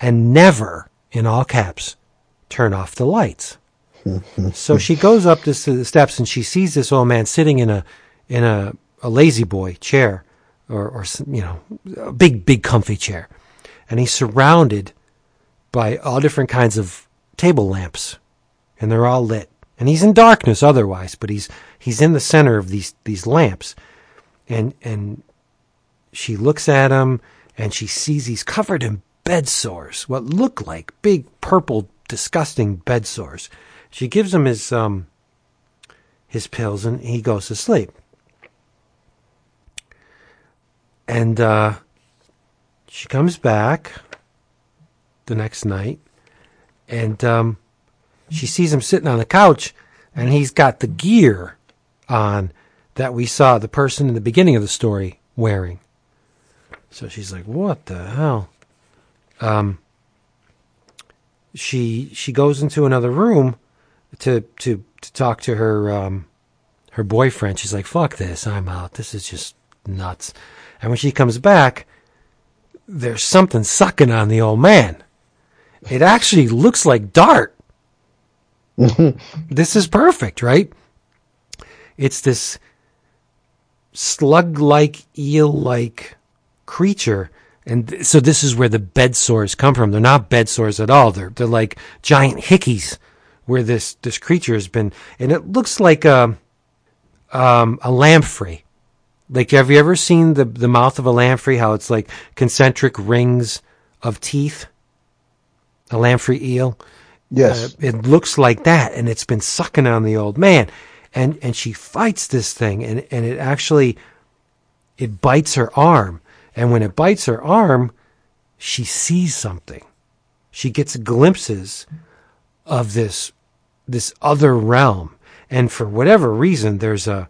and never, in all caps, turn off the lights. so she goes up this, the steps and she sees this old man sitting in a in a, a lazy boy chair or, or you know, a big, big comfy chair. And he's surrounded by all different kinds of table lamps, and they're all lit. And he's in darkness otherwise, but he's he's in the center of these these lamps. And and she looks at him and she sees he's covered in bed sores, what look like big purple disgusting bed sores. She gives him his um his pills and he goes to sleep. And uh, she comes back the next night and um, she sees him sitting on the couch and he's got the gear on that we saw the person in the beginning of the story wearing. So she's like, "What the hell?" Um, she she goes into another room to to to talk to her um, her boyfriend. She's like, "Fuck this, I'm out. This is just nuts." And when she comes back, there's something sucking on the old man. It actually looks like Dart. this is perfect, right? It's this slug like, eel like creature. And th- so this is where the bed sores come from. They're not bed sores at all. They're, they're like giant hickeys where this, this creature has been. And it looks like a, um, a lamprey. Like, have you ever seen the, the mouth of a lamprey? How it's like concentric rings of teeth? A lamprey eel? Yes. Uh, it looks like that, and it's been sucking on the old man. And, and she fights this thing, and, and it actually, it bites her arm. And when it bites her arm, she sees something. She gets glimpses of this, this other realm. And for whatever reason, there's a,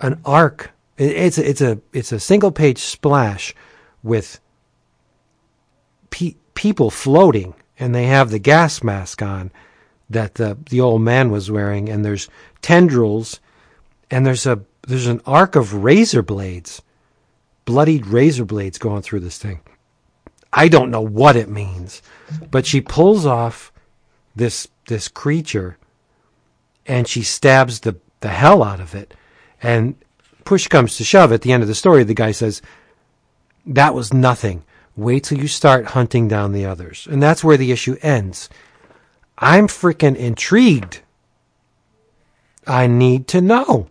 an arc. It- It's a, it's a, it's a single page splash with pe- people floating and they have the gas mask on that the the old man was wearing and there's tendrils and there's a there's an arc of razor blades bloodied razor blades going through this thing. I don't know what it means but she pulls off this this creature and she stabs the the hell out of it and push comes to shove at the end of the story the guy says that was nothing Wait till you start hunting down the others. And that's where the issue ends. I'm freaking intrigued. I need to know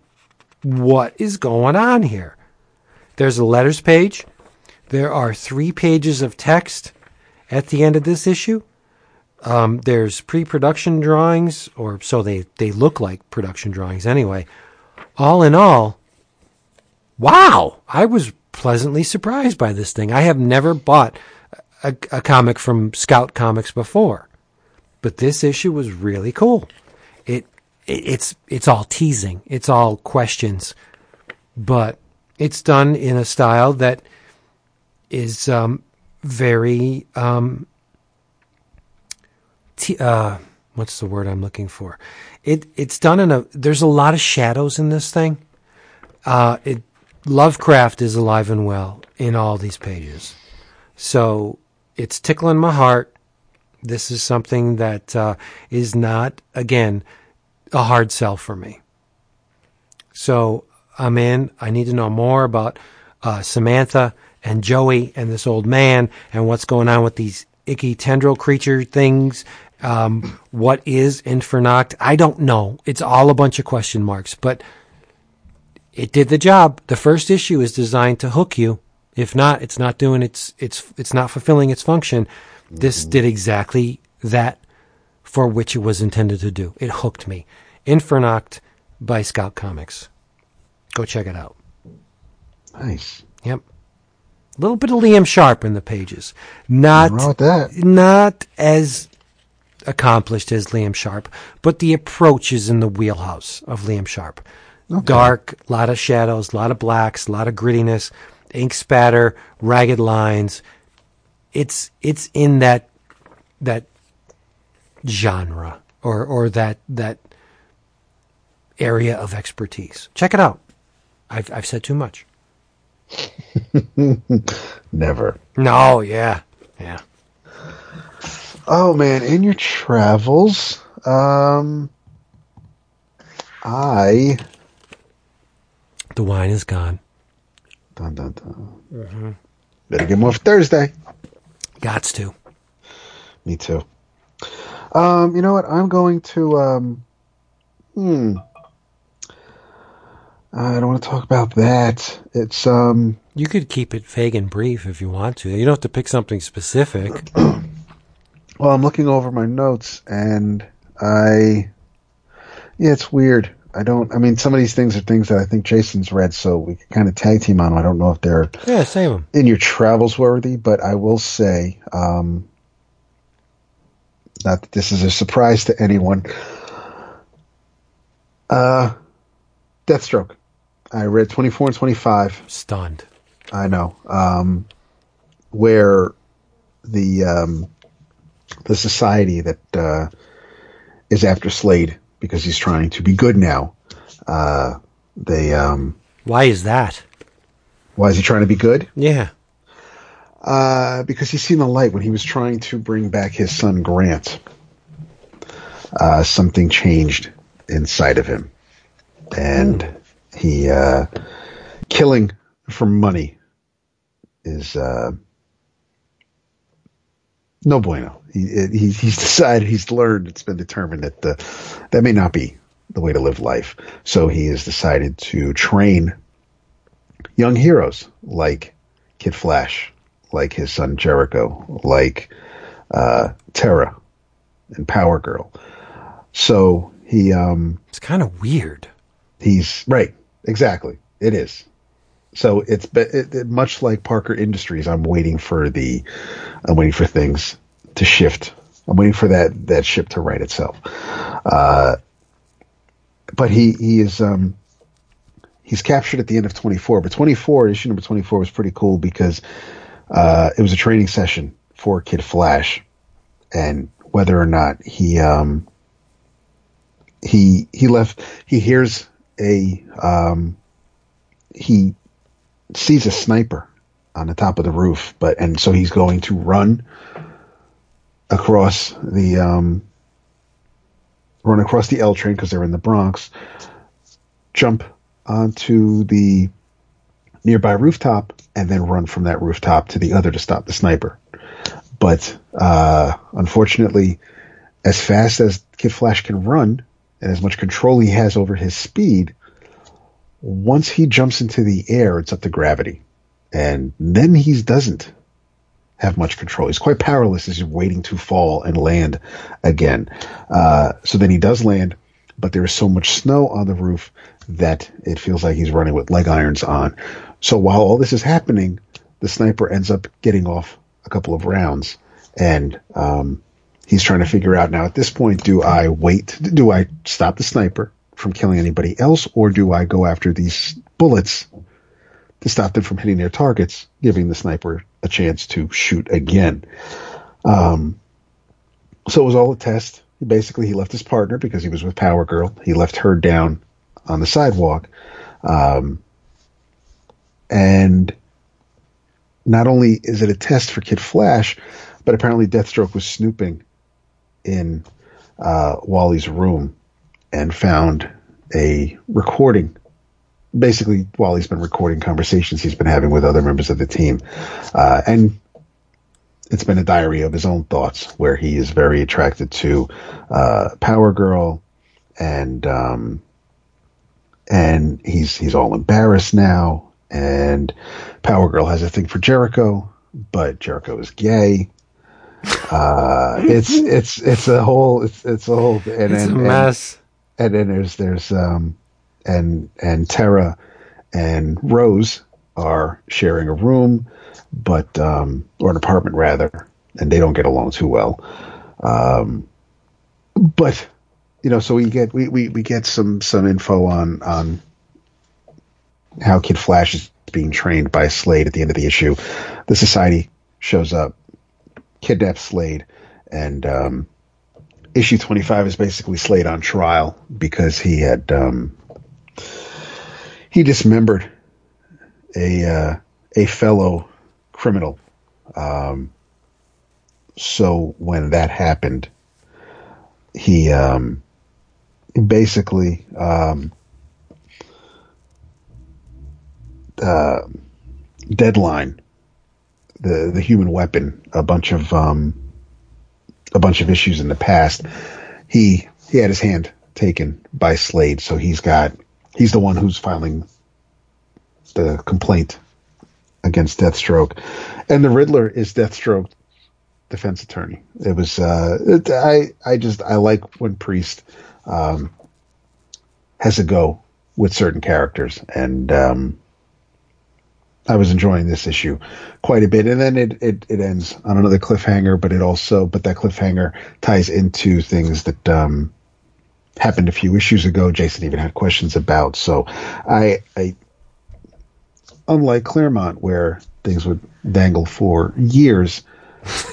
what is going on here. There's a letters page. There are three pages of text at the end of this issue. Um, there's pre-production drawings, or so they, they look like production drawings anyway. All in all, wow, I was pleasantly surprised by this thing. I have never bought a, a comic from Scout Comics before, but this issue was really cool. It, it it's it's all teasing, it's all questions, but it's done in a style that is um, very um, t- uh, what's the word I'm looking for? It it's done in a. There's a lot of shadows in this thing. Uh, it Lovecraft is alive and well in all these pages. So it's tickling my heart. This is something that uh, is not, again, a hard sell for me. So I'm in. I need to know more about uh, Samantha and Joey and this old man and what's going on with these icky tendril creature things. Um, what is Infernoct? I don't know. It's all a bunch of question marks, but it did the job. The first issue is designed to hook you. If not, it's not doing its it's it's not fulfilling its function. This did exactly that for which it was intended to do. It hooked me. Infernoct by Scout Comics. Go check it out. Nice. Yep. A little bit of Liam Sharp in the pages. Not not as accomplished as Liam Sharp, but the approach is in the wheelhouse of Liam Sharp. Dark, a lot of shadows, a lot of blacks, a lot of grittiness, ink spatter, ragged lines. It's it's in that that genre or or that that area of expertise. Check it out. I've I've said too much. Never. No, yeah. Yeah. Oh man, in your travels, um, I The wine is gone. Dun dun dun. Better get more for Thursday. Gots to. Me too. Um, you know what? I'm going to. Um, hmm. I don't want to talk about that. It's um. You could keep it vague and brief if you want to. You don't have to pick something specific. Well, I'm looking over my notes and I. Yeah, it's weird. I don't. I mean, some of these things are things that I think Jason's read, so we can kind of tag team on. 'em. I don't know if they're yeah, save them. in your travels worthy, but I will say, um, not that this is a surprise to anyone. Uh, Deathstroke. I read 24 and 25. Stunned. I know. Um, where the um, the society that uh, is after Slade because he's trying to be good now. Uh, they um, Why is that? why is he trying to be good? Yeah. Uh, because he's seen the light when he was trying to bring back his son Grant. Uh, something changed inside of him, and he uh, killing for money is uh, no bueno. He, he he's decided he's learned it's been determined that the that may not be the way to live life. So he has decided to train young heroes like Kid Flash, like his son Jericho, like uh, Terra and Power Girl. So he um, It's kind of weird. he's right exactly it is. So it's it, it, much like Parker Industries. I'm waiting for the I'm waiting for things to shift. I'm waiting for that that ship to right itself. Uh, but he he is um, he's captured at the end of 24. But 24 issue number 24 was pretty cool because uh, it was a training session for Kid Flash, and whether or not he um, he he left he hears a um, he sees a sniper on the top of the roof, but and so he's going to run across the um, run across the L train because they're in the Bronx, jump onto the nearby rooftop, and then run from that rooftop to the other to stop the sniper. But uh, unfortunately, as fast as Kid Flash can run, and as much control he has over his speed, once he jumps into the air, it's up to gravity. And then he doesn't have much control. He's quite powerless as he's waiting to fall and land again. Uh, so then he does land, but there is so much snow on the roof that it feels like he's running with leg irons on. So while all this is happening, the sniper ends up getting off a couple of rounds. And um, he's trying to figure out now at this point do I wait? Do I stop the sniper from killing anybody else, or do I go after these bullets to stop them from hitting their targets, giving the sniper a chance to shoot again? Um, so it was all a test. Basically he left his partner because he was with Power Girl. He left her down on the sidewalk, um, and not only is it a test for Kid Flash, but apparently Deathstroke was snooping in uh, Wally's room and found a recording. Basically, while he's been recording conversations he's been having with other members of the team, uh, and it's been a diary of his own thoughts, where he is very attracted to uh, Power Girl, and um, and he's he's all embarrassed now. And Power Girl has a thing for Jericho, but Jericho is gay. Uh, it's it's it's a whole it's it's a whole and It's a and, and, mess. And then there's there's um and and Tara and Rose are sharing a room, but um or an apartment rather, and they don't get along too well. Um, but you know, so we get we, we, we get some some info on on how Kid Flash is being trained by Slade at the end of the issue. The society shows up, kidnaps Slade, and um, issue 25 is basically Slade on trial because he had um, he dismembered a uh, a fellow criminal. Um, so when that happened, he um, basically um, uh, Deadline, the the human weapon, a bunch of um, a bunch of issues in the past. He he had his hand taken by Slade, so he's got he's the one who's filing the complaint against Deathstroke, and the Riddler is Deathstroke defense attorney. It was uh, it, I I just I like when Priest um, has a go with certain characters, and um, I was enjoying this issue quite a bit. And then it, it it ends on another cliffhanger, but it also but that cliffhanger ties into things that um, happened a few issues ago. Jason even had questions about. So I I unlike Claremont where things would dangle for years.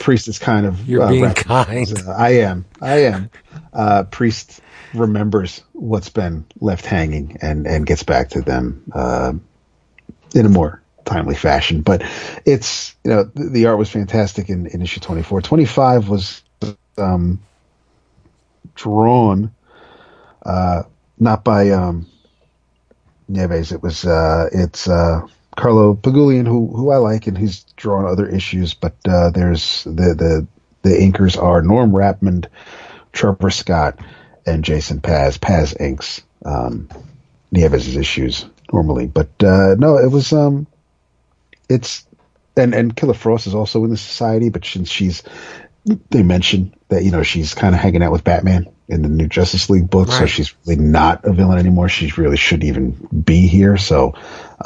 Priest is kind of You're uh, being kind. uh, I am. I am. Uh, Priest remembers what's been left hanging and and gets back to them uh, in a more timely fashion. But it's you know the, the art was fantastic in, in issue 24. 25 was um, drawn uh, not by um, Neves. It was uh, it's uh, Carlo Pagulayan who who I like and he's drawn other issues. But uh, there's the the the inkers are Norm Rapmund, Trevor Scott, and Jason Paz. Paz inks um, Neves' issues normally, but uh, no, it was um, it's and and Killer Frost is also in the society, but since she's they mention that you know she's kind of hanging out with Batman in the new Justice League book, so she's really not a villain anymore. She really shouldn't even be here. So,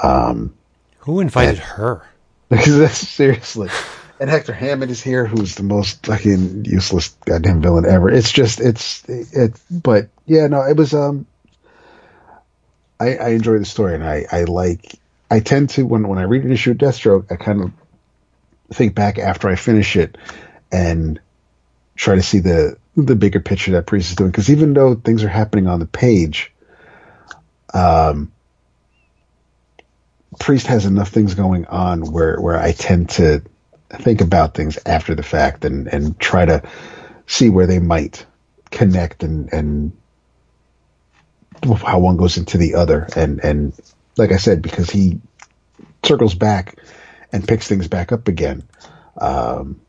um, Who invited her? because that's seriously. And Hector Hammond is here, who's the most fucking useless goddamn villain ever. It's just, it's, it, but yeah, no, it was, um, I, I enjoy the story and I, I like, I tend to, when, when I read an issue of Deathstroke, I kind of think back after I finish it and try to see the, the bigger picture that Priest is doing. Cause even though things are happening on the page, um, Priest has enough things going on where, where I tend to think about things after the fact and, and try to see where they might connect and, and how one goes into the other. And, and like I said, because he circles back and picks things back up again. Um,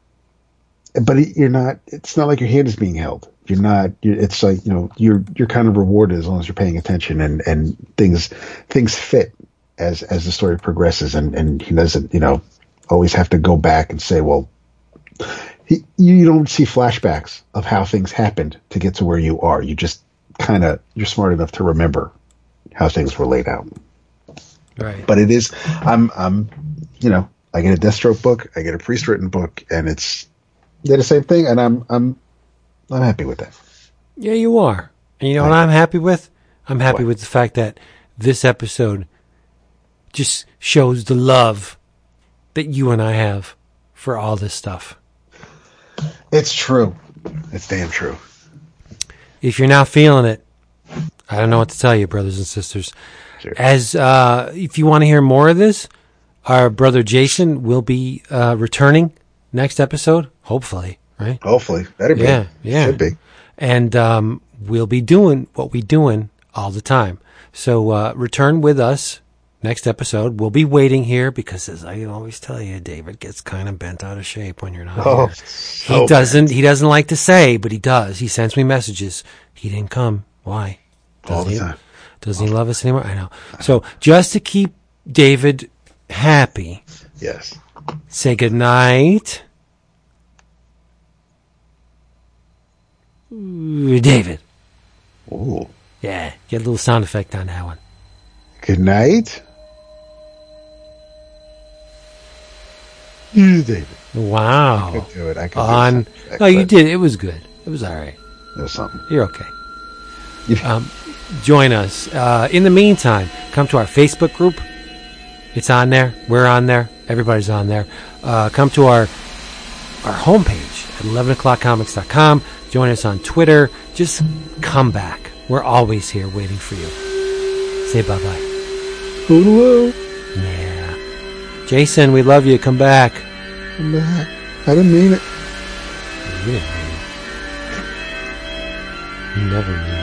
but you're not, it's not like your hand is being held. You're not, it's like, you know, you're, you're kind of rewarded as long as you're paying attention and, and things, things fit as, as the story progresses and, and he doesn't, you know, always have to go back and say, well, he, you don't see flashbacks of how things happened to get to where you are. You just kind of, you're smart enough to remember how things were laid out. Right. But it is, I'm, I'm, you know, I get a Deathstroke book, I get a Priest written book, and it's, they're the same thing, and I'm, I'm, I'm happy with that. Yeah, you are. And you know what I'm happy with? I'm happy What? with the fact that this episode just shows the love that you and I have for all this stuff. It's true. It's damn true. If you're not feeling it, I don't know what to tell you, brothers and sisters. Sure. As uh, if you want to hear more of this, our brother Jason will be uh, returning next episode, hopefully, right? Hopefully, better be. Yeah, yeah. should be. and um, we'll be doing what we doing all the time. So uh, return with us next episode. We'll be waiting here because, as I always tell you, David gets kind of bent out of shape when you're not Oh, here. He so doesn't. He doesn't like to say, but he does. He sends me messages. He didn't come. Why? all Doesn't the he? Doesn't he love us anymore? I know. So just to keep David happy, Yes. say good night, David. Ooh. Yeah, get a little sound effect on that one. Good night. You, David. Wow. I could do it. I could On. do something, Oh, you did. It was good. It was all right. There's something. You're okay. Um, join us. Uh, in the meantime, come to our Facebook group. It's on there. We're on there. Everybody's on there. Uh, come to our our homepage at 11o'clockcomics.com. Join us on Twitter. Just come back. We're always here waiting for you. Say bye bye. Hello. Yeah. Jason, we love you. Come back. I'm back. I didn't mean it. You didn't mean it. You never mean it.